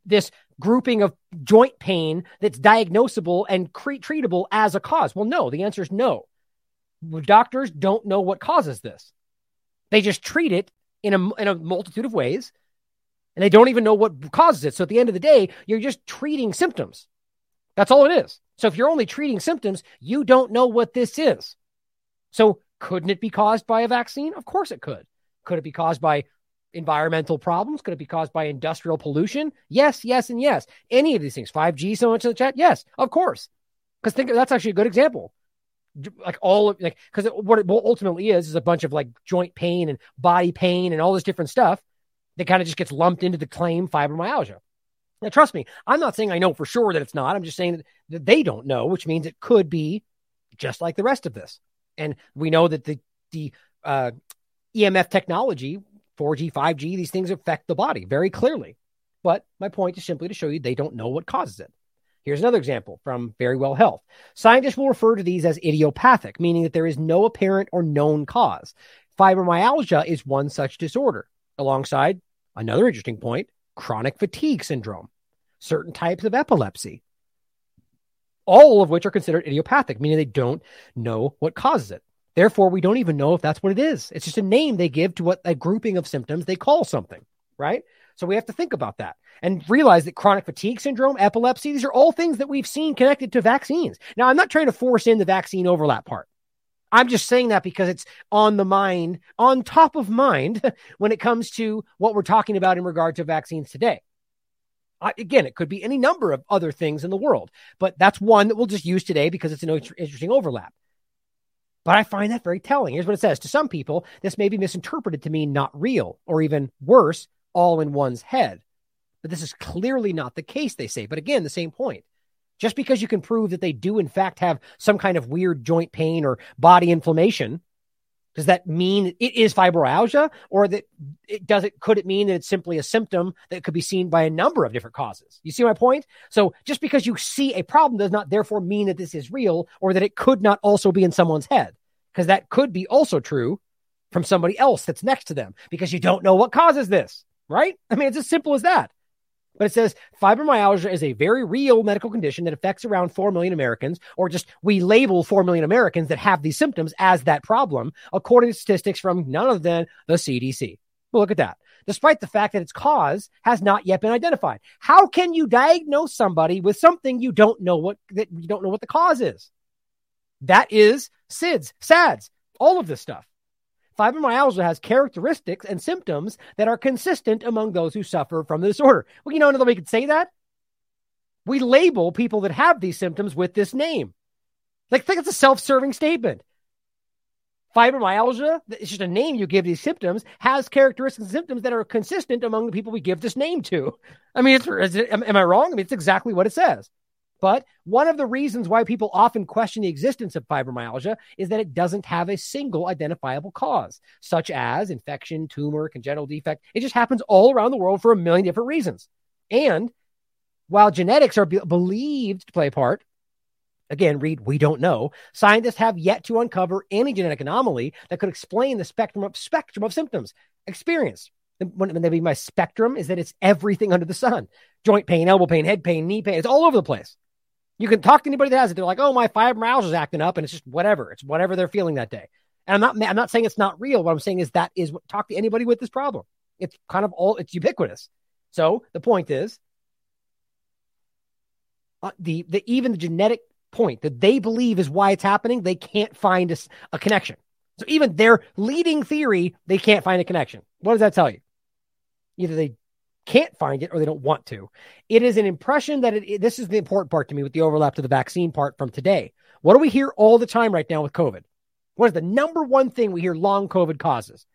[SPEAKER 20] this grouping of joint pain that's diagnosable and cre- treatable as a cause? Well, no, the answer is no. Doctors don't know what causes this. They just treat it in a, in a multitude of ways, and they don't even know what causes it. So at the end of the day, you're just treating symptoms. That's all it is. So if you're only treating symptoms, you don't know what this is. So couldn't it be caused by a vaccine? Of course it could. Could it be caused by environmental problems? Could it be caused by industrial pollution? Yes, yes, and yes. Any of these things. 5G, so much in the chat? Yes, of course. Because think that's actually a good example. Like all of like because what it ultimately is is a bunch of like joint pain and body pain and all this different stuff that kind of just gets lumped into the claim fibromyalgia. Now, trust me, I'm not saying I know for sure that it's not. I'm just saying that, that they don't know, which means it could be just like the rest of this. And we know that the the uh, EMF technology, 4G, 5G, these things affect the body very clearly. But my point is simply to show you they don't know what causes it. Here's another example from Verywell Health. Scientists will refer to these as idiopathic, meaning that there is no apparent or known cause. Fibromyalgia is one such disorder, alongside another interesting point chronic fatigue syndrome, certain types of epilepsy, all of which are considered idiopathic, meaning they don't know what causes it. Therefore, we don't even know if that's what it is. It's just a name they give to what a grouping of symptoms they call something, right? So we have to think about that and realize that chronic fatigue syndrome, epilepsy, these are all things that we've seen connected to vaccines. Now, I'm not trying to force in the vaccine overlap part. I'm just saying that because it's on the mind, on top of mind when it comes to what we're talking about in regard to vaccines today. Again, it could be any number of other things in the world, but that's one that we'll just use today because it's an interesting overlap. But I find that very telling. Here's what it says To some people, this may be misinterpreted to mean not real, or even worse, all in one's head. But this is clearly not the case, they say. But again, the same point. Just because you can prove that they do, in fact, have some kind of weird joint pain or body inflammation, does that mean it is fibromyalgia, or that it does it? Could it mean that it's simply a symptom that could be seen by a number of different causes? You see my point? So just because you see a problem does not therefore mean that this is real, or that it could not also be in someone's head, because that could be also true from somebody else that's next to them, because you don't know what causes this, right? I mean, it's as simple as that. But it says fibromyalgia is a very real medical condition that affects around 4 million Americans, or just we label 4 million Americans that have these symptoms as that problem, according to statistics from none other than the CDC. Well, look at that. Despite the fact that its cause has not yet been identified. How can you diagnose somebody with something you don't know what that you don't know what the cause is? That is SIDS, SADS, all of this stuff. Fibromyalgia has characteristics and symptoms that are consistent among those who suffer from the disorder. Well, you know another way we could say that? We label people that have these symptoms with this name. Like, think it's a self serving statement. Fibromyalgia, it's just a name you give these symptoms, has characteristics and symptoms that are consistent among the people we give this name to. I mean, it, am, am I wrong? I mean, it's exactly what it says. But one of the reasons why people often question the existence of fibromyalgia is that it doesn't have a single identifiable cause, such as infection, tumor, congenital defect. It just happens all around the world for a million different reasons. And while genetics are be- believed to play a part, again, read, we don't know, scientists have yet to uncover any genetic anomaly that could explain the spectrum of spectrum of symptoms experienced. When, they mean by spectrum is that it's everything under the sun joint pain, elbow pain, head pain, knee pain. It's all over the place. You can talk to anybody that has it. They're like, oh, my fibromyalgia is acting up, and it's just whatever. It's whatever they're feeling that day. And I'm not, I'm not saying it's not real. What I'm saying is that is what talk to anybody with this problem. It's kind of all, it's ubiquitous. So the point is, uh, the the even the genetic point that they believe is why it's happening, they can't find a, a connection. So even their leading theory, they can't find a connection. What does that tell you? Either they can't find it or they don't want to. It is an impression that it, this is the important part to me with the overlap to the vaccine part from today. What do we hear all the time right now with COVID? What is the number one thing we hear long COVID causes?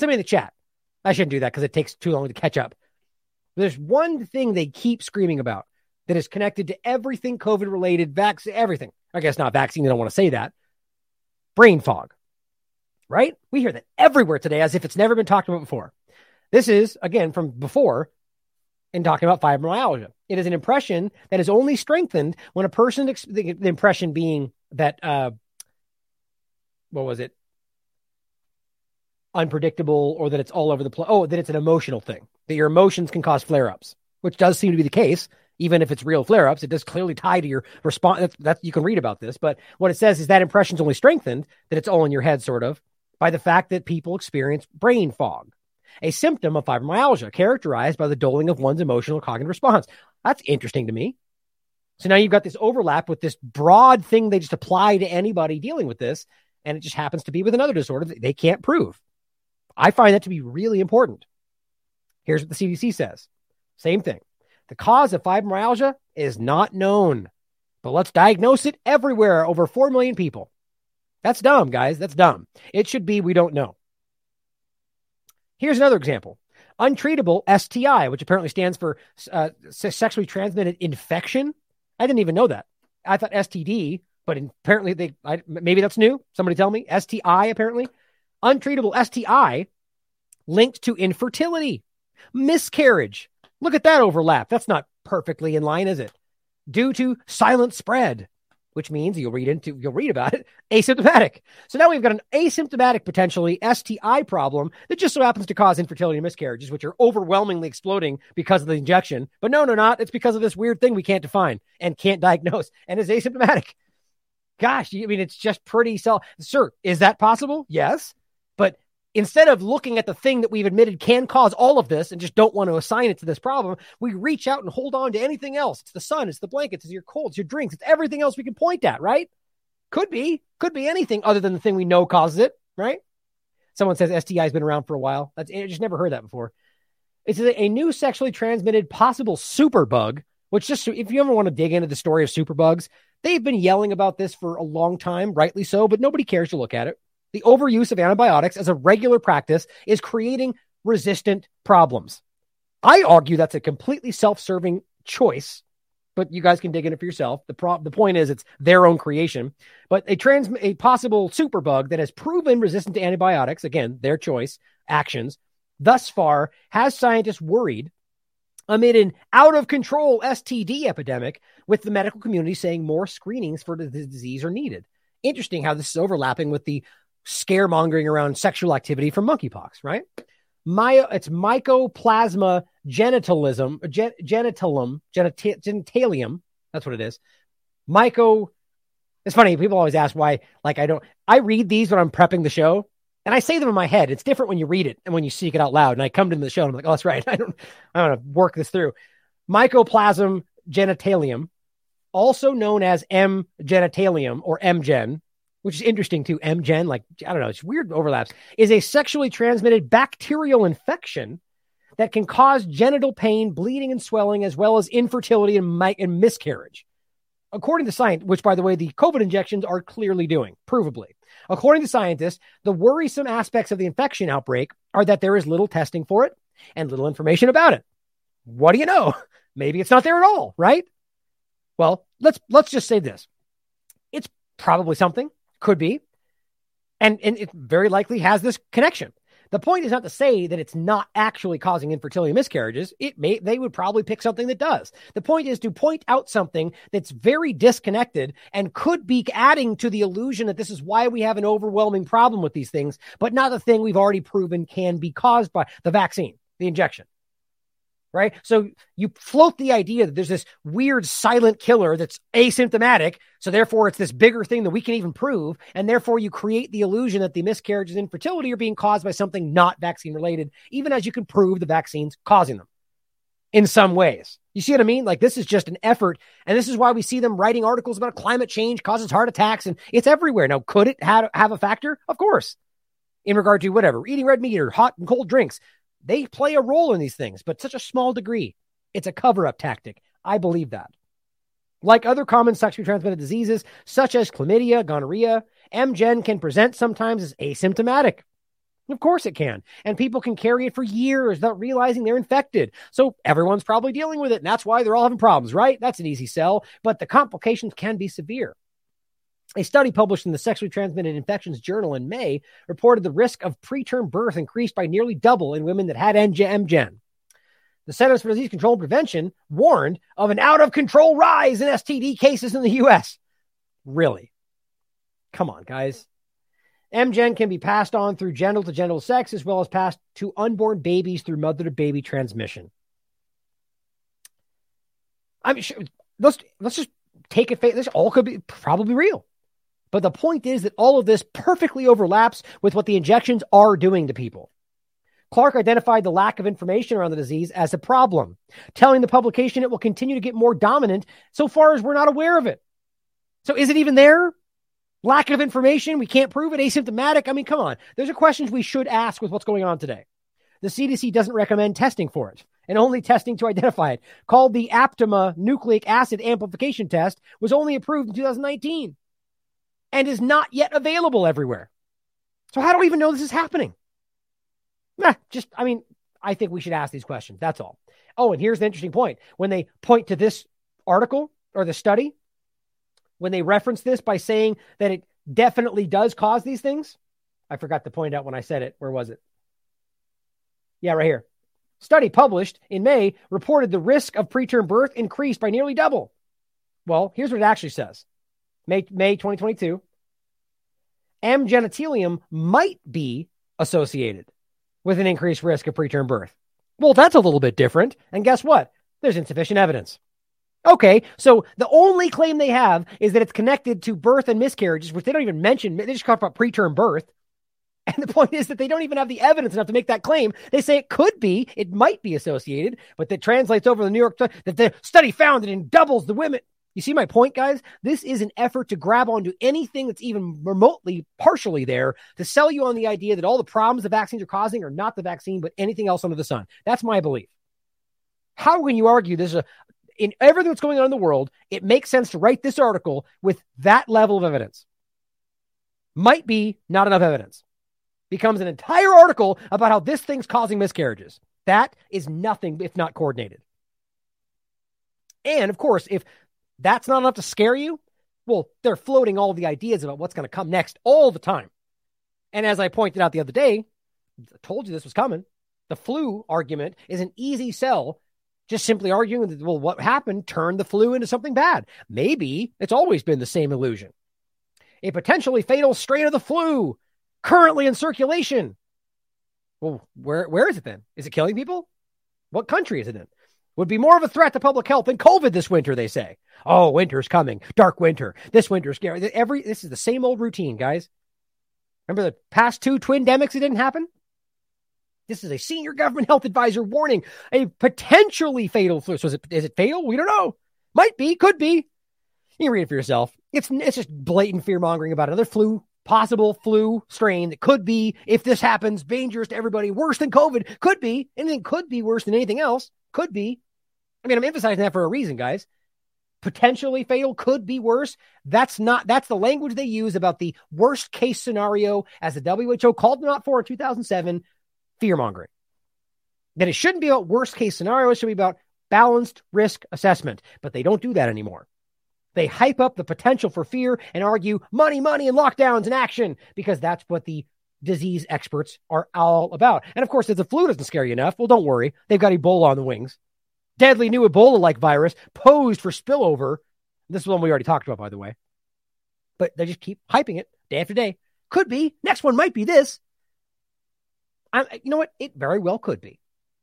[SPEAKER 20] Me in the chat. I shouldn't do that because it takes too long to catch up. There's one thing they keep screaming about that is connected to everything COVID related, vaccine, everything. I guess not vaccine. They don't want to say that. Brain fog, right? We hear that everywhere today as if it's never been talked about before. This is, again, from before in talking about fibromyalgia. It is an impression that is only strengthened when a person, the, the impression being that, uh, what was it? Unpredictable or that it's all over the place. Oh, that it's an emotional thing, that your emotions can cause flare ups, which does seem to be the case. Even if it's real flare ups, it does clearly tie to your response. That's, that's, you can read about this, but what it says is that impression is only strengthened, that it's all in your head, sort of, by the fact that people experience brain fog a symptom of fibromyalgia characterized by the doling of one's emotional cognitive response. That's interesting to me. So now you've got this overlap with this broad thing they just apply to anybody dealing with this, and it just happens to be with another disorder that they can't prove. I find that to be really important. Here's what the CDC says same thing. The cause of fibromyalgia is not known, but let's diagnose it everywhere, over 4 million people. That's dumb, guys. That's dumb. It should be we don't know. Here's another example untreatable STI, which apparently stands for uh, sexually transmitted infection. I didn't even know that. I thought STD, but apparently they I, maybe that's new. Somebody tell me. STI apparently untreatable STI linked to infertility, miscarriage. Look at that overlap. That's not perfectly in line, is it? Due to silent spread which means you'll read into you'll read about it asymptomatic. So now we've got an asymptomatic potentially STI problem that just so happens to cause infertility and miscarriages, which are overwhelmingly exploding because of the injection. But no, no, not. It's because of this weird thing we can't define and can't diagnose and is asymptomatic. Gosh, I mean, it's just pretty self. Sir, is that possible? Yes. But instead of looking at the thing that we've admitted can cause all of this and just don't want to assign it to this problem, we reach out and hold on to anything else. It's the sun, it's the blankets, it's your colds, your drinks, it's everything else we can point at, right? Could be, could be anything other than the thing we know causes it, right? Someone says STI has been around for a while. That's I just never heard that before. It's a, a new sexually transmitted possible superbug, which just if you ever want to dig into the story of superbugs, they've been yelling about this for a long time, rightly so, but nobody cares to look at it. The overuse of antibiotics as a regular practice is creating resistant problems. I argue that's a completely self-serving choice but you guys can dig in it for yourself. The pro- the point is it's their own creation. But a trans a possible superbug that has proven resistant to antibiotics, again, their choice, actions, thus far has scientists worried amid an out of control STD epidemic, with the medical community saying more screenings for the disease are needed. Interesting how this is overlapping with the scaremongering around sexual activity from monkeypox, right? My, it's mycoplasma genitalism, gen, genitalum, genita- genitalium. That's what it is. Myco. It's funny. People always ask why, like, I don't, I read these when I'm prepping the show and I say them in my head. It's different when you read it and when you speak it out loud. And I come to the show and I'm like, oh, that's right. I don't, I don't work this through. Mycoplasm genitalium, also known as M genitalium or M gen, which is interesting too. MGen, like, I don't know, it's weird overlaps, is a sexually transmitted bacterial infection that can cause genital pain, bleeding, and swelling, as well as infertility and, mi- and miscarriage. According to science, which by the way, the COVID injections are clearly doing, provably. According to scientists, the worrisome aspects of the infection outbreak are that there is little testing for it and little information about it. What do you know? Maybe it's not there at all, right? Well, let's let's just say this. It's probably something. Could be. And, and it very likely has this connection. The point is not to say that it's not actually causing infertility miscarriages. It may they would probably pick something that does. The point is to point out something that's very disconnected and could be adding to the illusion that this is why we have an overwhelming problem with these things, but not the thing we've already proven can be caused by the vaccine, the injection right? So you float the idea that there's this weird silent killer that's asymptomatic. So therefore, it's this bigger thing that we can even prove. And therefore, you create the illusion that the miscarriages and infertility are being caused by something not vaccine related, even as you can prove the vaccine's causing them in some ways. You see what I mean? Like this is just an effort. And this is why we see them writing articles about climate change causes heart attacks and it's everywhere. Now, could it have, have a factor? Of course. In regard to whatever, eating red meat or hot and cold drinks. They play a role in these things, but such a small degree. It's a cover up tactic. I believe that. Like other common sexually transmitted diseases, such as chlamydia, gonorrhea, MGen can present sometimes as asymptomatic. Of course it can. And people can carry it for years without realizing they're infected. So everyone's probably dealing with it. And that's why they're all having problems, right? That's an easy sell. But the complications can be severe. A study published in the Sexually Transmitted Infections Journal in May reported the risk of preterm birth increased by nearly double in women that had MGen. The Centers for Disease Control and Prevention warned of an out of control rise in STD cases in the U.S. Really? Come on, guys. MGen can be passed on through genital to genital sex as well as passed to unborn babies through mother to baby transmission. I'm sure. Let's let's just take it. This all could be probably real. But the point is that all of this perfectly overlaps with what the injections are doing to people. Clark identified the lack of information around the disease as a problem, telling the publication it will continue to get more dominant so far as we're not aware of it. So is it even there? Lack of information, we can't prove it, asymptomatic. I mean, come on. Those are questions we should ask with what's going on today. The CDC doesn't recommend testing for it and only testing to identify it, called the Aptima nucleic acid amplification test, was only approved in 2019 and is not yet available everywhere. So how do we even know this is happening? Nah, just, I mean, I think we should ask these questions. That's all. Oh, and here's the interesting point. When they point to this article or the study, when they reference this by saying that it definitely does cause these things, I forgot to point out when I said it. Where was it? Yeah, right here. Study published in May reported the risk of preterm birth increased by nearly double. Well, here's what it actually says. May, May 2022. M genitalium might be associated with an increased risk of preterm birth. Well, that's a little bit different. And guess what? There's insufficient evidence. Okay, so the only claim they have is that it's connected to birth and miscarriages, which they don't even mention. They just talk about preterm birth. And the point is that they don't even have the evidence enough to make that claim. They say it could be, it might be associated, but that translates over the New York that the study found that it doubles the women. You see my point, guys? This is an effort to grab onto anything that's even remotely partially there to sell you on the idea that all the problems the vaccines are causing are not the vaccine, but anything else under the sun. That's my belief. How can you argue this? is A, in everything that's going on in the world, it makes sense to write this article with that level of evidence. Might be not enough evidence. Becomes an entire article about how this thing's causing miscarriages. That is nothing if not coordinated. And of course, if that's not enough to scare you, well, they're floating all the ideas about what's going to come next all the time. And as I pointed out the other day, I told you this was coming. The flu argument is an easy sell just simply arguing that, well, what happened turned the flu into something bad. Maybe it's always been the same illusion. A potentially fatal strain of the flu currently in circulation. Well, where, where is it then? Is it killing people? What country is it in? Would be more of a threat to public health than COVID this winter, they say. Oh, winter's coming. Dark winter. This winter's scary. Every this is the same old routine, guys. Remember the past two twindemics it didn't happen? This is a senior government health advisor warning a potentially fatal flu. So is it, is it fatal? We don't know. Might be, could be. You can read it for yourself. It's, it's just blatant fear mongering about another flu, possible flu strain that could be, if this happens, dangerous to everybody, worse than COVID. Could be. Anything could be worse than anything else. Could be. I mean, I'm emphasizing that for a reason, guys. Potentially fatal could be worse. That's not, that's the language they use about the worst case scenario as the WHO called them out for in 2007 fear mongering. That it shouldn't be about worst case scenario, it should be about balanced risk assessment. But they don't do that anymore. They hype up the potential for fear and argue money, money, and lockdowns and action because that's what the disease experts are all about. And of course, if the flu doesn't scare you enough, well, don't worry. They've got Ebola on the wings. Deadly new Ebola like virus posed for spillover. This is one we already talked about, by the way. But they just keep hyping it day after day. Could be. Next one might be this. I, you know what? It very well could be.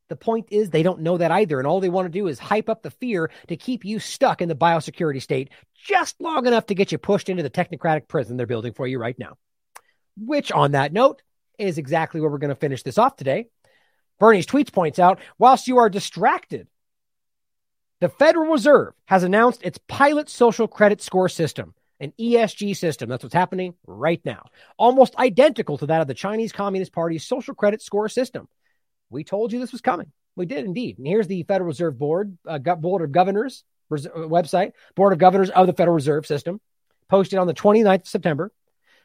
[SPEAKER 20] The point is, they don't know that either. And all they want to do is hype up the fear to keep you stuck in the biosecurity state just long enough to get you pushed into the technocratic prison they're building for you right now. Which, on that note, is exactly where we're going to finish this off today. Bernie's tweets points out whilst you are distracted, the Federal Reserve has announced its pilot social credit score system an ESG system. That's what's happening right now. Almost identical to that of the Chinese Communist Party's social credit score system. We told you this was coming. We did indeed. And here's the Federal Reserve Board, uh, Board of Governors uh, website, Board of Governors of the Federal Reserve System, posted on the 29th of September.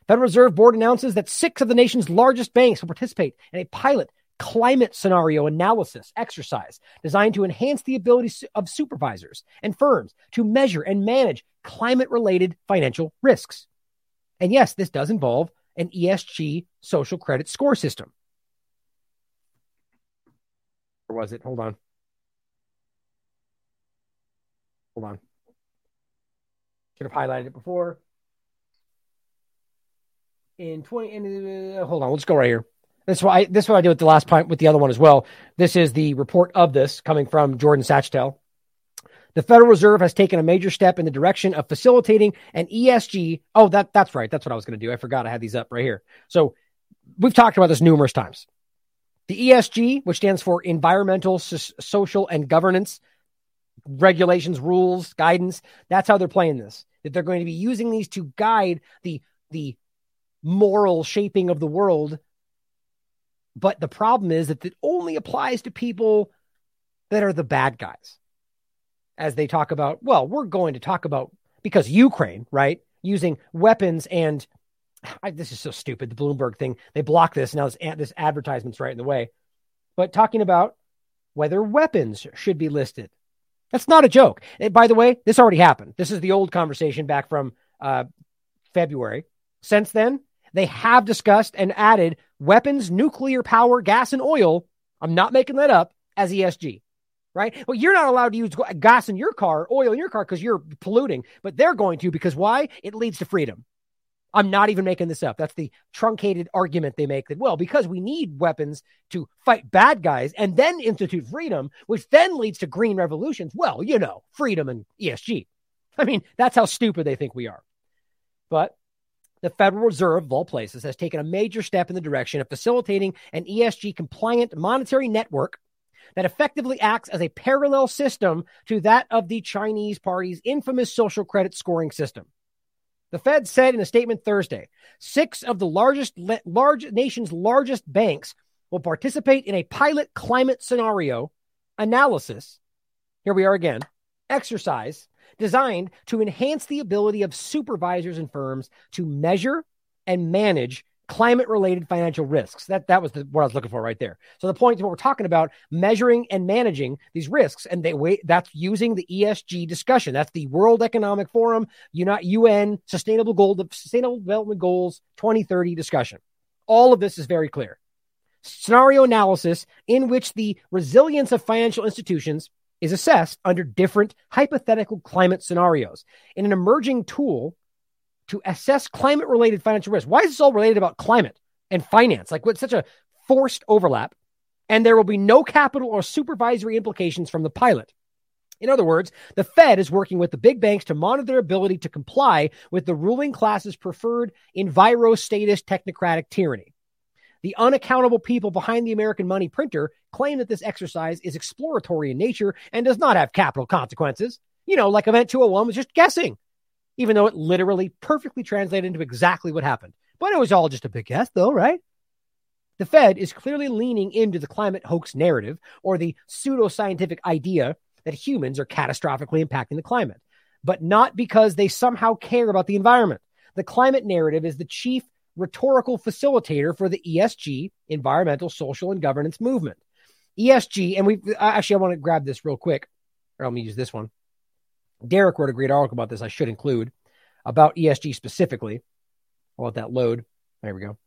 [SPEAKER 20] Federal Reserve Board announces that six of the nation's largest banks will participate in a pilot climate scenario analysis exercise designed to enhance the ability of supervisors and firms to measure and manage climate related financial risks. And yes, this does involve an ESG social credit score system. Or was it? Hold on. Hold on. Should have highlighted it before. In 20, in, uh, hold on, let's go right here. This is why this is what I did with the last point with the other one as well. This is the report of this coming from Jordan Schachtel. The Federal Reserve has taken a major step in the direction of facilitating an ESG. Oh, that that's right. That's what I was going to do. I forgot I had these up right here. So we've talked about this numerous times. The ESG, which stands for environmental, social, and governance regulations, rules, guidance. That's how they're playing this. That they're going to be using these to guide the the moral shaping of the world but the problem is that it only applies to people that are the bad guys. As they talk about, well, we're going to talk about because Ukraine, right, using weapons and I, this is so stupid. The Bloomberg thing, they block this now. This, this advertisement's right in the way. But talking about whether weapons should be listed. That's not a joke. By the way, this already happened. This is the old conversation back from uh, February. Since then, they have discussed and added weapons, nuclear power, gas, and oil. I'm not making that up as ESG, right? Well, you're not allowed to use gas in your car, oil in your car because you're polluting, but they're going to because why? It leads to freedom. I'm not even making this up. That's the truncated argument they make that, well, because we need weapons to fight bad guys and then institute freedom, which then leads to green revolutions. Well, you know, freedom and ESG. I mean, that's how stupid they think we are. But the Federal Reserve, of all places, has taken a major step in the direction of facilitating an ESG compliant monetary network that effectively acts as a parallel system to that of the Chinese party's infamous social credit scoring system. The Fed said in a statement Thursday, six of the largest large nation's largest banks will participate in a pilot climate scenario analysis. Here we are again. Exercise designed to enhance the ability of supervisors and firms to measure and manage climate related financial risks. That that was the, what I was looking for right there. So the point is what we're talking about measuring and managing these risks and they wait that's using the ESG discussion. That's the World Economic Forum, UN Sustainable Goal Sustainable Development Goals 2030 discussion. All of this is very clear. Scenario analysis in which the resilience of financial institutions is assessed under different hypothetical climate scenarios. In an emerging tool to assess climate related financial risk. Why is this all related about climate and finance? Like, what's such a forced overlap? And there will be no capital or supervisory implications from the pilot. In other words, the Fed is working with the big banks to monitor their ability to comply with the ruling class's preferred enviro-statist technocratic tyranny. The unaccountable people behind the American money printer claim that this exercise is exploratory in nature and does not have capital consequences. You know, like Event 201 was just guessing even though it literally perfectly translated into exactly what happened. But it was all just a big guess, though, right? The Fed is clearly leaning into the climate hoax narrative or the pseudoscientific idea that humans are catastrophically impacting the climate, but not because they somehow care about the environment. The climate narrative is the chief rhetorical facilitator for the ESG, environmental, social, and governance movement. ESG, and we actually, I want to grab this real quick, or let me use this one. Derek wrote a great article about this. I should include about ESG specifically. I'll let that load. There we go.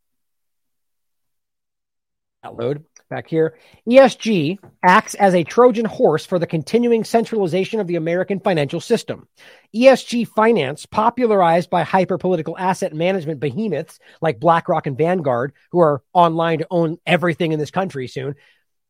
[SPEAKER 20] That load back here. ESG acts as a Trojan horse for the continuing centralization of the American financial system. ESG finance, popularized by hyper political asset management behemoths like BlackRock and Vanguard, who are online to own everything in this country soon,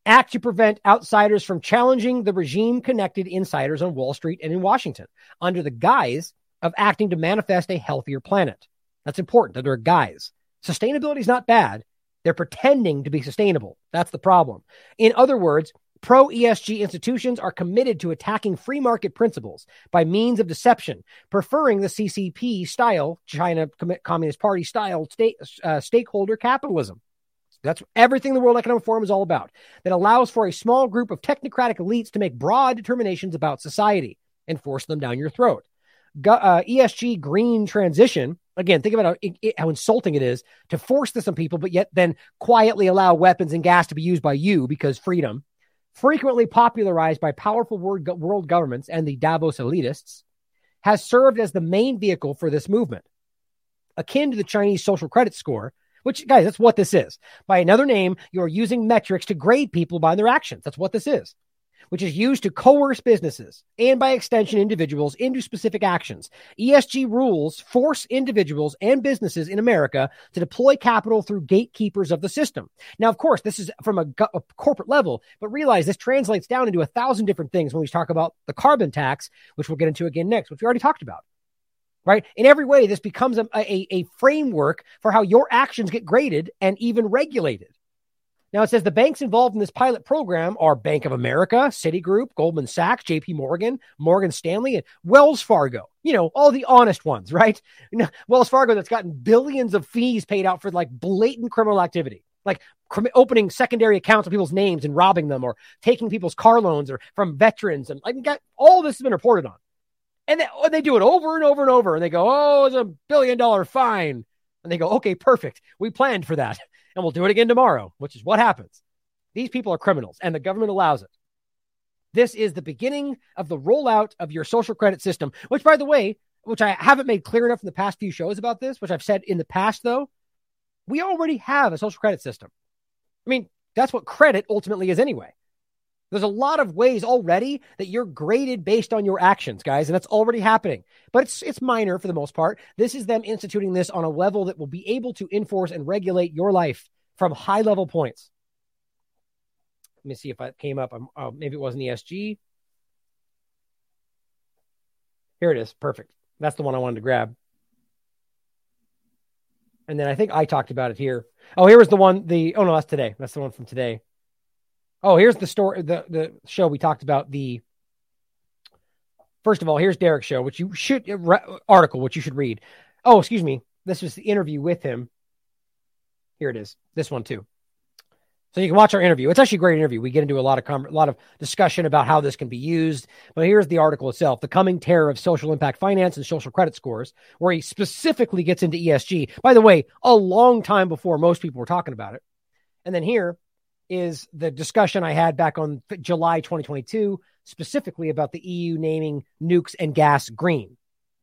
[SPEAKER 20] act to prevent outsiders from challenging the regime connected insiders on Wall Street and in Washington under the guise of acting to manifest a healthier planet. That's important that they're guys. Sustainability is not bad. They're pretending to be sustainable. That's the problem. In other words, pro ESG institutions are committed to attacking free market principles by means of deception, preferring the CCP style, China Communist Party style state, uh, stakeholder capitalism. That's everything the World Economic Forum is all about. That allows for a small group of technocratic elites to make broad determinations about society and force them down your throat. Uh, ESG green transition. Again, think about how, how insulting it is to force this on people, but yet then quietly allow weapons and gas to be used by you because freedom. Frequently popularized by powerful world governments and the Davos elitists, has served as the main vehicle for this movement. Akin to the Chinese social credit score, which, guys, that's what this is. By another name, you're using metrics to grade people by their actions. That's what this is, which is used to coerce businesses and, by extension, individuals into specific actions. ESG rules force individuals and businesses in America to deploy capital through gatekeepers of the system. Now, of course, this is from a, a corporate level, but realize this translates down into a thousand different things when we talk about the carbon tax, which we'll get into again next, which we already talked about right? In every way, this becomes a, a, a, framework for how your actions get graded and even regulated. Now, it says the banks involved in this pilot program are Bank of America, Citigroup, Goldman Sachs, JP Morgan, Morgan Stanley, and Wells Fargo. You know, all the honest ones, right? Wells Fargo that's gotten billions of fees paid out for like blatant criminal activity. Like opening secondary accounts of people's names and robbing them, or taking people's car loans, or from veterans, and like all this has been reported on. And they, they do it over and over and over. And they go, oh, it's a billion dollar fine. And they go, okay, perfect. We planned for that. And we'll do it again tomorrow, which is what happens. These people are criminals and the government allows it. This is the beginning of the rollout of your social credit system, which, by the way, which I haven't made clear enough in the past few shows about this, which I've said in the past, though, we already have a social credit system. I mean, that's what credit ultimately is anyway. There's a lot of ways already that you're graded based on your actions, guys, and that's already happening. But it's it's minor for the most part. This is them instituting this on a level that will be able to enforce and regulate your life from high level points. Let me see if I came up. Uh, maybe it wasn't ESG. Here it is. Perfect. That's the one I wanted to grab. And then I think I talked about it here. Oh, here was the one. The oh no, that's today. That's the one from today. Oh, here's the story. The the show we talked about. The first of all, here's Derek's show, which you should uh, article, which you should read. Oh, excuse me. This was the interview with him. Here it is. This one too. So you can watch our interview. It's actually a great interview. We get into a lot of com- a lot of discussion about how this can be used. But here's the article itself: "The Coming Terror of Social Impact Finance and Social Credit Scores," where he specifically gets into ESG. By the way, a long time before most people were talking about it. And then here is the discussion I had back on July 2022, specifically about the EU naming nukes and gas green.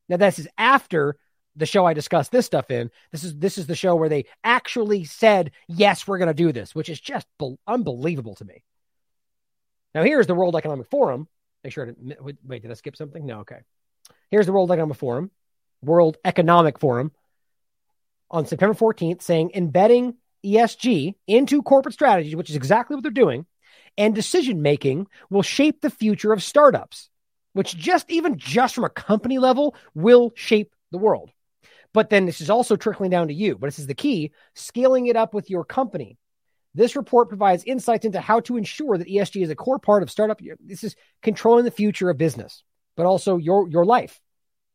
[SPEAKER 20] Now, this is after the show I discussed this stuff in. This is this is the show where they actually said, "Yes, we're going to do this," which is just be- unbelievable to me. Now here's the World Economic Forum. Make sure to wait. Did I skip something? No. Okay. Here's the World Economic Forum, World Economic Forum, on September 14th, saying embedding ESG into corporate strategies, which is exactly what they're doing, and decision making will shape the future of startups, which just even just from a company level will shape the world. But then this is also trickling down to you. But this is the key scaling it up with your company. This report provides insights into how to ensure that ESG is a core part of startup. This is controlling the future of business, but also your, your life.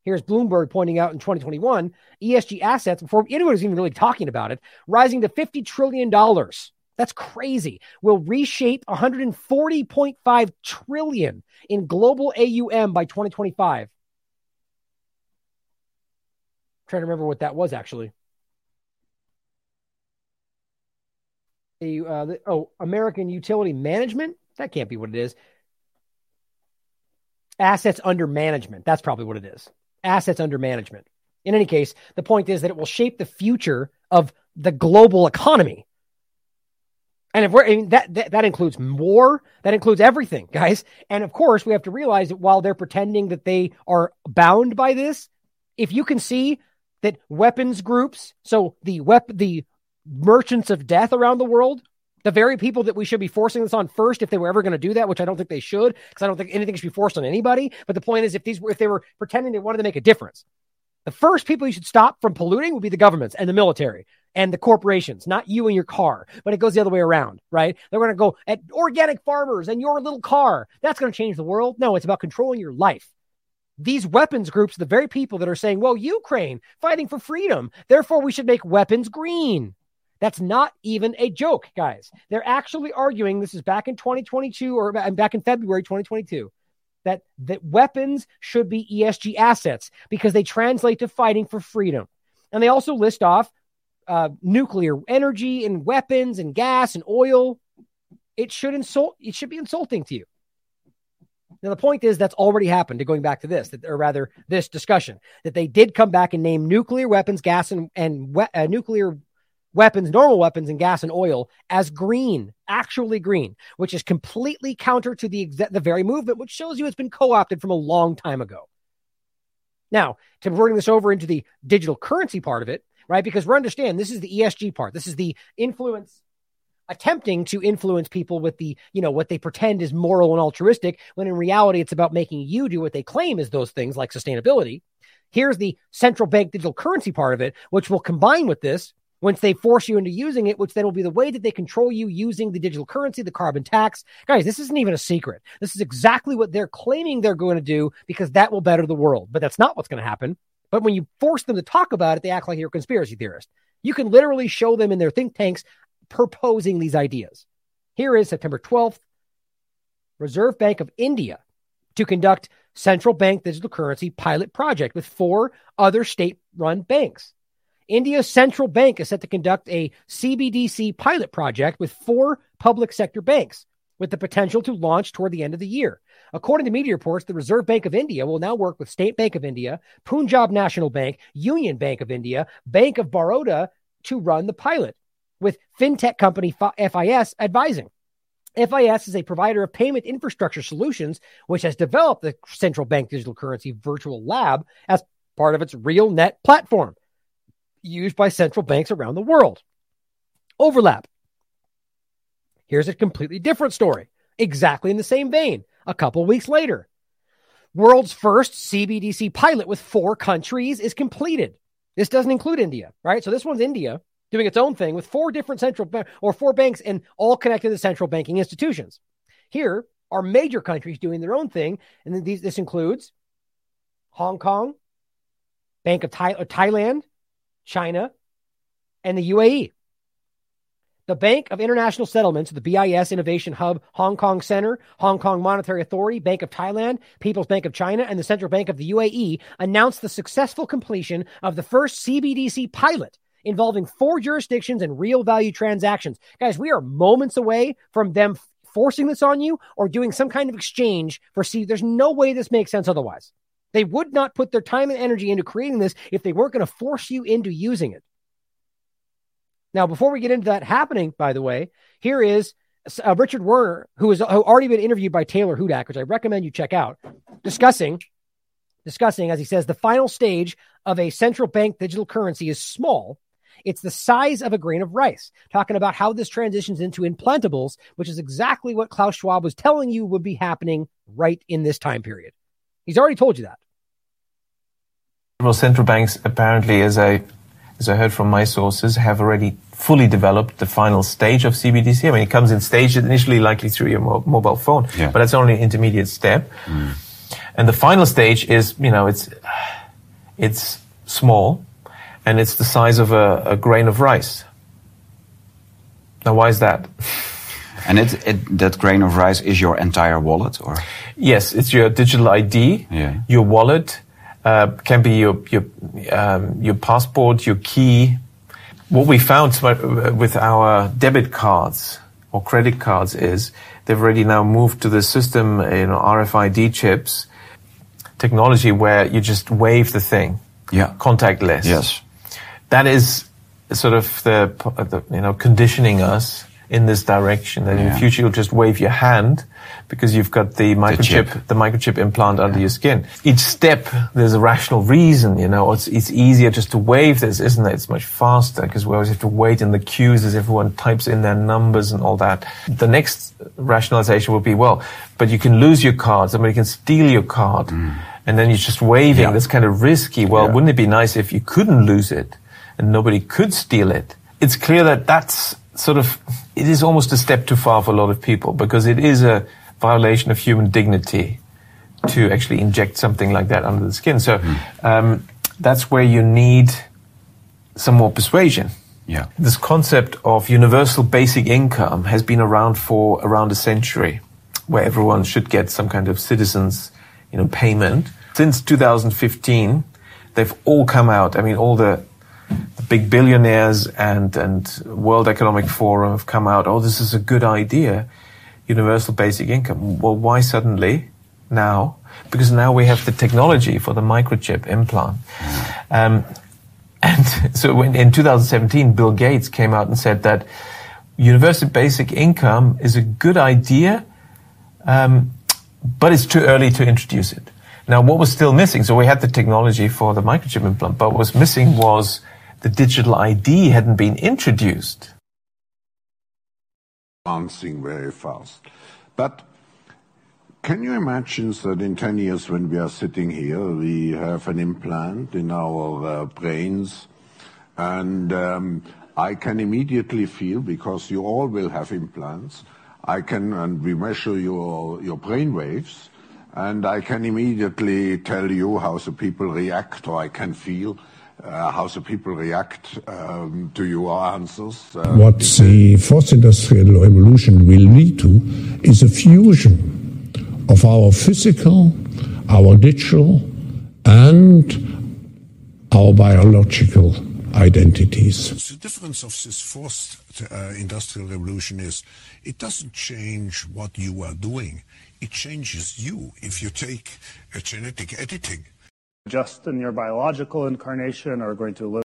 [SPEAKER 20] Here's Bloomberg pointing out in 2021 ESG assets, before anyone was even really talking about it, rising to $50 trillion. That's crazy. Will reshape 140.5 trillion in global AUM by 2025 trying to remember what that was actually. Uh, the, oh, American Utility Management. That can't be what it is. Assets under management. That's probably what it is. Assets under management. In any case, the point is that it will shape the future of the global economy. And if we're I mean, that, that that includes war, that includes everything, guys. And of course, we have to realize that while they're pretending that they are bound by this, if you can see that weapons groups, so the wep- the merchants of death around the world, the very people that we should be forcing this on first, if they were ever going to do that, which I don't think they should, because I don't think anything should be forced on anybody. But the point is, if these if they were pretending they wanted to make a difference, the first people you should stop from polluting would be the governments and the military and the corporations, not you and your car. But it goes the other way around, right? They're going to go at organic farmers and your little car. That's going to change the world. No, it's about controlling your life these weapons groups, the very people that are saying, well, Ukraine fighting for freedom, therefore we should make weapons green. That's not even a joke, guys. They're actually arguing this is back in 2022 or back in February 2022 that that weapons should be ESG assets because they translate to fighting for freedom. And they also list off uh, nuclear energy and weapons and gas and oil. It should insult. It should be insulting to you. Now, the point is that's already happened, To going back to this, that, or rather this discussion, that they did come back and name nuclear weapons, gas, and, and we- uh, nuclear weapons, normal weapons, and gas and oil as green, actually green, which is completely counter to the, the very movement, which shows you it's been co opted from a long time ago. Now, to bring this over into the digital currency part of it, right? Because we understand this is the ESG part. This is the influence attempting to influence people with the, you know, what they pretend is moral and altruistic, when in reality it's about making you do what they claim is those things like sustainability. Here's the central bank digital currency part of it, which will combine with this once they force you into using it, which then will be the way that they control you using the digital currency, the carbon tax. Guys, this isn't even a secret. This is exactly what they're claiming they're going to do because that will better the world. But that's not what's going to happen. But when you force them to talk about it, they act like you're a conspiracy theorist. You can literally show them in their think tanks proposing these ideas. Here is September 12th, Reserve Bank of India to conduct central bank digital currency pilot project with four other state run banks. India's central bank is set to conduct a CBDC pilot project with four public sector banks with the potential to launch toward the end of the year. According to media reports, the Reserve Bank of India will now work with State Bank of India, Punjab National Bank, Union Bank of India, Bank of Baroda to run the pilot with fintech company FIS advising. FIS is a provider of payment infrastructure solutions, which has developed the central bank digital currency virtual lab as part of its RealNet platform, used by central banks around the world. Overlap. Here's a completely different story, exactly in the same vein, a couple weeks later. World's first CBDC pilot with four countries is completed. This doesn't include India, right? So this one's India doing its own thing with four different central ba- or four banks and all connected to central banking institutions. Here are major countries doing their own thing, and these, this includes Hong Kong, Bank of Thai- Thailand, China, and the UAE. The Bank of International Settlements, the BIS Innovation Hub, Hong Kong Center, Hong Kong Monetary Authority, Bank of Thailand, People's Bank of China, and the Central Bank of the UAE announced the successful completion of the first CBDC pilot involving four jurisdictions and real value transactions. Guys, we are moments away from them forcing this on you or doing some kind of exchange for see. There's no way this makes sense otherwise. They would not put their time and energy into creating this if they weren't going to force you into using it. Now, before we get into that happening, by the way, here is uh, Richard Werner, who has already been interviewed by Taylor Hudak, which I recommend you check out, discussing, discussing, as he says, the final stage of a central bank digital currency is small. It's the size of a grain of rice, talking about how this transitions into implantables, which is exactly what Klaus Schwab was telling you would be happening right in this time period. He's already told you that.
[SPEAKER 35] Well, central banks apparently, as I as I heard from my sources, have already fully developed the final stage of CBDC. I mean, it comes in stages initially, likely through your mo- mobile phone, yeah. but that's only an intermediate step. Mm. And the final stage is, you know, it's it's small, and it's the size of a, a grain of rice. Now, why is that?
[SPEAKER 33] And it, it, that grain of rice is your entire wallet, or
[SPEAKER 35] yes, it's your digital ID, yeah. your wallet, uh, can be your your um, your passport, your key. What we found with our debit cards or credit cards is they've already now moved to the system, you know, RFID chips technology where you just wave the thing,
[SPEAKER 33] yeah,
[SPEAKER 35] contactless.
[SPEAKER 33] Yes,
[SPEAKER 35] that is sort of the, the you know conditioning us in this direction. That yeah. in the future you'll just wave your hand because you've got the microchip, the, the microchip implant under your skin. Each step, there's a rational reason, you know, it's, it's easier just to wave this, isn't it? It's much faster because we always have to wait in the queues as everyone types in their numbers and all that. The next rationalization will be, well, but you can lose your card. Somebody can steal your card. Mm. And then you're just waving. Yeah. That's kind of risky. Well, yeah. wouldn't it be nice if you couldn't lose it and nobody could steal it? It's clear that that's sort of, it is almost a step too far for a lot of people because it is a violation of human dignity to actually inject something like that under the skin. So mm. um, that's where you need some more persuasion.
[SPEAKER 33] Yeah.
[SPEAKER 35] This concept of universal basic income has been around for around a century, where everyone should get some kind of citizens, you know, payment. Since 2015, they've all come out. I mean, all the big billionaires and, and World Economic Forum have come out, oh, this is a good idea, universal basic income. Well, why suddenly now? Because now we have the technology for the microchip implant. Um, and so in, in 2017, Bill Gates came out and said that universal basic income is a good idea, um, but it's too early to introduce it. Now, what was still missing? So we had the technology for the microchip implant, but what was missing was the digital ID hadn't been introduced.
[SPEAKER 36] Advancing very fast. But can you imagine that in 10 years when we are sitting here, we have an implant in our uh, brains and um, I can immediately feel, because you all will have implants, I can, and we measure your, your brain waves, and I can immediately tell you how the people react, or I can feel how the people react um, to your answers.
[SPEAKER 18] Uh, what the fourth industrial revolution will lead to is a fusion of our physical, our digital, and our biological identities.
[SPEAKER 37] The difference of this fourth uh, industrial revolution is it doesn't change what you are doing. It changes you if you take a genetic editing
[SPEAKER 38] just in your biological incarnation are going to live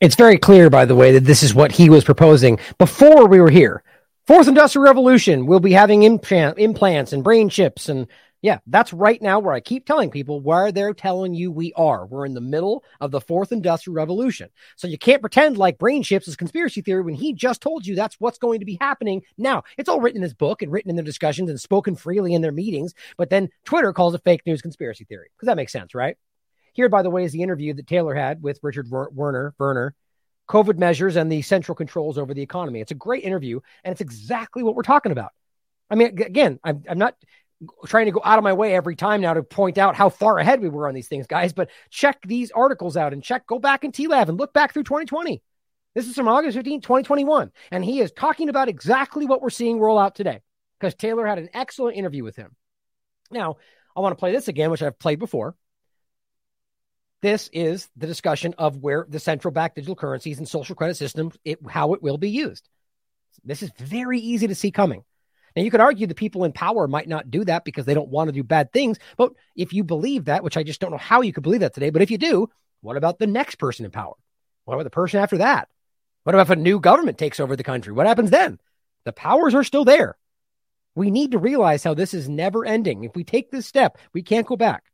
[SPEAKER 20] It's very clear, by the way, that this is what he was proposing before we were here. Fourth industrial revolution, we'll be having implant, implants and brain chips and yeah, that's right now where I keep telling people where they're telling you we are. We're in the middle of the fourth industrial revolution. So you can't pretend like brain chips is conspiracy theory when he just told you that's what's going to be happening now. It's all written in his book and written in their discussions and spoken freely in their meetings. But then Twitter calls it fake news conspiracy theory because that makes sense, right? Here, by the way, is the interview that Taylor had with Richard Werner, Werner, COVID measures and the central controls over the economy. It's a great interview, and it's exactly what we're talking about. I mean, again, I'm, I'm not trying to go out of my way every time now to point out how far ahead we were on these things, guys. But check these articles out and check, go back in TLAV and look back through 2020. This is from August 15, 2021. And he is talking about exactly what we're seeing roll out today because Taylor had an excellent interview with him. Now, I want to play this again, which I've played before. This is the discussion of where the central bank digital currencies and social credit systems, it, how it will be used. This is very easy to see coming. Now, you could argue the people in power might not do that because they don't want to do bad things. But if you believe that, which I just don't know how you could believe that today, but if you do, what about the next person in power? What about the person after that? What about if a new government takes over the country? What happens then? The powers are still there. We need to realize how this is never ending. If we take this step, we can't go back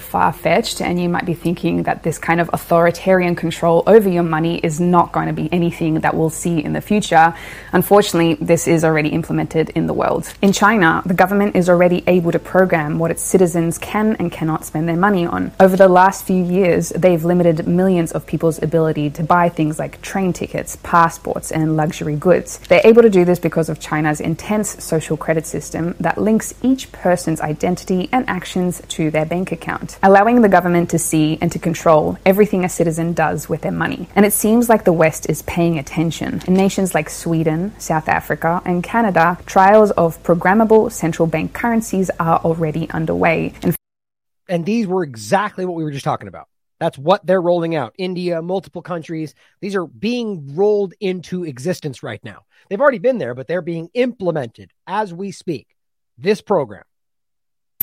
[SPEAKER 39] far fetched, and you might be thinking that this kind of authoritarian control over your money is not going to be anything that we'll see in the future. Unfortunately, this is already implemented in the world. In China, the government is already able to program what its citizens can and cannot spend their money on. Over the last few years, they've limited millions of people's ability to buy things like train tickets, passports, and luxury goods. They're able to do this because of China's intense social credit system that links each person's identity and actions to their bank account allowing the government to see and to control everything a citizen does with their money. And it seems like the West is paying attention. In nations like Sweden, South Africa, and Canada, trials of programmable central bank currencies are already underway.
[SPEAKER 20] And, and these were exactly what we were just talking about. That's what they're rolling out. India, multiple countries. These are being rolled into existence right now. They've already been there, but they're being implemented as we speak. This program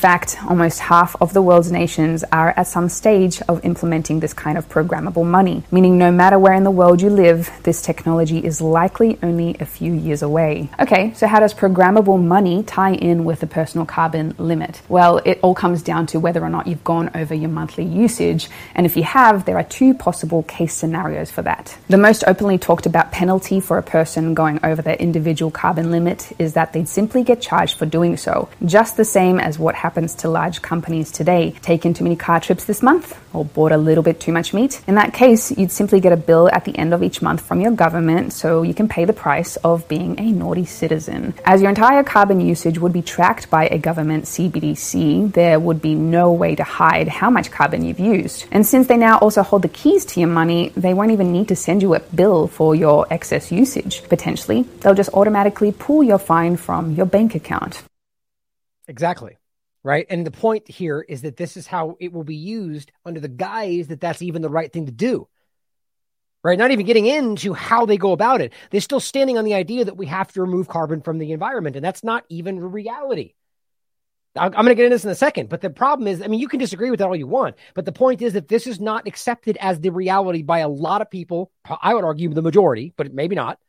[SPEAKER 39] fact, almost half of the world's nations are at some stage of implementing this kind of programmable money, meaning no matter where in the world you live, this technology is likely only a few years away. Okay, so how does programmable money tie in with the personal carbon limit? Well, it all comes down to whether or not you've gone over your monthly usage, and if you have, there are two possible case scenarios for that. The most openly talked about penalty for a person going over their individual carbon limit is that they'd simply get charged for doing so, just the same as what happens happens to large companies today. Taken too many car trips this month or bought a little bit too much meat? In that case, you'd simply get a bill at the end of each month from your government so you can pay the price of being a naughty citizen. As your entire carbon usage would be tracked by a government CBDC, there would be no way to hide how much carbon you've used. And since they now also hold the keys to your money, they won't even need to send you a bill for your excess usage. Potentially, they'll just automatically pull your fine from your bank account.
[SPEAKER 20] Exactly right? And the point here is that this is how it will be used under the guise that that's even the right thing to do. Right? Not even getting into how they go about it. They're still standing on the idea that we have to remove carbon from the environment, and that's not even reality. I'm going to get into this in a second, but the problem is, I mean, you can disagree with that all you want, but the point is that this is not accepted as the reality by a lot of people. I would argue the majority, but maybe not.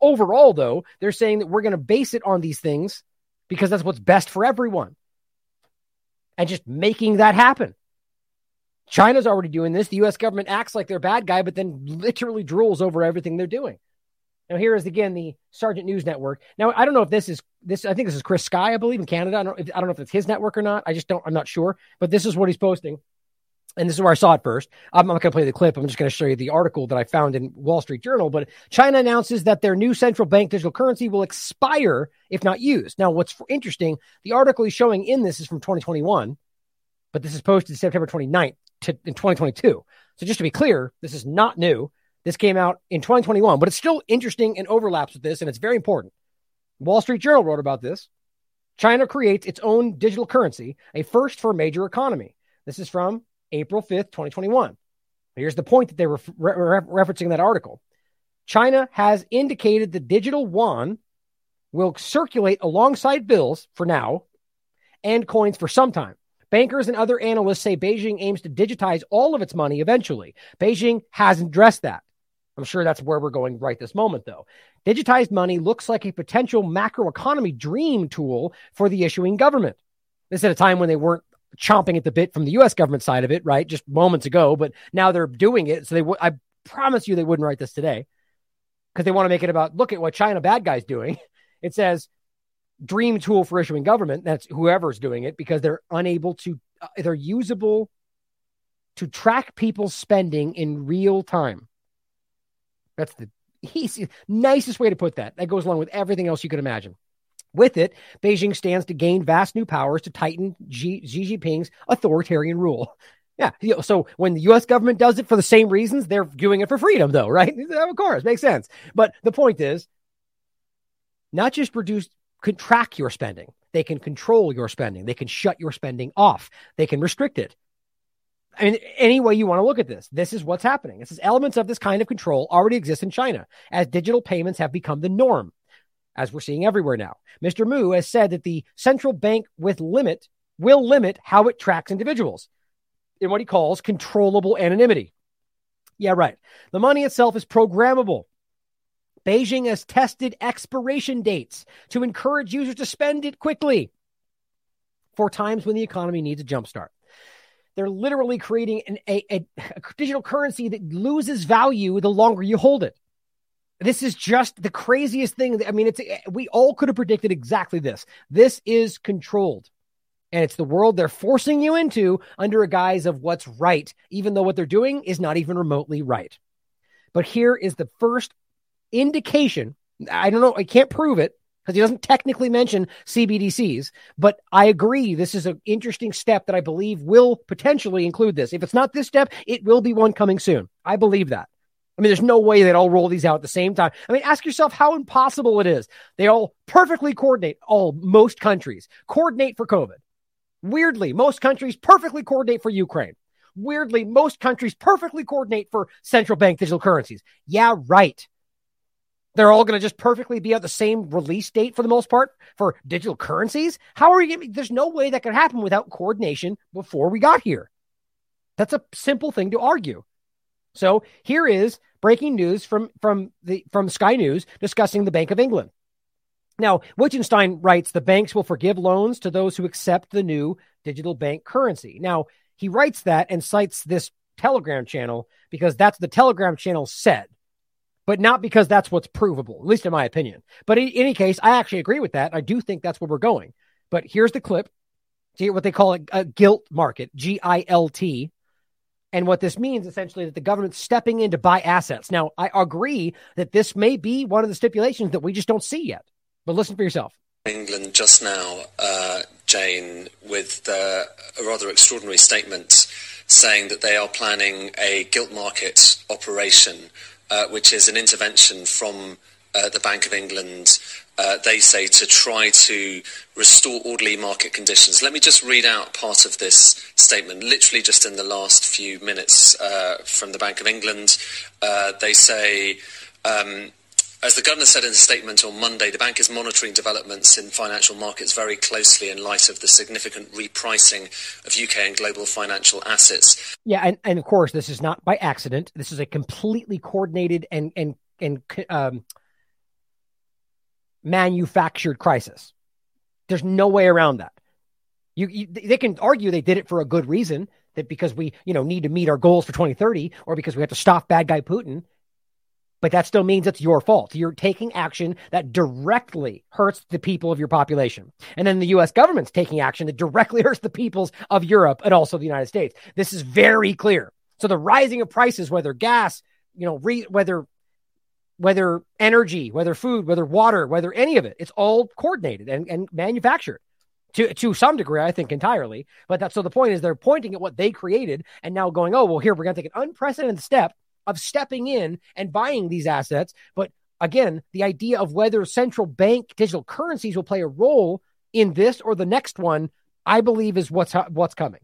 [SPEAKER 20] Overall, though, they're saying that we're going to base it on these things because that's what's best for everyone and just making that happen. China's already doing this. The US government acts like they're bad guy, but then literally drools over everything they're doing. Now, here is again the Sergeant News Network. Now, I don't know if this is this. I think this is Chris Sky, I believe, in Canada. I don't. I don't know if it's his network or not. I just don't. I'm not sure. But this is what he's posting and this is where I saw it first. I'm not going to play the clip. I'm just going to show you the article that I found in Wall Street Journal. But China announces that their new central bank digital currency will expire if not used. Now, what's interesting, the article he's showing in this is from 2021, but this is posted September 29th to, in 2022. So just to be clear, this is not new. This came out in 2021, but it's still interesting and overlaps with this, and it's very important. Wall Street Journal wrote about this. China creates its own digital currency, a first for a major economy. This is from April 5th, 2021. Here's the point that they were re- referencing that article. China has indicated the digital yuan will circulate alongside bills for now and coins for some time. Bankers and other analysts say Beijing aims to digitize all of its money eventually. Beijing hasn't addressed that. I'm sure that's where we're going right this moment, though. Digitized money looks like a potential macroeconomy dream tool for the issuing government. This at a time when they weren't chomping at the bit from the U.S. government side of it, right? Just moments ago, but now they're doing it. So they, w- I promise you, they wouldn't write this today because they want to make it about look at what China bad guys doing. It says dream tool for issuing government. That's whoever's doing it because they're unable to. Uh, they're usable to track people's spending in real time. That's the nicest way to put that. That goes along with everything else you could imagine. With it, Beijing stands to gain vast new powers to tighten Xi, Jinping's authoritarian rule. Yeah. So when the US government does it for the same reasons, they're doing it for freedom, though, right? Of course, makes sense. But the point is not just reduce, could track your spending. They can control your spending. They can shut your spending off. They can restrict it. I mean, any way you want to look at this, this is what's happening. This is elements of this kind of control already exist in China as digital payments have become the norm, as we're seeing everywhere now. Mr. Mu has said that the central bank with limit will limit how it tracks individuals in what he calls controllable anonymity. Yeah, right. The money itself is programmable. Beijing has tested expiration dates to encourage users to spend it quickly for times when the economy needs a jumpstart. They're literally creating an, a, a, a digital currency that loses value the longer you hold it. This is just the craziest thing. I mean, it's we all could have predicted exactly this. This is controlled. And it's the world they're forcing you into under a guise of what's right, even though what they're doing is not even remotely right. But here is the first indication. I don't know, I can't prove it because he doesn't technically mention CBDCs, but I agree this is an interesting step that I believe will potentially include this. If it's not this step, it will be one coming soon. I believe that. I mean, there's no way they'd all roll these out at the same time. I mean, ask yourself how impossible it is. They all perfectly coordinate, all most countries coordinate for COVID. Weirdly, most countries perfectly coordinate for Ukraine. Weirdly, most countries perfectly coordinate for central bank digital currencies. Yeah, right. They're all going to just perfectly be at the same release date for the most part for digital currencies. How are you? There's no way that could happen without coordination before we got here. That's a simple thing to argue. So here is breaking news from from the from Sky News discussing the Bank of England. Now, Wittgenstein writes the banks will forgive loans to those who accept the new digital bank currency. Now, he writes that and cites this Telegram channel because that's the Telegram channel said but not because that's what's provable, at least in my opinion. But in any case, I actually agree with that. I do think that's where we're going. But here's the clip. See what they call a, a gilt market, G I L T. And what this means essentially is that the government's stepping in to buy assets. Now, I agree that this may be one of the stipulations that we just don't see yet. But listen for yourself.
[SPEAKER 40] England just now, uh, Jane, with a rather extraordinary statement saying that they are planning a gilt market operation uh, which is an intervention from uh, the Bank of England, uh, they say, to try to restore orderly market conditions. Let me just read out part of this statement, literally just in the last few minutes uh, from the Bank of England. Uh, they say, um, as the Governor said in a statement on Monday, the bank is monitoring developments in financial markets very closely in light of the significant repricing of UK and global financial assets.
[SPEAKER 20] Yeah, and, and of course, this is not by accident. This is a completely coordinated and and and um, manufactured crisis. There's no way around that. You, you, they can argue they did it for a good reason that because we you know need to meet our goals for 2030 or because we have to stop bad guy Putin but that still means it's your fault. You're taking action that directly hurts the people of your population. And then the US government's taking action that directly hurts the peoples of Europe and also the United States. This is very clear. So the rising of prices, whether gas, you know, re, whether whether energy, whether food, whether water, whether any of it, it's all coordinated and, and manufactured to to some degree, I think entirely. But that's so the point is they're pointing at what they created and now going, oh well, here we're going to take an unprecedented step of stepping in and buying these assets. But again, the idea of whether central bank digital currencies will play a role in this or the next one, I believe is what's what's coming.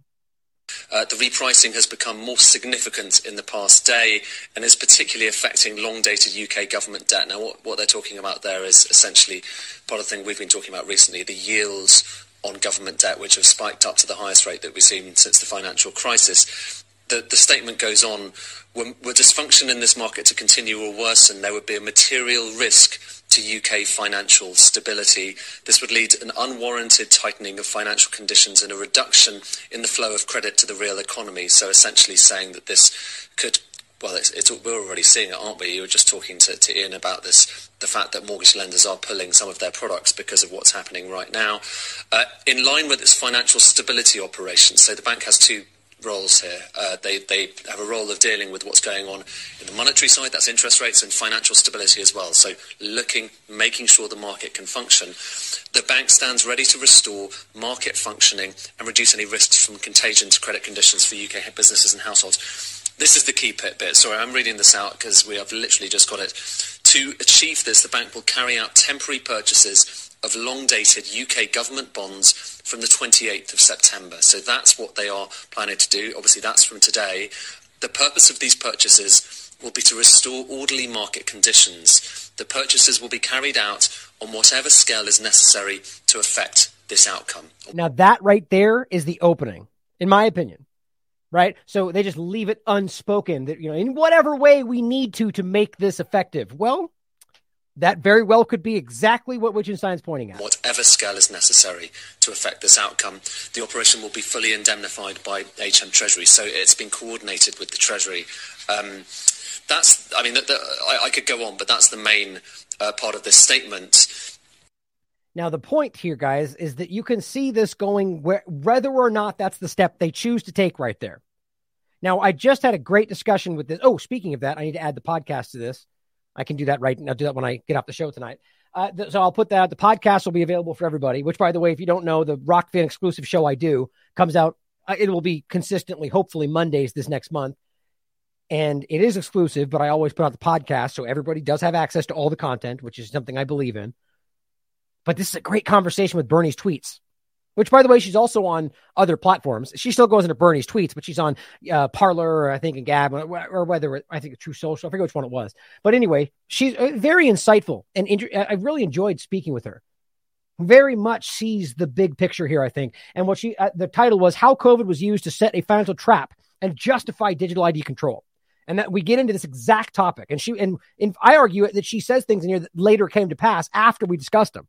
[SPEAKER 40] Uh, the repricing has become more significant in the past day and is particularly affecting long dated UK government debt. Now, what, they're talking about there is essentially part of the thing we've been talking about recently the yields on government debt, which have spiked up to the highest rate that we've seen since the financial crisis. The, statement goes on were, were dysfunction in this market to continue or worsen, there would be a material risk to UK financial stability. This would lead to an unwarranted tightening of financial conditions and a reduction in the flow of credit to the real economy. So essentially saying that this could well, it's, it's, we're already seeing it, aren't we? You were just talking to, to, Ian about this, the fact that mortgage lenders are pulling some of their products because of what's happening right now. Uh, in line with its financial stability operations, so the bank has two roles here. Uh, they, they have a role of dealing with what's going on in the monetary side, that's interest rates, and financial stability as well. So looking, making sure the market can function. The bank stands ready to restore market functioning and reduce any risks from contagion to credit conditions for UK businesses and households. This is the key bit. Sorry, I'm reading this out because we have literally just got it. To achieve this, the bank will carry out temporary purchases of long dated UK government bonds from the 28th of September. So that's what they are planning to do. Obviously, that's from today. The purpose of these purchases will be to restore orderly market conditions. The purchases will be carried out on whatever scale is necessary to affect this outcome.
[SPEAKER 20] Now, that right there is the opening, in my opinion. Right? So they just leave it unspoken that, you know, in whatever way we need to to make this effective. Well, that very well could be exactly what Wittgenstein is pointing at.
[SPEAKER 40] Whatever scale is necessary to affect this outcome, the operation will be fully indemnified by HM Treasury. So it's been coordinated with the Treasury. Um, that's, I mean, the, the, I, I, could go on, but that's the main uh, part of this statement.
[SPEAKER 20] Now, the point here, guys, is that you can see this going where, whether or not that's the step they choose to take right there. Now, I just had a great discussion with this. Oh, speaking of that, I need to add the podcast to this. I can do that right. Now. I'll do that when I get off the show tonight. Uh, th- so I'll put that. The podcast will be available for everybody. Which, by the way, if you don't know, the Rokfin exclusive show I do comes out. Uh, it will be consistently, hopefully Mondays this next month, and it is exclusive. But I always put out the podcast, so everybody does have access to all the content, which is something I believe in. But this is a great conversation with Bernie's tweets which by the way, she's also on other platforms. She still goes into Bernie's tweets, but she's on uh, Parler, I think, and Gab, or whether I think Truth Social. I forget which one it was. But anyway, she's uh, very insightful, and I really enjoyed speaking with her. Very much sees the big picture here, I think. And what she, uh, the title was "How COVID Was Used to Set a Financial Trap and Justify Digital ID Control." And that we get into this exact topic, and she and, and I argue that she says things in here that later came to pass after we discussed them.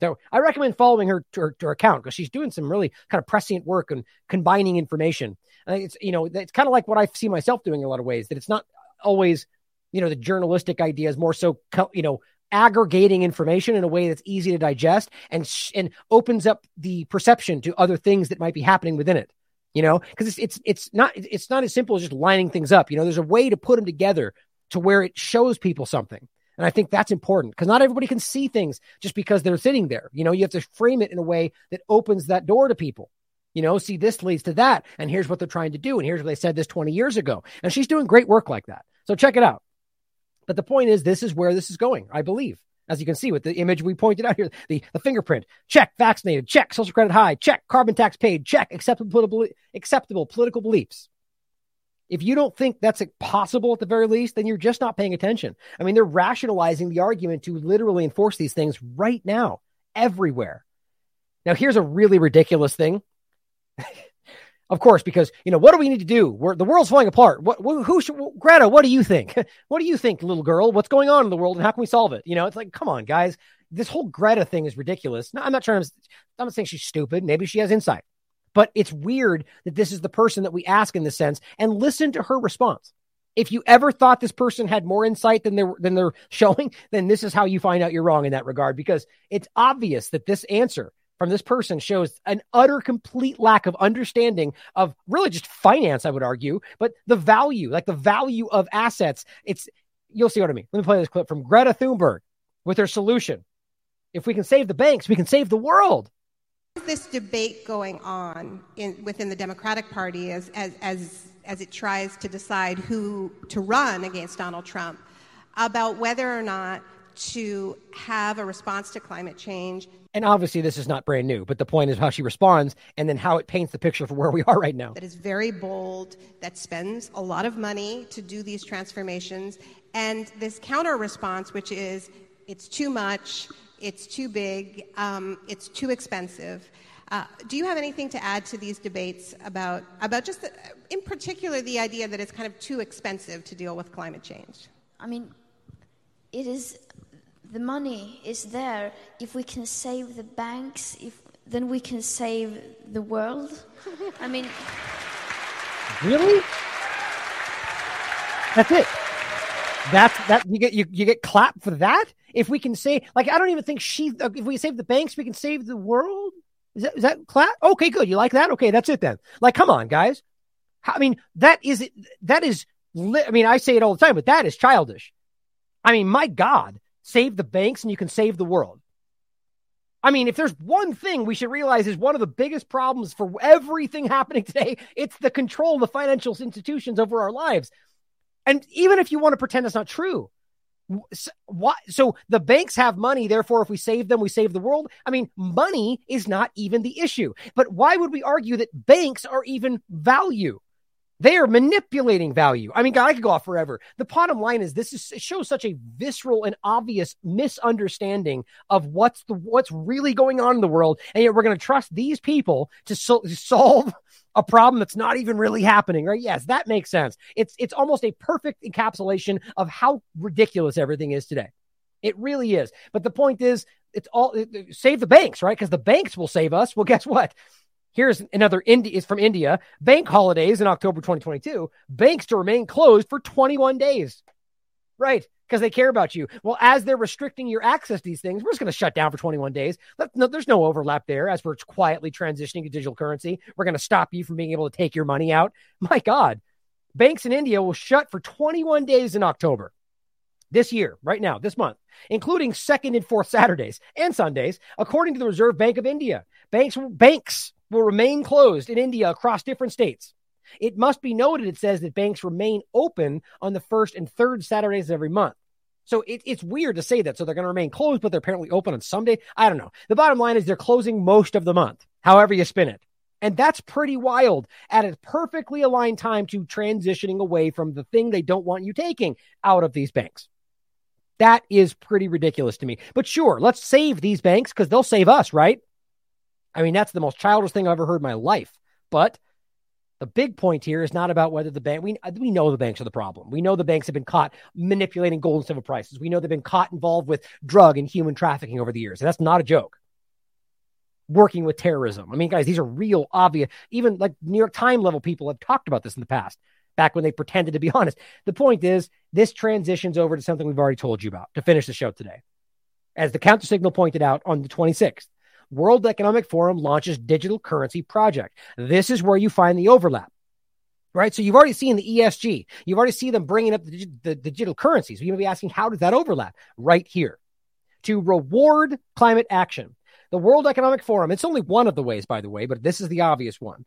[SPEAKER 20] So I recommend following her to her, to her account because she's doing some really kind of prescient work and combining information. And it's you know it's kind of like what I see myself doing in a lot of ways. That it's not always you know the journalistic ideas, more so you know aggregating information in a way that's easy to digest and sh- and opens up the perception to other things that might be happening within it. You know, because it's it's it's not it's not as simple as just lining things up. You know, there's a way to put them together to where it shows people something. And I think that's important because not everybody can see things just because they're sitting there. You know, you have to frame it in a way that opens that door to people. You know, see, this leads to that. And here's what they're trying to do. And here's what they said this 20 years ago. And she's doing great work like that. So check it out. But the point is, this is where this is going, I believe. As you can see with the image we pointed out here, the, the fingerprint, check, vaccinated, check, social credit high, check, carbon tax paid, check, acceptable acceptable political beliefs. If you don't think that's possible at the very least, then you're just not paying attention. I mean, they're rationalizing the argument to literally enforce these things right now, everywhere. Now, here's a really ridiculous thing. of course, because you know what do we need to do? We're, the world's falling apart. What? Who should? Greta, what do you think? what do you think, little girl? What's going on in the world, and how can we solve it? You know, it's like, come on, guys. This whole Greta thing is ridiculous. No, I'm not trying to. I'm not saying she's stupid. Maybe she has insight. But it's weird that this is the person that we ask in this sense and listen to her response. If you ever thought this person had more insight than they're than they're showing, then this is how you find out you're wrong in that regard because it's obvious that this answer from this person shows an utter complete lack of understanding of really just finance, I would argue, but the value, like the value of assets. It's you'll see what I mean. Let me play this clip from Greta Thunberg with her solution. If we can save the banks, we can save the world
[SPEAKER 41] this debate going on in, within the Democratic Party as, as, as, as it tries to decide who to run against Donald Trump about whether or not to have a response to climate change.
[SPEAKER 20] And obviously, this is not brand new, but the point is how she responds and then how it paints the picture for where we are right now.
[SPEAKER 41] That is very bold, that spends a lot of money to do these transformations. And this counter response, which is it's too much, it's too big, um, it's too expensive. Uh, do you have anything to add to these debates about, about just, the, in particular, the idea that it's kind of too expensive to deal with climate change?
[SPEAKER 42] I mean, it is, the money is there. If we can save the banks, if, then we can save the world. I mean,
[SPEAKER 20] really? That's it. That's that you get you, you get clapped for that. If we can say like I don't even think she uh, if we save the banks we can save the world. Is that is that clap? Okay, good. You like that? Okay, that's it then. Like, come on, guys. I mean, that is that is. I mean, I say it all the time, but that is childish. I mean, my God, save the banks and you can save the world. I mean, if there's one thing we should realize is one of the biggest problems for everything happening today, it's the control of the financial institutions over our lives. And even if you want to pretend it's not true, why? So the banks have money. Therefore, if we save them, we save the world. I mean, money is not even the issue. But why would we argue that banks are even value? They are manipulating value. I mean, God, I could go off forever. The bottom line is this is, shows such a visceral and obvious misunderstanding of what's the what's really going on in the world, and yet we're going to trust these people to, so, to solve a problem that's not even really happening, right? Yes, that makes sense. It's it's almost a perfect encapsulation of how ridiculous everything is today. It really is. But the point is, it's all it, save the banks, right? Because the banks will save us. Well, guess what? Here's another India is from India. Bank holidays in October 2022. Banks to remain closed for 21 days. Right because they care about you. Well, as they're restricting your access to these things, we're just going to shut down for 21 days. No, there's no overlap there as we're quietly transitioning to digital currency. We're going to stop you from being able to take your money out. My God, banks in India will shut for 21 days in October this year, right now, this month, including second and fourth Saturdays and Sundays, according to the Reserve Bank of India. Banks, banks will remain closed in India across different states. It must be noted, it says that banks remain open on the first and third Saturdays of every month. So it, it's weird to say that. So they're going to remain closed, but they're apparently open on Sunday. I don't know. The bottom line is they're closing most of the month, however you spin it. And that's pretty wild at a perfectly aligned time to transitioning away from the thing they don't want you taking out of these banks. That is pretty ridiculous to me. But sure, let's save these banks because they'll save us, right? I mean, that's the most childish thing I've ever heard in my life. But the big point here is not about whether the bank, we, we know the banks are the problem. We know the banks have been caught manipulating gold and silver prices. We know they've been caught involved with drug and human trafficking over the years. And that's not a joke. Working with terrorism. I mean, guys, these are real, obvious, even like New York Times level people have talked about this in the past, back when they pretended to be honest. The point is, this transitions over to something we've already told you about to finish the show today. As the counter signal pointed out on the 26th, World Economic Forum launches digital currency project. This is where you find the overlap. Right. So you've already seen the ESG. You've already seen them bringing up the, the, the digital currencies. Going to be asking, how does that overlap? Right here. To reward climate action. The World Economic Forum, it's only one of the ways, by the way, but this is the obvious one.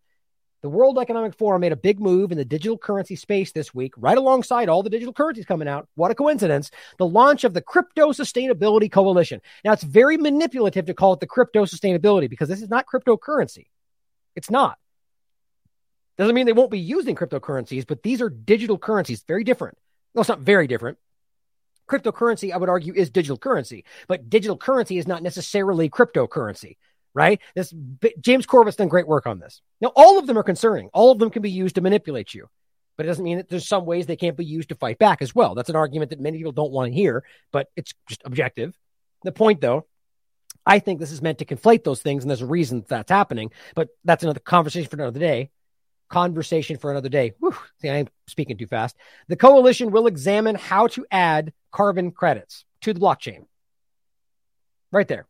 [SPEAKER 20] The World Economic Forum made a big move in the digital currency space this week, right alongside all the digital currencies coming out. What a coincidence. The launch of the Crypto Sustainability Coalition. Now, it's very manipulative to call it the crypto sustainability because this is not cryptocurrency. It's not. Doesn't mean they won't be using cryptocurrencies, but these are digital currencies, very different. No, it's not very different. Cryptocurrency, I would argue, is digital currency, but digital currency is not necessarily cryptocurrency right? This James Corbett's done great work on this. Now, all of them are concerning. All of them can be used to manipulate you, but it doesn't mean that there's some ways they can't be used to fight back as well. That's an argument that many people don't want to hear, but it's just objective. The point, though, I think this is meant to conflate those things, and there's a reason that's happening. But that's another conversation for another day. Conversation for another day. Whew, see, I'm speaking too fast. The coalition will examine how to add carbon credits to the blockchain. Right there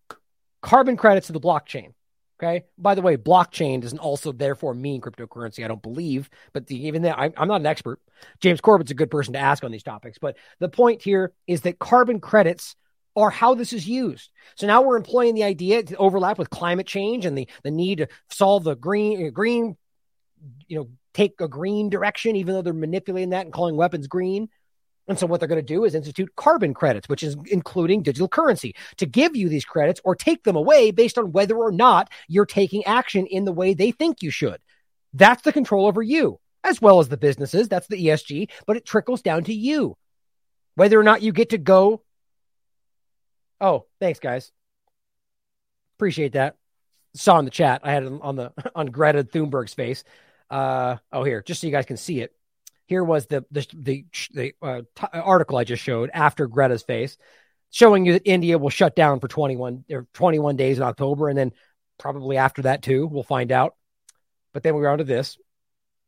[SPEAKER 20] carbon credits to the blockchain. Okay. By the way, blockchain doesn't also therefore mean cryptocurrency. I don't believe, but the, even that I, I'm not an expert. James Corbett's a good person to ask on these topics. But the point here is that carbon credits are how this is used. So now we're employing the idea to overlap with climate change and the, the need to solve the green, green, you know, take a green direction, even though they're manipulating that and calling weapons green. And so what they're going to do is institute carbon credits, which is including digital currency to give you these credits or take them away based on whether or not you're taking action in the way they think you should. That's the control over you, as well as the businesses. That's the ESG, but it trickles down to you. Whether or not you get to go. Oh, thanks, guys. Appreciate that. saw in the chat. I had it on the on Greta Thunberg's face. Uh, oh, here, just so you guys can see it. Here was the the the, the uh, t- article I just showed after Greta's face, showing you that India will shut down for 21 or 21 days in October, and then probably after that too. We'll find out. But then we are on to this.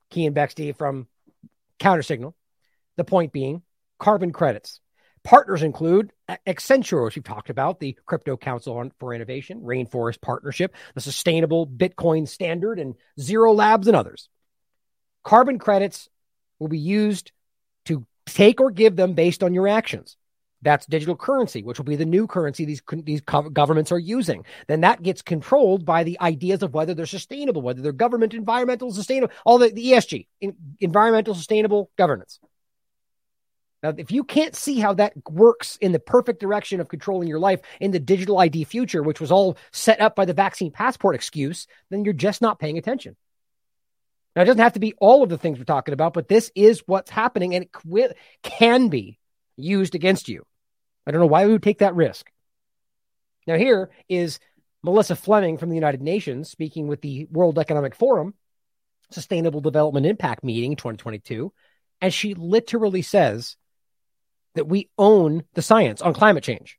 [SPEAKER 20] Keean Bexte from Counter Signal. The point being, carbon credits. Partners include Accenture, which we've talked about, the Crypto Council for Innovation, Rainforest Partnership, the Sustainable Bitcoin Standard, and Zero Labs and others. Carbon credits will be used to take or give them based on your actions. That's digital currency, which will be the new currency these these governments are using. Then that gets controlled by the ideas of whether they're sustainable, whether they're government, environmental, sustainable, all the, the ESG, environmental, sustainable governance. Now, if you can't see how that works in the perfect direction of controlling your life in the digital ID future, which was all set up by the vaccine passport excuse, then you're just not paying attention. Now, it doesn't have to be all of the things we're talking about, but this is what's happening and it can be used against you. I don't know why we would take that risk. Now, here is Melissa Fleming from the United Nations speaking with the World Economic Forum Sustainable Development Impact Meeting 2022. And she literally says that we own the science on climate change.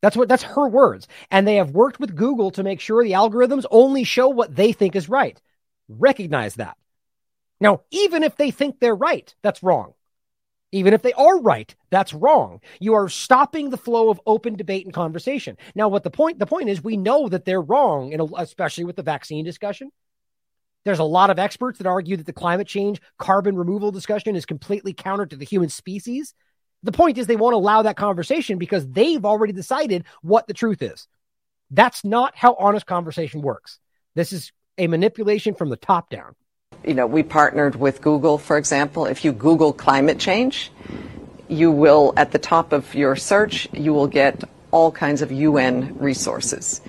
[SPEAKER 20] That's what that's her words. And they have worked with Google to make sure the algorithms only show what they think is right. Recognize that. Now, even if they think they're right, that's wrong. Even if they are right, that's wrong. You are stopping the flow of open debate and conversation. Now, what the point the point is, we know that they're wrong, and especially with the vaccine discussion. There's a lot of experts that argue that the climate change carbon removal discussion is completely counter to the human species. The point is, they won't allow that conversation because they've already decided what the truth is. That's not how honest conversation works. This is a manipulation from the top down.
[SPEAKER 43] You know, we partnered with Google, for example. If you Google climate change, you will, at the top of your search, you will get all kinds of UN resources.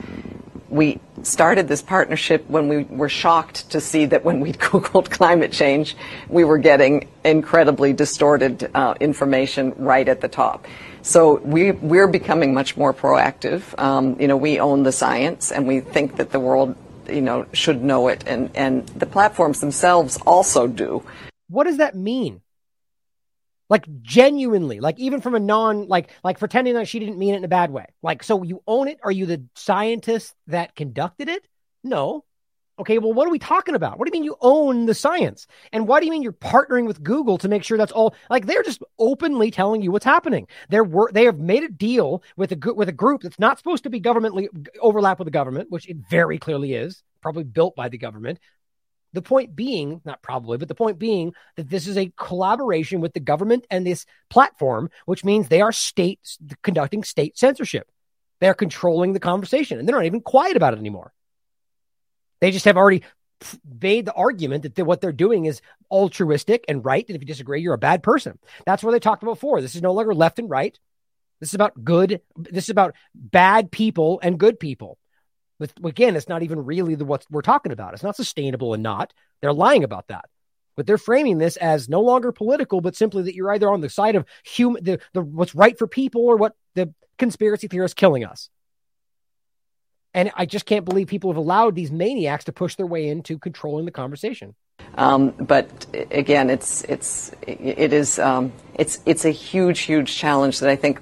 [SPEAKER 43] We started this partnership when we were shocked to see that when we Googled climate change, we were getting incredibly distorted uh, information right at the top. So we, we're becoming much more proactive. Um, you know, we own the science and we think that the world you know, should know it, and and the platforms themselves also do.
[SPEAKER 20] What does that mean? Like genuinely, like even from a non, like like pretending that she didn't mean it in a bad way. Like, so you own it? Are you the scientist that conducted it? No, Okay, well, what are we talking about? What do you mean you own the science? And why do you mean you're partnering with Google to make sure that's all like they're just openly telling you what's happening? They're they have made a deal with a with a group that's not supposed to be governmentally overlap with the government, which it very clearly is, probably built by the government. The point being, not probably, but the point being that this is a collaboration with the government and this platform, which means they are states conducting state censorship. They are controlling the conversation and they're not even quiet about it anymore. They just have already made the argument that what they're doing is altruistic and right. And if you disagree, you're a bad person. That's what they talked about before. This is no longer left and right. This is about good. This is about bad people and good people. With again, it's not even really the what we're talking about. It's not sustainable and not. They're lying about that. But they're framing this as no longer political, but simply that you're either on the side of human, the, the what's right for people, or what the conspiracy theorists killing us. And I just can't believe people have allowed these maniacs to push their way into controlling the conversation.
[SPEAKER 43] Um, but again, it's it's it is um, it's it's a huge huge challenge that I think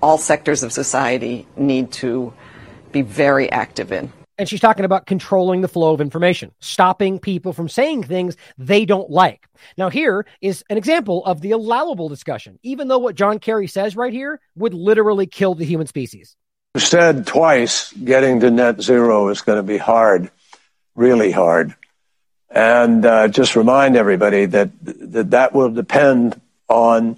[SPEAKER 43] all sectors of society need to be very active in.
[SPEAKER 20] And she's talking about controlling the flow of information, stopping people from saying things they don't like. Now, here is an example of the allowable discussion, even though what John Kerry says right here would literally kill the human species
[SPEAKER 44] said twice getting to net zero is going to be hard, really hard. And uh, just remind everybody that, that that will depend on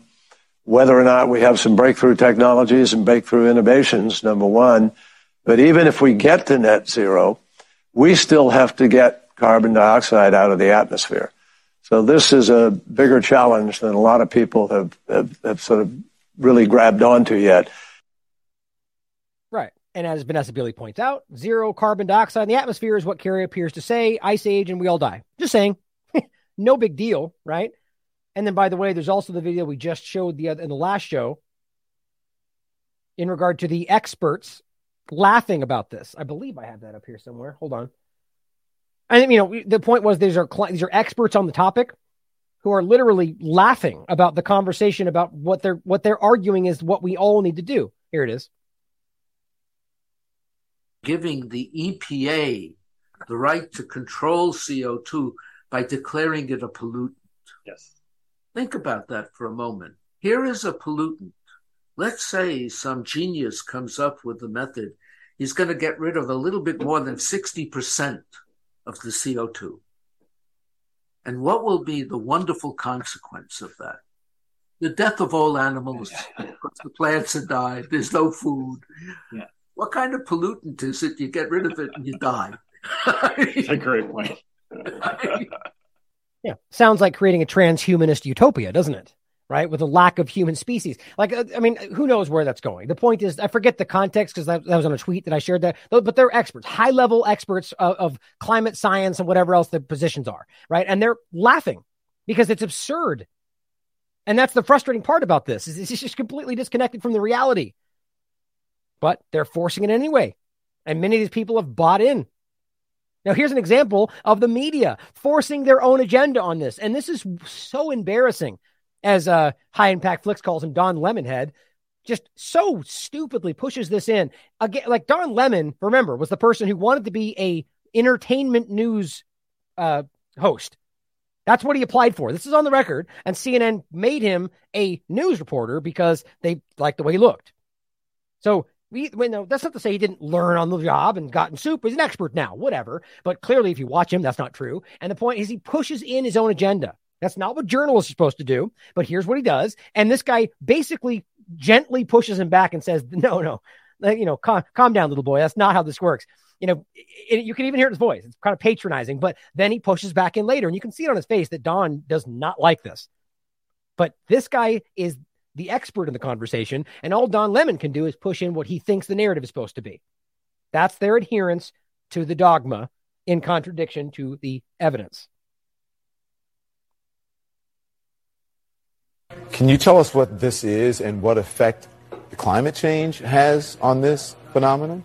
[SPEAKER 44] whether or not we have some breakthrough technologies and breakthrough innovations, number one. But even if we get to net zero, we still have to get carbon dioxide out of the atmosphere. So this is a bigger challenge than a lot of people have, have, have sort of really grabbed onto yet.
[SPEAKER 20] And as Vanessa Beeley points out, zero carbon dioxide in the atmosphere is what Kerry appears to say. Ice age and we all die. Just saying. no big deal, right? And then, by the way, there's also the video we just showed the other in the last show in regard to the experts laughing about this. I believe I have that up here somewhere. Hold on. And you know, the point was these are these are experts on the topic who are literally laughing about the conversation about what they're what they're arguing is what we all need to do. Here it is.
[SPEAKER 45] Giving the EPA the right to control CO2 by declaring it a pollutant.
[SPEAKER 38] Yes.
[SPEAKER 45] Think about that for a moment. Here is a pollutant. Let's say some genius comes up with a method. He's going to get rid of a little bit more than 60% of the CO2. And what will be the wonderful consequence of that? The death of all animals. the plants have died. There's no food.
[SPEAKER 38] Yeah.
[SPEAKER 45] What kind of pollutant is it? You get rid of it and you die.
[SPEAKER 38] That's a great point.
[SPEAKER 20] yeah. Sounds like creating a transhumanist utopia, doesn't it? right? With a lack of human species. Like, uh, I mean, who knows where that's going? The point is, I forget the context because that, that, was on a tweet that I shared that, but they're experts, high level experts of, of, climate science and whatever else the positions are, right? And they're laughing because it's absurd. And that's the frustrating part about this is it's just completely disconnected from the reality. But they're forcing it anyway. And many of these people have bought in. Now, here's an example of the media forcing their own agenda on this. And this is so embarrassing as uh, High Impact Flicks calls him, Don Lemonhead, just so stupidly pushes this in. Again, like Don Lemon, remember, was the person who wanted to be a entertainment news uh, host. That's what he applied for. This is on the record, and CNN made him a news reporter because they liked the way he looked. So know that's not to say he didn't learn on the job and gotten soup. He's an expert now, whatever. But clearly, if you watch him, that's not true. And the point is, he pushes in his own agenda. That's not what journalists are supposed to do. But here's what he does. And this guy basically gently pushes him back and says, no, no, uh, you know, calm, calm down, little boy. That's not how this works. You know, it, you can even hear his voice. It's kind of patronizing, but then he pushes back in later and you can see it on his face that Don does not like this. But this guy is the expert in the conversation. And all Don Lemon can do is push in what he thinks the narrative is supposed to be. That's their adherence to the dogma in contradiction to the evidence.
[SPEAKER 46] Can you tell us what this is and what effect climate change has on this phenomenon?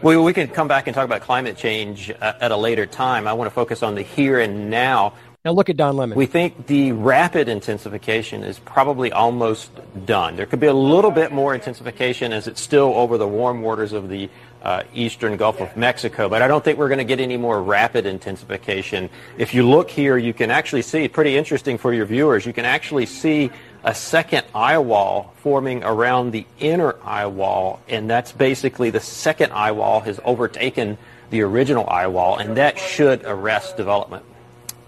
[SPEAKER 47] Well, we can come back and talk about climate change uh, at a later time. I want to focus on the here and now.
[SPEAKER 20] Now look at Don Lemon.
[SPEAKER 47] We think the rapid intensification is probably almost done. There could be a little bit more intensification as it's still over the warm waters of the uh, eastern Gulf of Mexico, but I don't think we're going to get any more rapid intensification. If you look here, you can actually see, pretty interesting for your viewers, you can actually see a second eye wall forming around the inner eye wall, and that's basically the second eye wall has overtaken the original eye wall, and that should arrest development.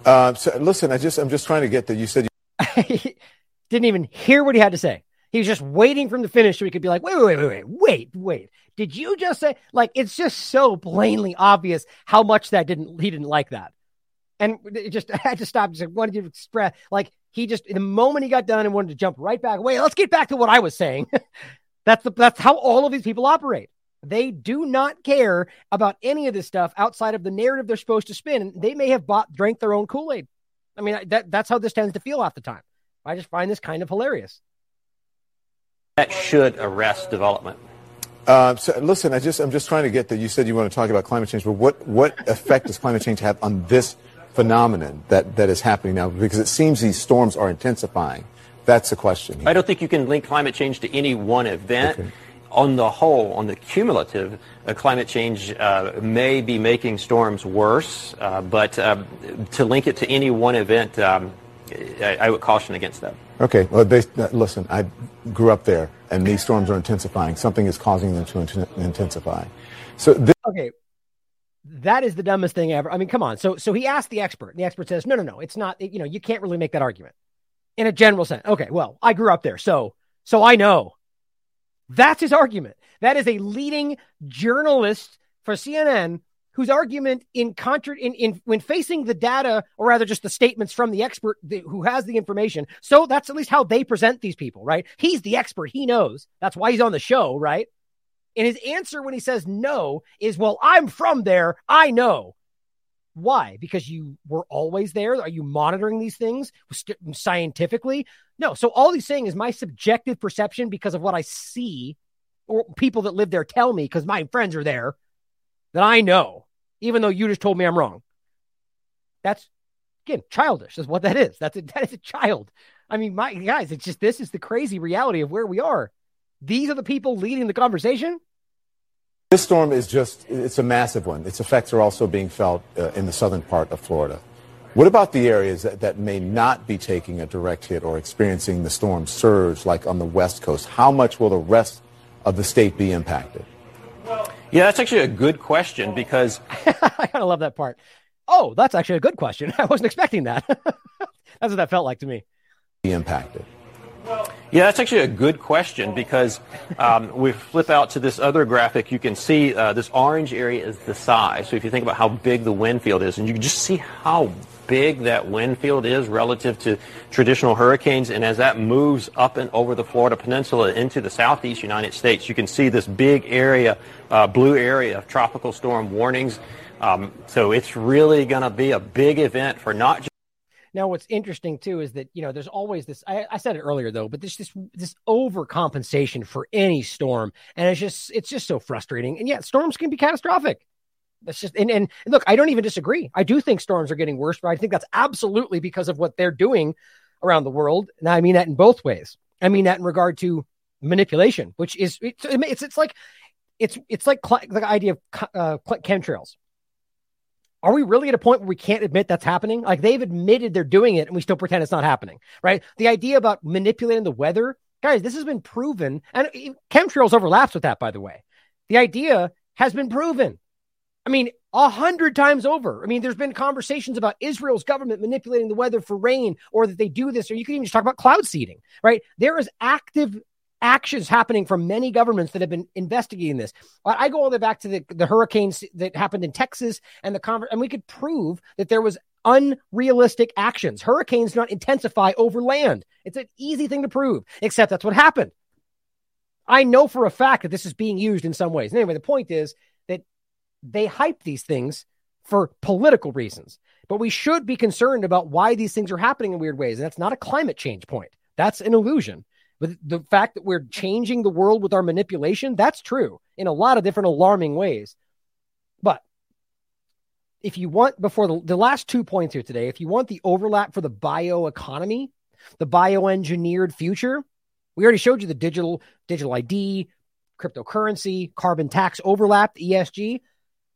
[SPEAKER 46] Uh, so listen, I just I'm just trying to get that. You said
[SPEAKER 20] you didn't even hear what he had to say. He was just waiting from the finish so he could be like, wait, wait, wait, wait, wait, wait. Did you just say like it's just so plainly obvious how much that didn't he didn't like that. And it just I had to stop. and Just wanted to express like he just the moment he got done and wanted to jump right back. away. let's get back to what I was saying. that's the that's how all of these people operate. They do not care about any of this stuff outside of the narrative they're supposed to spin. They may have bought drank their own Kool Aid. I mean, that that's how this tends to feel half the time. I just find this kind of hilarious.
[SPEAKER 47] That should arrest development.
[SPEAKER 46] Uh, so listen, I just I'm just trying to get that. You said you want to talk about climate change, but what what effect does climate change have on this phenomenon that that is happening now? Because it seems these storms are intensifying. That's the question.
[SPEAKER 47] Here. I don't think you can link climate change to any one event. Okay. On the whole, on the cumulative, uh, climate change uh, may be making storms worse, uh, but um, to link it to any one event, um, I, I would caution against that.
[SPEAKER 46] Okay. Well, they, uh, listen, I grew up there, and these storms are intensifying. Something is causing them to int- intensify. So, this-
[SPEAKER 20] okay, that is the dumbest thing ever. I mean, come on. So, so he asked the expert, and the expert says, "No, no, no. It's not. You know, you can't really make that argument in a general sense." Okay. Well, I grew up there, so so I know. That's his argument. That is a leading journalist for CNN whose argument in contra in, in when facing the data or rather just the statements from the expert who has the information. So that's at least how they present these people right? He's the expert. He knows. That's why he's on the show right? And his answer when he says no is well i'm from there. I know. Why? Because you were always there? Are you monitoring these things? Scientifically no so all he's saying is my subjective perception because of what i see or people that live there tell me because my friends are there that I know, even though you just told me I'm wrong. That's again childish. Is what that is. That's a, that is a child. I mean, my guys, it's just this is the crazy reality of where we are. These are the people leading the conversation.
[SPEAKER 46] This storm is just, it's a massive one. Its effects are also being felt uh, in the southern part of Florida. What about the areas that, that may not be taking a direct hit or experiencing the storm surge like on the West Coast? How much will the rest of the state be impacted?
[SPEAKER 47] Yeah, that's actually a good question because
[SPEAKER 20] I kind of love that part. Oh, that's actually a good question. I wasn't expecting that. that's what that felt like to me.
[SPEAKER 46] Be impacted.
[SPEAKER 47] Yeah, that's actually a good question because um, we flip out to this other graphic. You can see uh, this orange area is the size. So if you think about how big the wind field is, and you can just see how big that wind field is relative to traditional hurricanes. And as that moves up and over the Florida Peninsula into the southeast United States, you can see this big area, uh, blue area of tropical storm warnings. Um, so it's really going to be a big event for not just
[SPEAKER 20] now, what's interesting too is that you know there's always this. I, I said it earlier though, but there's this this overcompensation for any storm, and it's just it's just so frustrating. And yet, storms can be catastrophic. That's just and, and look, I don't even disagree. I do think storms are getting worse, but I think that's absolutely because of what they're doing around the world. Now, I mean that in both ways. I mean that in regard to manipulation, which is it's it's, it's like it's it's like cl- the idea of uh, chemtrails. Are we really at a point where we can't admit that's happening? Like they've admitted they're doing it and we still pretend it's not happening, right? The idea about manipulating the weather, guys, this has been proven. And chemtrails overlaps with that, by the way. The idea has been proven. I mean, a hundred times over. I mean, there's been conversations about Israel's government manipulating the weather for rain or that they do this, or you can even just talk about cloud seeding, right? There is active actions happening from many governments that have been investigating this. I go all the way back to the, the hurricanes that happened in Texas and the conver- and we could prove that there was unrealistic actions. Hurricanes do not intensify over land. It's an easy thing to prove, except that's what happened. I know for a fact that this is being used in some ways. And Anyway, the point is they hype these things for political reasons. But we should be concerned about why these things are happening in weird ways. And that's not a climate change point. That's an illusion. But the fact that we're changing the world with our manipulation, that's true in a lot of different alarming ways. But if you want, before the, the last two points here today, if you want the overlap for the bioeconomy, the bioengineered future, we already showed you the digital digital ID, cryptocurrency, carbon tax overlap, ESG.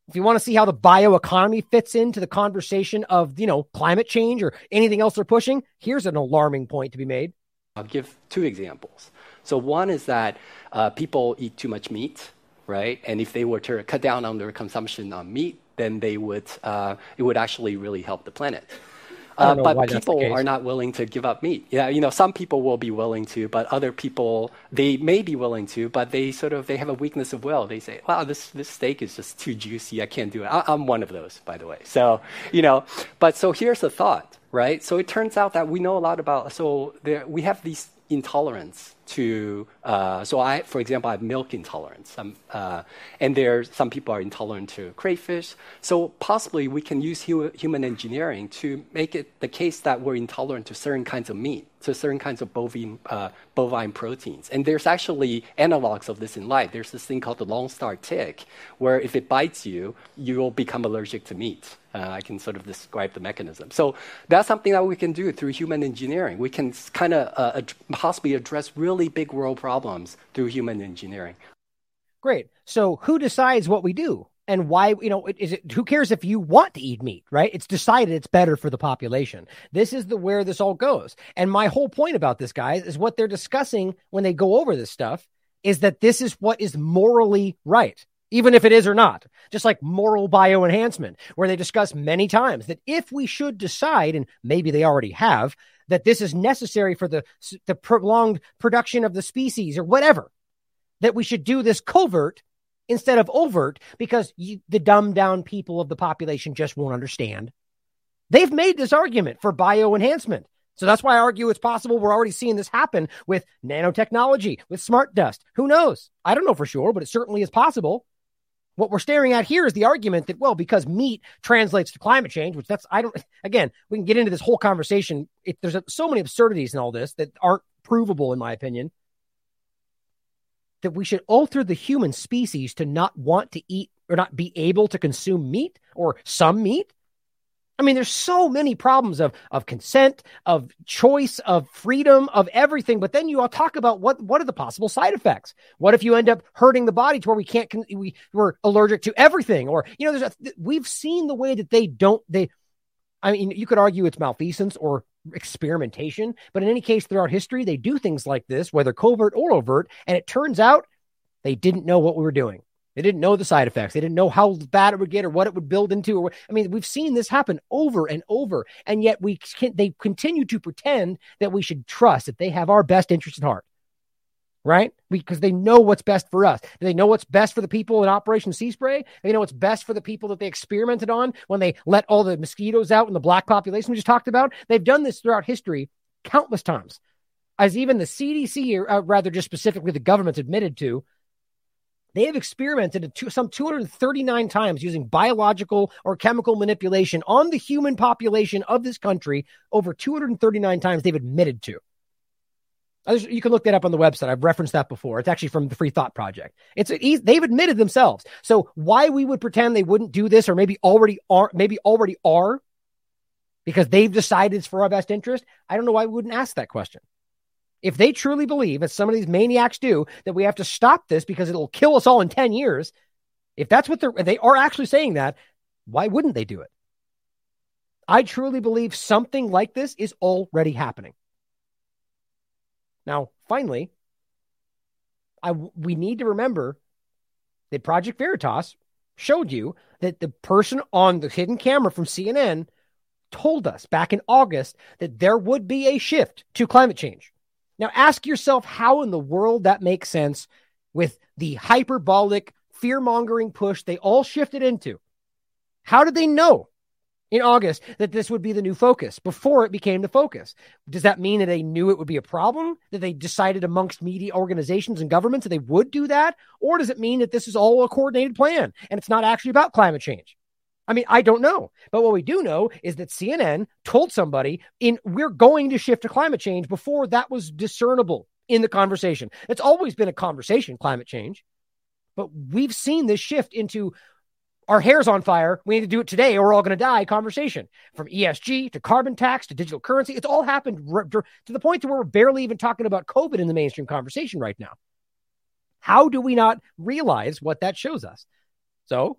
[SPEAKER 20] If you want to see how the bioeconomy fits into the conversation of, you know, climate change or anything else they're pushing, here's an alarming point to be made.
[SPEAKER 48] I'll give two examples. So one is that uh, people eat too much meat, right? And if they were to cut down on their consumption on meat, then they would uh, it would actually really help the planet. Uh, but people are not willing to give up meat. Yeah, you know, some people will be willing to, but other people they may be willing to, but they sort of they have a weakness of will. They say, "Wow, this this steak is just too juicy. I can't do it." I, I'm one of those, by the way. So you know, but so here's the thought right? So it turns out that we know a lot about, so there, we have these intolerance to, uh, so I, for example, I have milk intolerance. Uh, and there, some people are intolerant to crayfish. So possibly we can use hu- human engineering to make it the case that we're intolerant to certain kinds of meat, to certain kinds of bovine, uh, bovine proteins. And there's actually analogs of this in life. There's this thing called the Lone Star tick, where if it bites you, you'll become allergic to meat. Uh, I can sort of describe the mechanism. So that's something that we can do through human engineering. We can kind of uh, ad- possibly address really big world problems through human engineering.
[SPEAKER 20] Great. So who decides what we do? And why you know is it who cares if you want to eat meat right? It's decided it's better for the population. This is the where this all goes. And my whole point about this guys is what they're discussing when they go over this stuff is that this is what is morally right even if it is or not, just like moral bioenhancement, where they discuss many times that if we should decide, and maybe they already have, that this is necessary for the, the prolonged production of the species or whatever, that we should do this covert instead of overt because you, the dumbed down people of the population just won't understand. They've made this argument for bioenhancement. So that's why I argue it's possible we're already seeing this happen with nanotechnology, with smart dust. Who knows? I don't know for sure, but it certainly is possible. What we're staring at here is the argument that, well, because meat translates to climate change, which that's, I don't, again, we can get into this whole conversation. It, there's so many absurdities in all this that aren't provable, in my opinion. That we should alter the human species to not want to eat or not be able to consume meat or some meat? I mean, there's so many problems of of consent, of choice, of freedom, of everything. But then you all talk about what what are the possible side effects? What if you end up hurting the body to where we can't we we're allergic to everything? Or you know, there's a, we've seen the way that they don't they. I mean, you could argue it's malfeasance or experimentation, but in any case, throughout history, they do things like this, whether covert or overt, and it turns out they didn't know what we were doing. They didn't know the side effects. They didn't know how bad it would get or what it would build into. Or I mean, we've seen this happen over and over, and yet we can, they continue to pretend that we should trust that they have our best interest at heart, right? Because they know what's best for us. They know what's best for the people in Operation Sea Spray. They know what's best for the people that they experimented on when they let all the mosquitoes out in the black population we just talked about. They've done this throughout history countless times, as even the CDC, or uh, rather, just specifically the government's admitted to they have experimented some 239 times using biological or chemical manipulation on the human population of this country. Over 239 times they've admitted to. You can look that up on the website. I've referenced that before. It's actually from the Free Thought Project. It's they've admitted themselves. So why we would pretend they wouldn't do this, or maybe already are, maybe already are, because they've decided it's for our best interest. I don't know why we wouldn't ask that question if they truly believe, as some of these maniacs do, that we have to stop this because it'll kill us all in 10 years, if that's what they're, they are actually saying that, why wouldn't they do it? I truly believe something like this is already happening. Now, finally, I, we need to remember that Project Veritas showed you that the person on the hidden camera from CNN told us back in August that there would be a shift to climate change. Now ask yourself how in the world that makes sense with the hyperbolic fear mongering push they all shifted into. How did they know in August that this would be the new focus before it became the focus? Does that mean that they knew it would be a problem? That they decided amongst media organizations and governments that they would do that? Or does it mean that this is all a coordinated plan and it's not actually about climate change? I mean, I don't know. But what we do know is that CNN told somebody in we're going to shift to climate change before that was discernible in the conversation. It's always been a conversation, climate change. But we've seen this shift into our hair's on fire. We need to do it today or we're all going to die conversation from ESG to carbon tax to digital currency. It's all happened to the point to where we're barely even talking about COVID in the mainstream conversation right now. How do we not realize what that shows us? So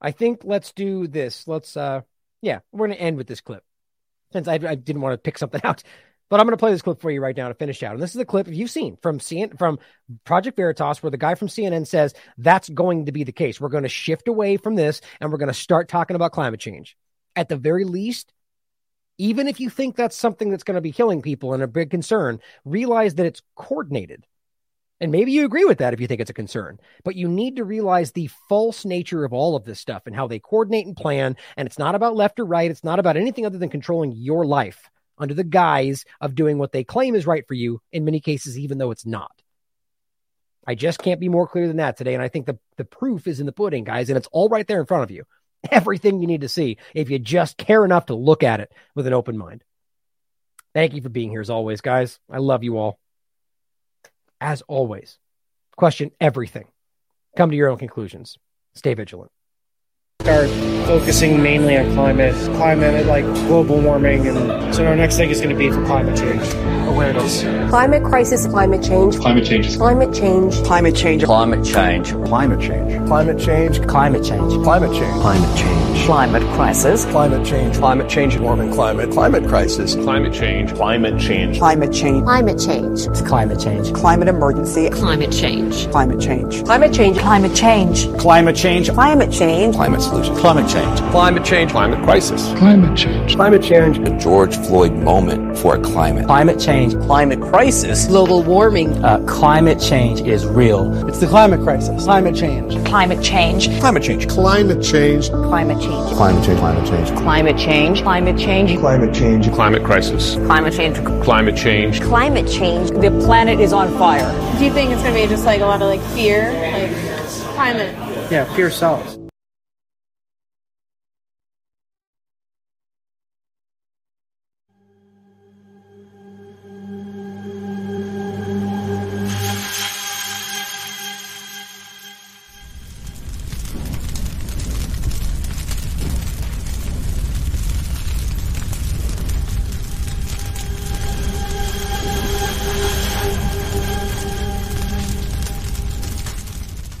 [SPEAKER 20] I think let's do this. Let's, uh, yeah, we're going to end with this clip since I, I didn't want to pick something out. But I'm going to play this clip for you right now to finish out. And this is the clip you've seen from CNN, from Project Veritas, where the guy from CNN says that's going to be the case. We're going to shift away from this and we're going to start talking about climate change. At the very least, even if you think that's something that's going to be killing people and a big concern, realize that it's coordinated. And maybe you agree with that if you think it's a concern, but you need to realize the false nature of all of this stuff and how they coordinate and plan. And it's not about left or right. It's not about anything other than controlling your life under the guise of doing what they claim is right for you, in many cases, even though it's not. I just can't be more clear than that today. And I think the, the proof is in the pudding, guys, and it's all right there in front of you. Everything you need to see if you just care enough to look at it with an open mind. Thank you for being here as always, guys. I love you all as always, question everything. Come to your own conclusions. Stay vigilant.
[SPEAKER 49] Start focusing mainly on climate, climate like global warming, and so our next thing is going to be for climate change awareness.
[SPEAKER 50] Climate crisis, climate change.
[SPEAKER 38] Climate change.
[SPEAKER 50] Climate change.
[SPEAKER 51] Climate change. Climate change. Climate change.
[SPEAKER 52] Climate change.
[SPEAKER 51] Climate change.
[SPEAKER 52] Climate change.
[SPEAKER 51] Climate change.
[SPEAKER 50] Climate crisis.
[SPEAKER 52] Climate change.
[SPEAKER 51] Climate change.
[SPEAKER 52] Warming climate. Climate crisis.
[SPEAKER 38] Climate change.
[SPEAKER 51] Climate change.
[SPEAKER 50] Climate change. Climate change.
[SPEAKER 51] Climate change.
[SPEAKER 50] Climate emergency. Climate change.
[SPEAKER 51] Climate change.
[SPEAKER 50] Climate change. Climate change.
[SPEAKER 51] Climate change.
[SPEAKER 50] Climate change.
[SPEAKER 51] Climate solution.
[SPEAKER 52] Climate change.
[SPEAKER 38] Climate change. Climate crisis.
[SPEAKER 52] Climate change.
[SPEAKER 51] Climate change.
[SPEAKER 52] The George Floyd moment for a climate.
[SPEAKER 51] Climate change. Climate crisis.
[SPEAKER 50] Global warming.
[SPEAKER 51] Uh, climate change is real.
[SPEAKER 52] It's the climate crisis. Climate change.
[SPEAKER 50] Climate change.
[SPEAKER 52] Climate change. Climate change.
[SPEAKER 50] Climate change.
[SPEAKER 52] Climate change. Climate change.
[SPEAKER 50] Climate change. Climate change.
[SPEAKER 52] Climate change.
[SPEAKER 38] Climate crisis.
[SPEAKER 50] Climate change.
[SPEAKER 38] Climate change.
[SPEAKER 50] Climate change. The planet is on fire.
[SPEAKER 53] Do you think it's going to be just like a lot of like fear, like climate?
[SPEAKER 49] Yeah, fear sells.